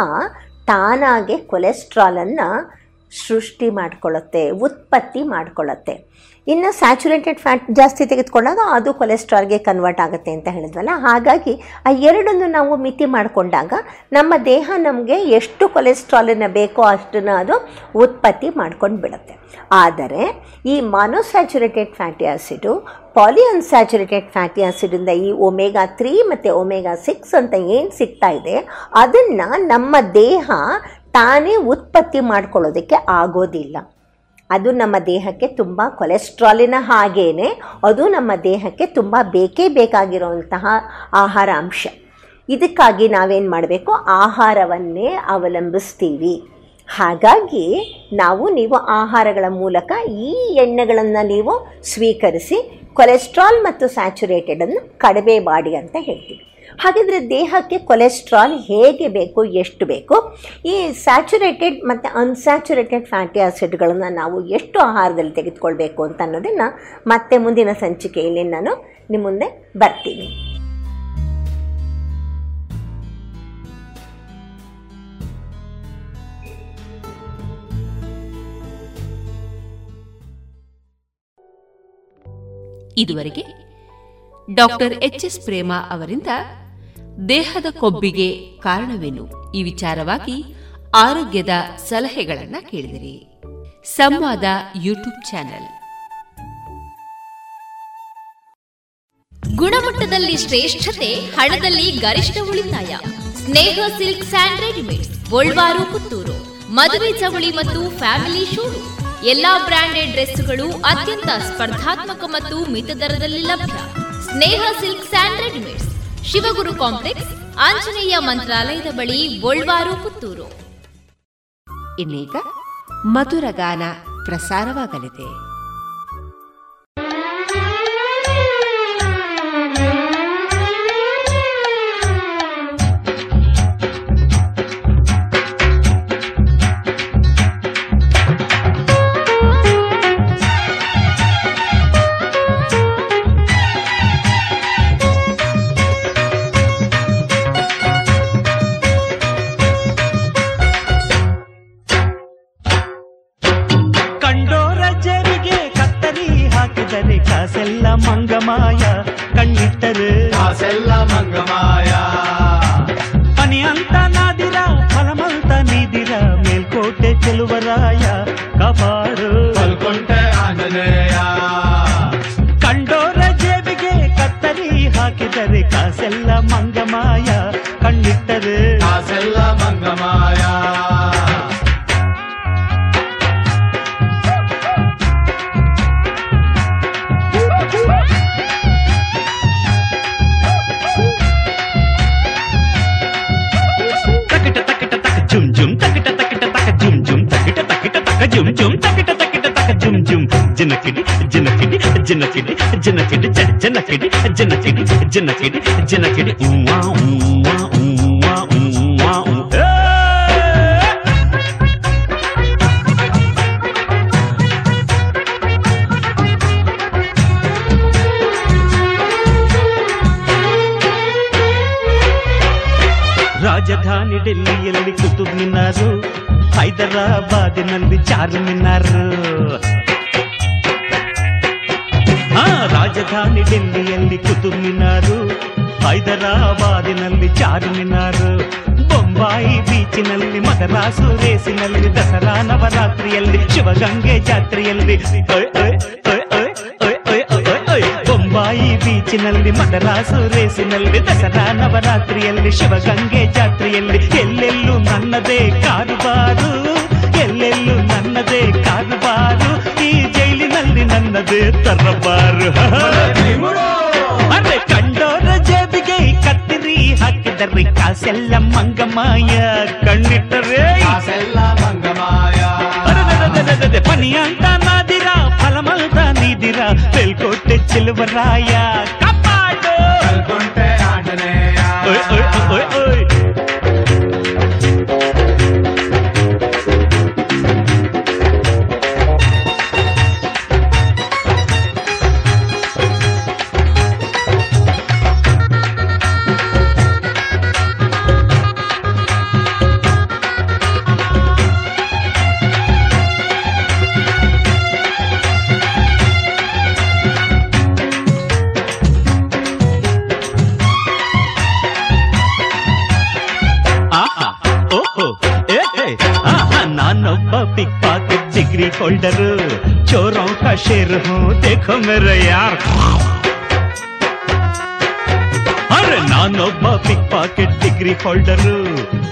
Speaker 10: ತಾನಾಗೆ ಕೊಲೆಸ್ಟ್ರಾಲನ್ನು ಸೃಷ್ಟಿ ಮಾಡಿಕೊಳ್ಳುತ್ತೆ, ಉತ್ಪತ್ತಿ ಮಾಡಿಕೊಳ್ಳುತ್ತೆ. ಇನ್ನು ಸ್ಯಾಚುರೇಟೆಡ್ ಫ್ಯಾಟ್ ಜಾಸ್ತಿ ತೆಗೆದುಕೊಂಡಾಗ ಅದು ಕೊಲೆಸ್ಟ್ರಾಲ್ಗೆ ಕನ್ವರ್ಟ್ ಆಗುತ್ತೆ ಅಂತ ಹೇಳಿದ್ವಲ್ಲ, ಹಾಗಾಗಿ ಆ ಎರಡನ್ನು ನಾವು ಮಿತಿ ಮಾಡಿಕೊಂಡಾಗ ನಮ್ಮ ದೇಹ ನಮಗೆ ಎಷ್ಟು ಕೊಲೆಸ್ಟ್ರಾಲನ್ನು ಬೇಕೋ ಅಷ್ಟನ್ನು ಅದು ಉತ್ಪತ್ತಿ ಮಾಡ್ಕೊಂಡು ಬಿಡುತ್ತೆ ಆದರೆ ಈ monosaturated fatty acid poly unsaturated fatty ಆ್ಯಸಿಡಿಂದ ಈ ಒಮೆಗಾ ತ್ರೀ ಮತ್ತು ಒಮೆಗಾ ಸಿಕ್ಸ್ ಅಂತ ಏನು ಸಿಗ್ತಾ ಇದೆ, ಅದನ್ನು ನಮ್ಮ ದೇಹ ತಾನೇ ಉತ್ಪತ್ತಿ ಮಾಡ್ಕೊಳ್ಳೋದಕ್ಕೆ ಆಗೋದಿಲ್ಲ. ಅದು ನಮ್ಮ ದೇಹಕ್ಕೆ ತುಂಬ ಕೊಲೆಸ್ಟ್ರಾಲಿನ ಹಾಗೇನೆ, ಅದು ನಮ್ಮ ದೇಹಕ್ಕೆ ತುಂಬ ಬೇಕೇ ಬೇಕಾಗಿರುವಂತಹ ಆಹಾರ ಅಂಶ. ಇದಕ್ಕಾಗಿ ನಾವೇನು ಮಾಡಬೇಕು? ಆಹಾರವನ್ನೇ ಅವಲಂಬಿಸ್ತೀವಿ. ಹಾಗಾಗಿ ನಾವು ನೀವು ಆಹಾರಗಳ ಮೂಲಕ ಈ ಎಣ್ಣೆಗಳನ್ನು ನೀವು ಸ್ವೀಕರಿಸಿ ಕೊಲೆಸ್ಟ್ರಾಲ್ ಮತ್ತು ಸ್ಯಾಚುರೇಟೆಡನ್ನು ಕಡಿಮೆ ಮಾಡಿ ಅಂತ ಹೇಳ್ತೀವಿ. ಹಾಗಿದ್ರೆ ದೇಹಕ್ಕೆ ಕೊಲೆಸ್ಟ್ರಾಲ್ ಹೇಗೆ ಬೇಕು, ಎಷ್ಟು ಬೇಕು? ಈ ಸ್ಯಾಚುರೇಟೆಡ್ ಮತ್ತು ಅನ್ಸ್ಯಾಚುರೇಟೆಡ್ ಫ್ಯಾಟಿ ಆಸಿಡ್ಗಳನ್ನು ನಾವು ಎಷ್ಟು ಆಹಾರದಲ್ಲಿ ತೆಗೆದುಕೊಳ್ಬೇಕು ಅಂತ ಅನ್ನೋದನ್ನು ಮತ್ತೆ ಮುಂದಿನ ಸಂಚಿಕೆಯಲ್ಲಿ ನಾನು ನಿಮ್ಮ ಮುಂದೆ ಬರ್ತೀನಿ.
Speaker 2: ಇದುವರೆಗೆ ಡಾಕ್ಟರ್ ಎಚ್ ಎಸ್ ಪ್ರೇಮ ಅವರಿಂದ ದೇಹದ ಕೊಬ್ಬಿಗೆ ಕಾರಣವೇನು? ಈ ವಿಚಾರವಾಗಿ ಆರೋಗ್ಯದ ಸಲಹೆಗಳನ್ನು ಕೇಳಿದಿರಿ. ಸಂವಾದ ಯೂಟ್ಯೂಬ್ ಚಾನೆಲ್.
Speaker 6: ಗುಣಮಟ್ಟದಲ್ಲಿ ಶ್ರೇಷ್ಠತೆ, ಹಣದಲ್ಲಿ ಗರಿಷ್ಠ ಉಳಿತಾಯ. Sneha silk and readymade Puttur. ಮದುವೆ ಚವಳಿ ಮತ್ತು ಫ್ಯಾಮಿಲಿ ಶೂರು. ಎಲ್ಲಾ ಬ್ರಾಂಡೆಡ್ ಡ್ರೆಸ್ಗಳು ಅತ್ಯಂತ ಸ್ಪರ್ಧಾತ್ಮಕ ಮತ್ತು ಮಿತ ದರದಲ್ಲಿ ಲಭ್ಯ. Sneha silk and readymades Shivaguru complex Anjaneya ಮಂತ್ರಾಲಯದ ಬಳಿ ಗೋಲ್ವಾರು ಪುತ್ತೂರು.
Speaker 2: ಇನ್ನೀಗ ಮಧುರಗಾನ ಪ್ರಸಾರವಾಗಲಿದೆ.
Speaker 11: ಮಂಗಮಾಯ ಕಣ್ಣಿಟ್ಟರೆ
Speaker 12: ಕಾಸೆಲ್ಲ ಮಂಗಮಾಯ
Speaker 11: ಪನಿ ಅಂತ ನಾದಿರ ಫಲಮಂತ ನೀದಿರ ಮೇಲ್ಕೋಟೆ ಚೆಲುವರಾಯ ಕಪಾಡು
Speaker 12: ಕಲ್ಕೊಂಟೆ ಆಂಜನೇಯ
Speaker 11: ಕಂಡೋರ ಜೇಬಿಗೆ ಕತ್ತರಿ ಹಾಕಿದರೆ ಕಾಸೆಲ್ಲ ಮಂಗಮಾಯ ಕಣ್ಣಿಟ್ಟರೆ
Speaker 12: ಕಾಸೆಲ್ಲ ಮಂಗಮಾಯ
Speaker 11: జిన్నకిడి జిన్నకిడి జిన్నకిడి జిన్నకిడి జిన్నకిడి జిన్నకిడి ఉమ్మా ఉమ్మా ఉమ్మా ఉమ్మా ರಾಜಧಾನಿ ಡೆಲ್ಲಿಯಲ್ಲಿ ಕುತುಬ್ ಮಿನಾರು ಹೈದರಾಬಾದಿನಲ್ಲಿ ಚಾರ್ ಮಿನಾರು ರಾಜಧಾನಿ ಡೆಲ್ಲಿಯಲ್ಲಿ ಕುತುಬ್ ಮಿನಾರು ಹೈದರಾಬಾದಿನಲ್ಲಿ ಚಾರು ಮಿನಾರು ಬೊಂಬಾಯಿ ಬೀಚಿನಲ್ಲಿ ಮದರಾಸು ರೇಸಿನಲ್ಲಿ ದಸರಾ ನವರಾತ್ರಿಯಲ್ಲಿ ಶಿವಗಂಗೆ ಜಾತ್ರೆಯಲ್ಲಿ ಬೊಂಬಾಯಿ ಬೀಚಿನಲ್ಲಿ ಮದರಾಸು ರೇಸಿನಲ್ಲಿ ದಸರಾ ನವರಾತ್ರಿಯಲ್ಲಿ ಶಿವಗಂಗೆ ಜಾತ್ರೆಯಲ್ಲಿ ಎಲ್ಲೆಲ್ಲೂ ನನ್ನದೇ ಕಾರುಬಾರು ಎಲ್ಲೆಲ್ಲೂ ನನ್ನದೇ ಕಾರು ನನ್ನದೇ ತರಬಾರು ಅರೆ ಕಂಡೋರ ಜೇಬಿಗೆ ಕತ್ತಿರಿ ಹಾಕಿದರೆ ಕಾಸೆಲ್ಲ ಮಂಗಮಾಯ ಕಣ್ಣಿಟ್ಟರೆ పనియంతా నాదిరా ఫలమంతా నీదిరా తెల్కొట్టే చిలువరాయ కప్పాడు ఆటనే ఓయ్ ఓయ్ ఓయ్ ఓయ్. शोल्डर चोरों का शेर हूँ देखो मेरे यार अरे नानो पिक पॉकेट डिग्री होल्डर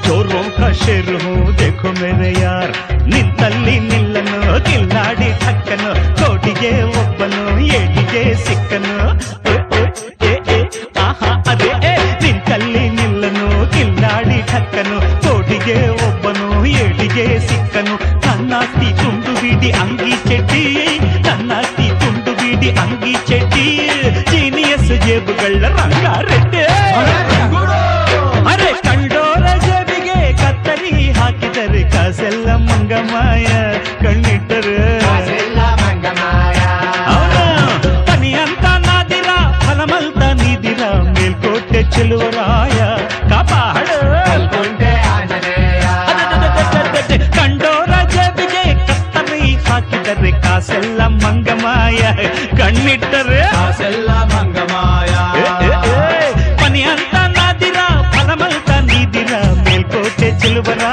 Speaker 11: चोरों का शेर हूँ देखो मेरे यार निल्ली निल्लनो किल्लाड़ी ठक्कनो कोटिगे ಒಬ್ಬನು ಏಟಿಗೆ ಸಿಕ್ಕನು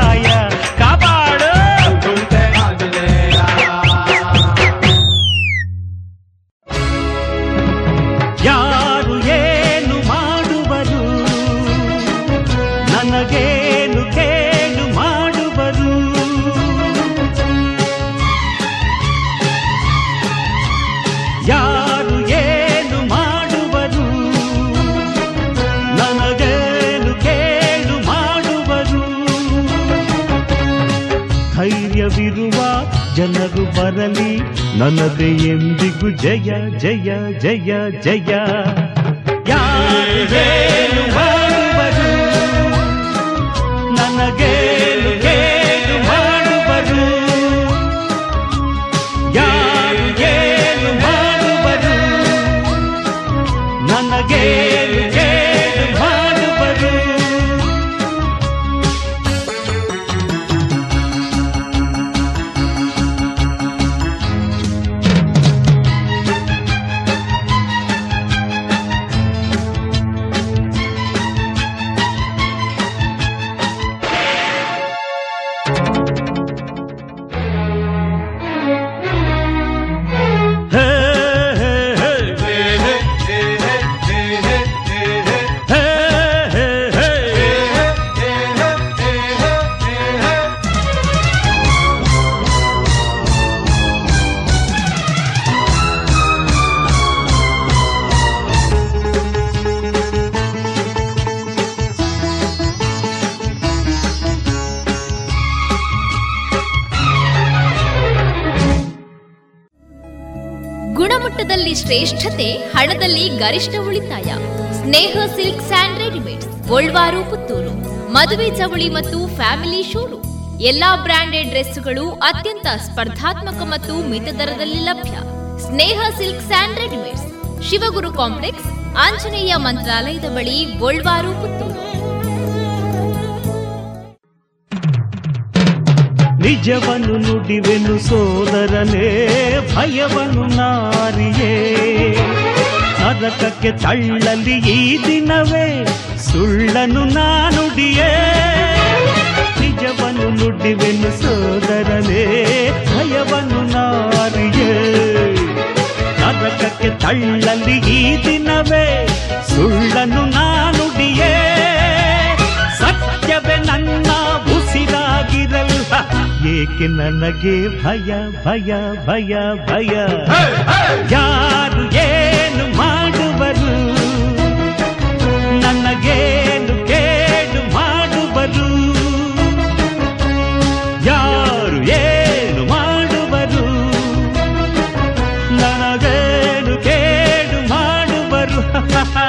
Speaker 11: ಮಾಯಾ ಬರಲಿ ನನ್ನದೇ ಎಂದಿಗೂ ಜಯ ಜಯ ಜಯ ಜಯ ಯಾರು ಏನು
Speaker 6: ಗರಿಷ್ಠ ಉಳಿತಾಯ. Sneha silk and readymades Golwaru, Puttur. ಮದುವೆ ಚವಳಿ ಮತ್ತು ಫ್ಯಾಮಿಲಿ ಶೋರೂಮ್. ಎಲ್ಲಾ ಬ್ರಾಂಡೆಡ್ ಡ್ರೆಸ್ಗಳು ಅತ್ಯಂತ ಸ್ಪರ್ಧಾತ್ಮಕ ಮತ್ತು ಮಿತ ದರದಲ್ಲಿ ಲಭ್ಯ. Sneha silk and readymades. Shivaguru complex, Anjaneya ಮಂತ್ರಾಲಯದ ಬಳಿ ಗೋಲ್ವಾರು, ಪುತ್ತೂರು.
Speaker 11: ನಿಜವನ್ನು ನುಡಿವೆನು ಸೋದರನೇ, ಭಯವನ್ನು ನಾರಿಯೇ. ನರಕಕ್ಕೆ ತಳ್ಳಲಿ ಈ ದಿನವೇ ಸುಳ್ಳನು ನಾನುಡಿಯೇ ನಿಜವನ್ನು ನುಡಿವೆನು ಸೋದರನೇ ಭಯವನ್ನು ನಾರಿಯೇ. ನರಕಕ್ಕೆ ತಳ್ಳಲಿ ಈ ದಿನವೇ ಸುಳ್ಳನು ನಾನುಡಿಯೇ ಸತ್ಯವೇ ನನ್ನ ಉಸಿರಾಗಿರಲ್ಲ ಏಕೆ ನನಗೆ ಭಯ ಭಯ ಭಯ ಭಯ? ಯಾರು ಏನು ನನಗೇನು ಕೇಡು ಮಾಡುವರು. ಯಾರು ಏನು ಮಾಡುವರು? ನನಗೇನು ಕೇಡು ಮಾಡುವರು?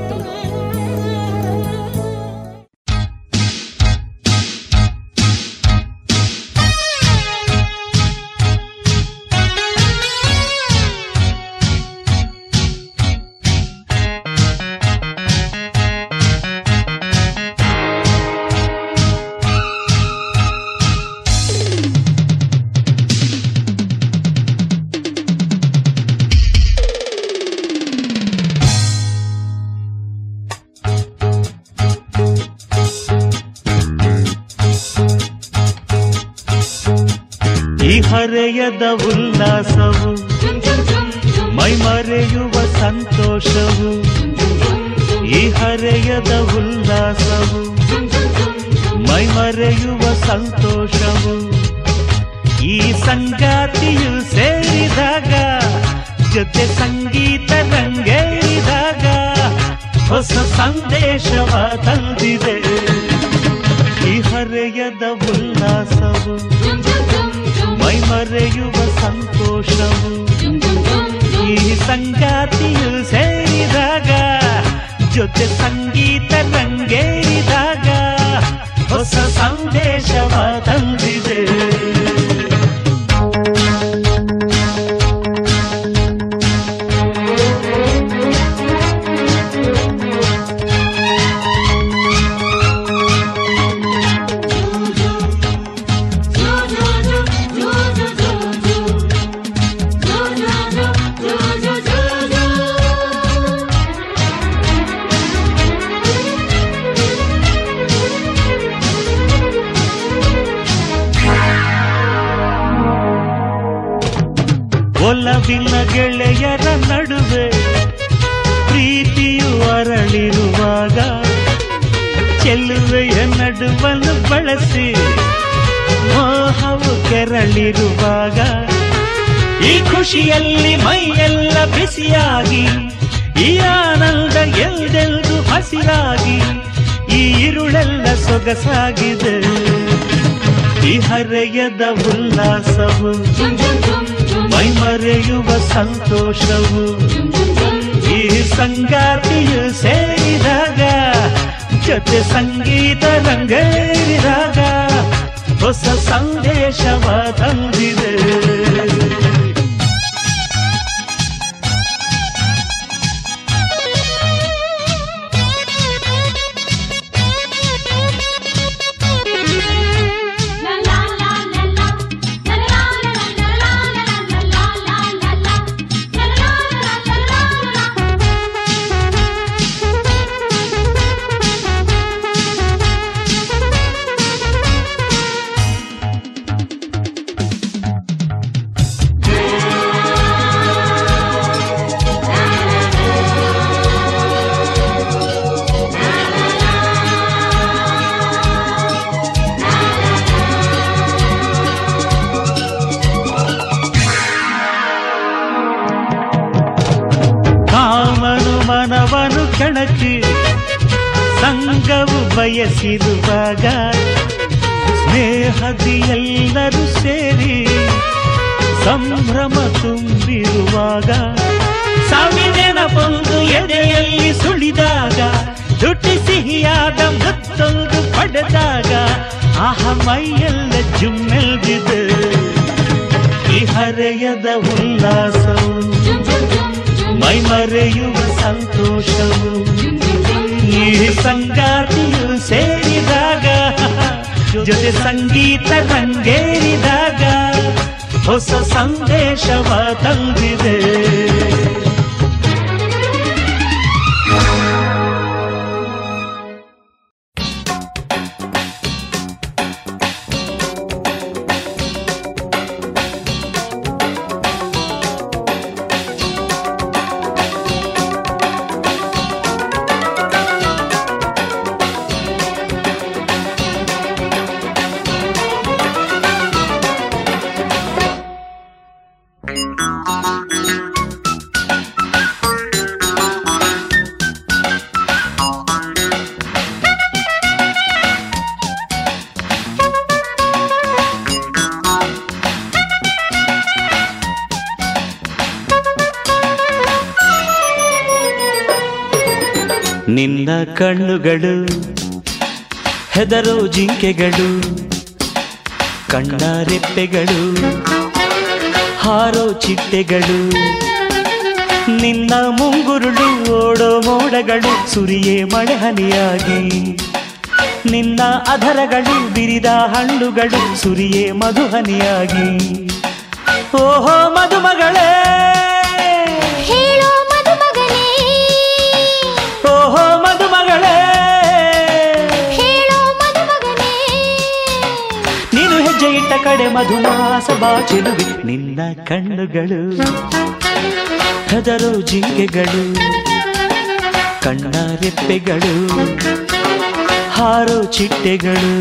Speaker 11: ಕಣ್ಣುಗಳು, ಹೆದರೋ ಜಿಂಕೆಗಳು, ಕಣ್ಣ ರೆಪ್ಪೆಗಳು, ಹಾರೋ ಚಿಟ್ಟೆಗಳು, ನಿನ್ನ ಮುಂಗುರುಳು ಓಡೋ ಮೋಡಗಳು, ಸುರಿಯೇ ಮಳೆ ಹನಿಯಾಗಿ, ನಿನ್ನ ಅಧರಗಳು ಬಿರಿದ ಹಣ್ಣುಗಳು, ಸುರಿಯೇ ಮಧುಹನಿಯಾಗಿ ಓಹೋ ಮಧುಮಗಳೇ ಮಧುಮಾಸ ಬಾಚಿಲುವೆ ನಿನ್ನ ಕಣ್ಣುಗಳು ಕದರು ಜಿಂಕೆಗಳು ಕಣ್ಣ ರೆಪ್ಪೆಗಳು ಹಾರೋ ಚಿಟ್ಟೆಗಳು.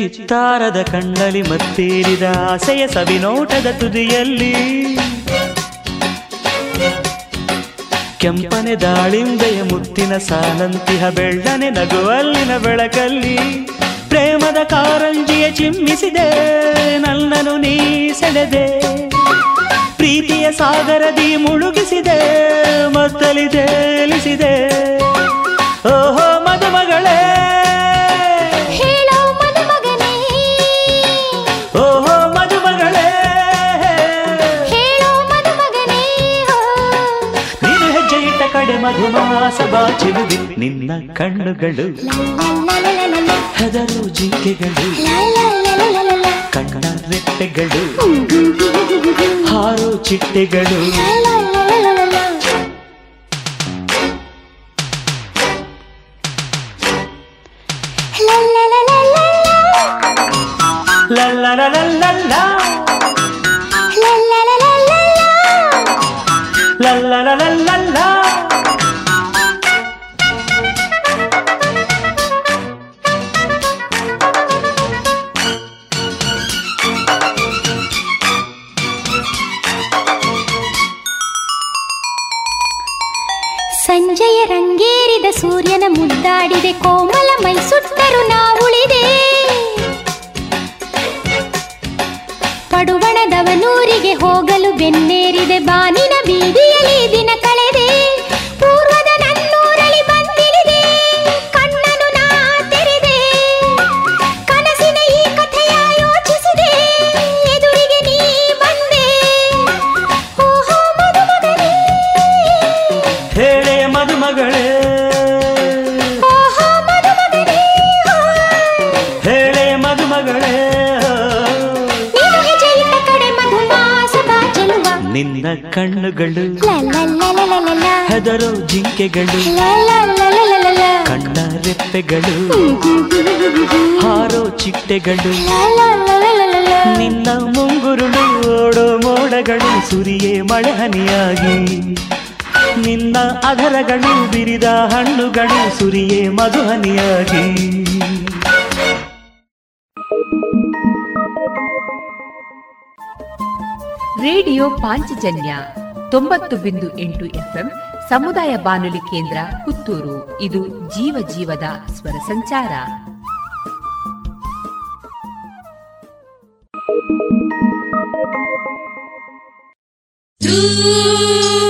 Speaker 11: ಚಿತ್ತಾರದ ಕಣ್ಣಲ್ಲಿ ಮತ್ತೇರಿದ ಆಸೆಯ ಸವಿನೋಟದ ತುದಿಯಲ್ಲಿ. ಕೆಂಪನೆ ದಾಳಿಂಬೆಯ ಮುತ್ತಿನ ಸಾಲಂತಿಹ ಬೆಳ್ಳನೆ ನಗುವಲ್ಲಿನ ಬೆಳಕಲ್ಲಿ ಪ್ರೇಮದ ಕಾರಂಜಿಯ ಚಿಮ್ಮಿಸಿದೆ ನನ್ನನು ನೀ ಸೆಳೆದೆ ಪ್ರೀತಿಯ ಸಾಗರದಿ ಮುಳುಗಿಸಿದೆ, ಮತ್ತಲಿ ತೇಲಿಸಿದೆ. ಓಹೋ ಮದುಮಗಳೇ
Speaker 13: ಮಧುಮಾಸ ಬಾಚಿರುವೆ ನಿನ್ನ ಕಣ್ಣುಗಳು ಹದರು ಜಿಂಕೆಗಳು. ಕಣ್ಣ ರೆಟ್ಟೆಗಳು ಹಾರೋ ಚಿಟ್ಟೆಗಳು. ಮದುಮಗಳೇ ಹೇಳೇ ಮದುಮಗಳೇ ನಿನ್ನ ಕಣ್ಣುಗಳು ಹೆದರು ಜಿಂಕೆಗಳು ಕಣ್ಣ ರೆಪ್ಪೆಗಳು ಹಾರೋ ಚಿಟ್ಟೆಗಳು ನಿನ್ನ ಮುಂಗುರುಳು ಓಡೋ ಮೋಡಗಳು ಸುರಿಯೇ ಮಳೆ ಹನಿಯಾಗಿ ನಿನ್ನ ಅಧರಗಳು ಬಿರಿದ ಹಣ್ಣುಗಳು ಸುರಿಯೇ ಮಧುಹನಿಯಾಗಿ.
Speaker 2: ರೇಡಿಯೋ ಪಾಂಚಜನ್ಯ ತೊಂಬತ್ತು ಬಿಂದು ಎಂಟು ಎಫ್ಎಂ ಸಮುದಾಯ ಬಾನುಲಿ ಕೇಂದ್ರ ಪುತ್ತೂರು. ಇದು ಜೀವ ಜೀವದ ಸ್ವರ ಸಂಚಾರ.
Speaker 11: La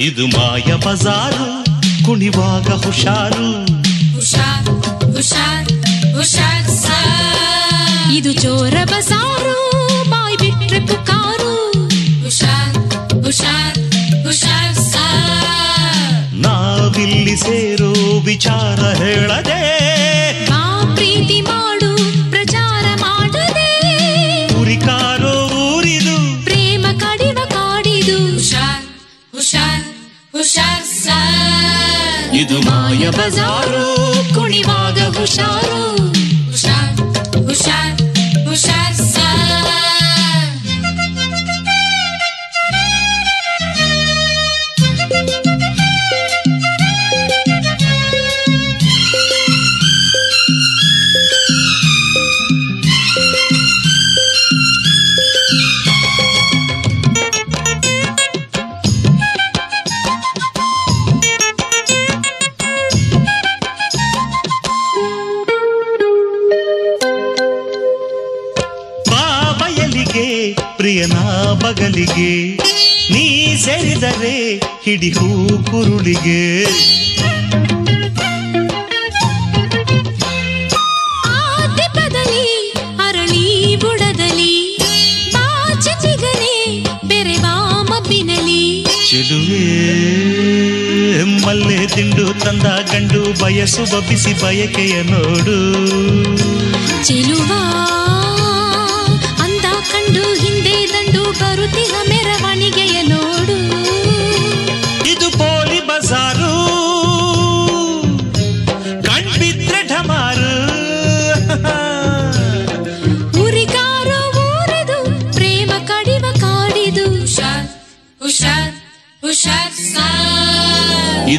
Speaker 11: ಇದು ಮಾಯ ಬಜಾರು ಕುಣಿವಾಗ ಹುಷಾರು.
Speaker 14: ಹುಷಾರ್ ಹುಷಾರ್ ಹುಷಾರ್ ಇದು ಚೋರ ಬಸಾರು ಬಾಯ್ ಬಿಟ್ರೆ ಪುಕಾರು. ಹುಷಾರ್ ಹುಷಾರ್ ಹುಷಾರ್
Speaker 11: ನಾವಿಲ್ಲಿ ಸೇರೋ ವಿಚಾರ ಹೇಳದೆ
Speaker 14: ಹುಷಾರ್ ಹುಷಾರ್
Speaker 11: ಇದು ಮಾಯ ಬಜಾರು.
Speaker 14: ಕುಣಿವಾಗ ಹುಷಾರು. ಹುಷಾರ್ ಹುಷಾರ್ ಹುಷಾರ್
Speaker 11: ಬಾ
Speaker 14: ಕಿಡಿ ಹೂಕುರುಳಿಗೆ
Speaker 11: ಚೆಲುವೆ ಮಲ್ಲೆ ತಿಂಡು ತಂದ ಗಂಡು ಬಯಸು ಬಿಸಿ ಬಯಕೆಯ ನೋಡು
Speaker 14: ಚಿಲುವಾ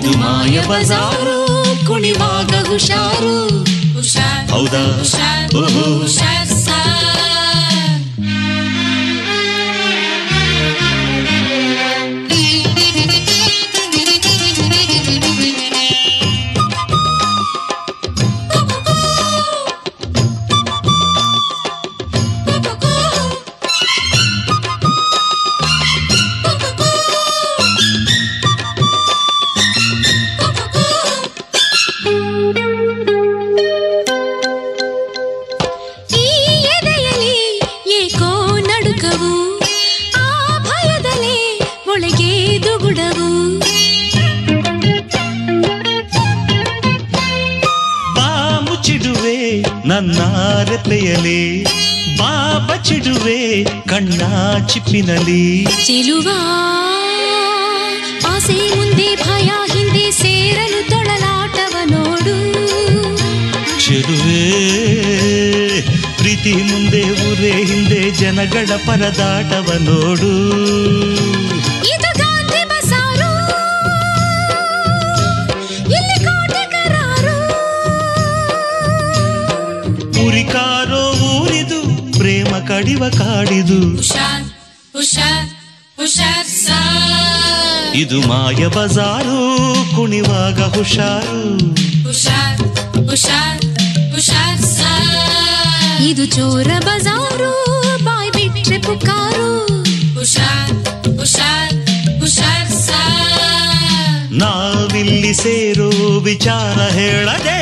Speaker 11: ಇದು ಮಾಯ ಬಜಾರು
Speaker 14: ಕುಣಿವಾಗ ಹುಷಾರು.
Speaker 11: ಹೌದಾ? ಓಹೋ.
Speaker 15: ಕಣ್ಣ ಚಿಪ್ಪಿನಲಿ
Speaker 14: ಚೆಲುವ. ಆಸೆ ಮುಂದೆ ಭಯ ಹಿಂದೆ ಸೇರಲು ತೊಳಲಾಟವ ನೋಡು.
Speaker 15: ಚೆಲುವೆ ಪ್ರೀತಿ ಮುಂದೆ ಊರೇ ಹಿಂದೆ ಜನಗಳ ಪರದಾಟವ ನೋಡು.
Speaker 14: ಕರಾರು
Speaker 15: ಊರಿದು ಪ್ರೇಮ ಕಡಿವ ಕಾಡಿದು. ಇದು ಮಾಯ ಬಜಾರು ಕುಣಿವಾಗ ಹುಷಾರು.
Speaker 14: ಹುಷಾರ್ ಹುಷಾರ್ ಹುಷಾರ್ ಇದು ಚೋರ ಬಜಾರು ಬಾಯ್ ಬಿಟ್ರೆ ಪುಕಾರು. ಹುಷಾರ್ ಹುಷಾರ್ ಹುಷಾರ್ ಸಾ
Speaker 15: ನಾವಿಲ್ಲಿ ಸೇರು ವಿಚಾರ ಹೇಳದೆ.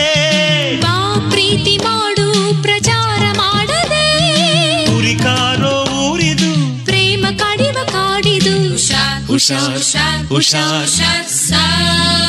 Speaker 16: Uxar, uxar,
Speaker 2: uxar, uxar, uxar,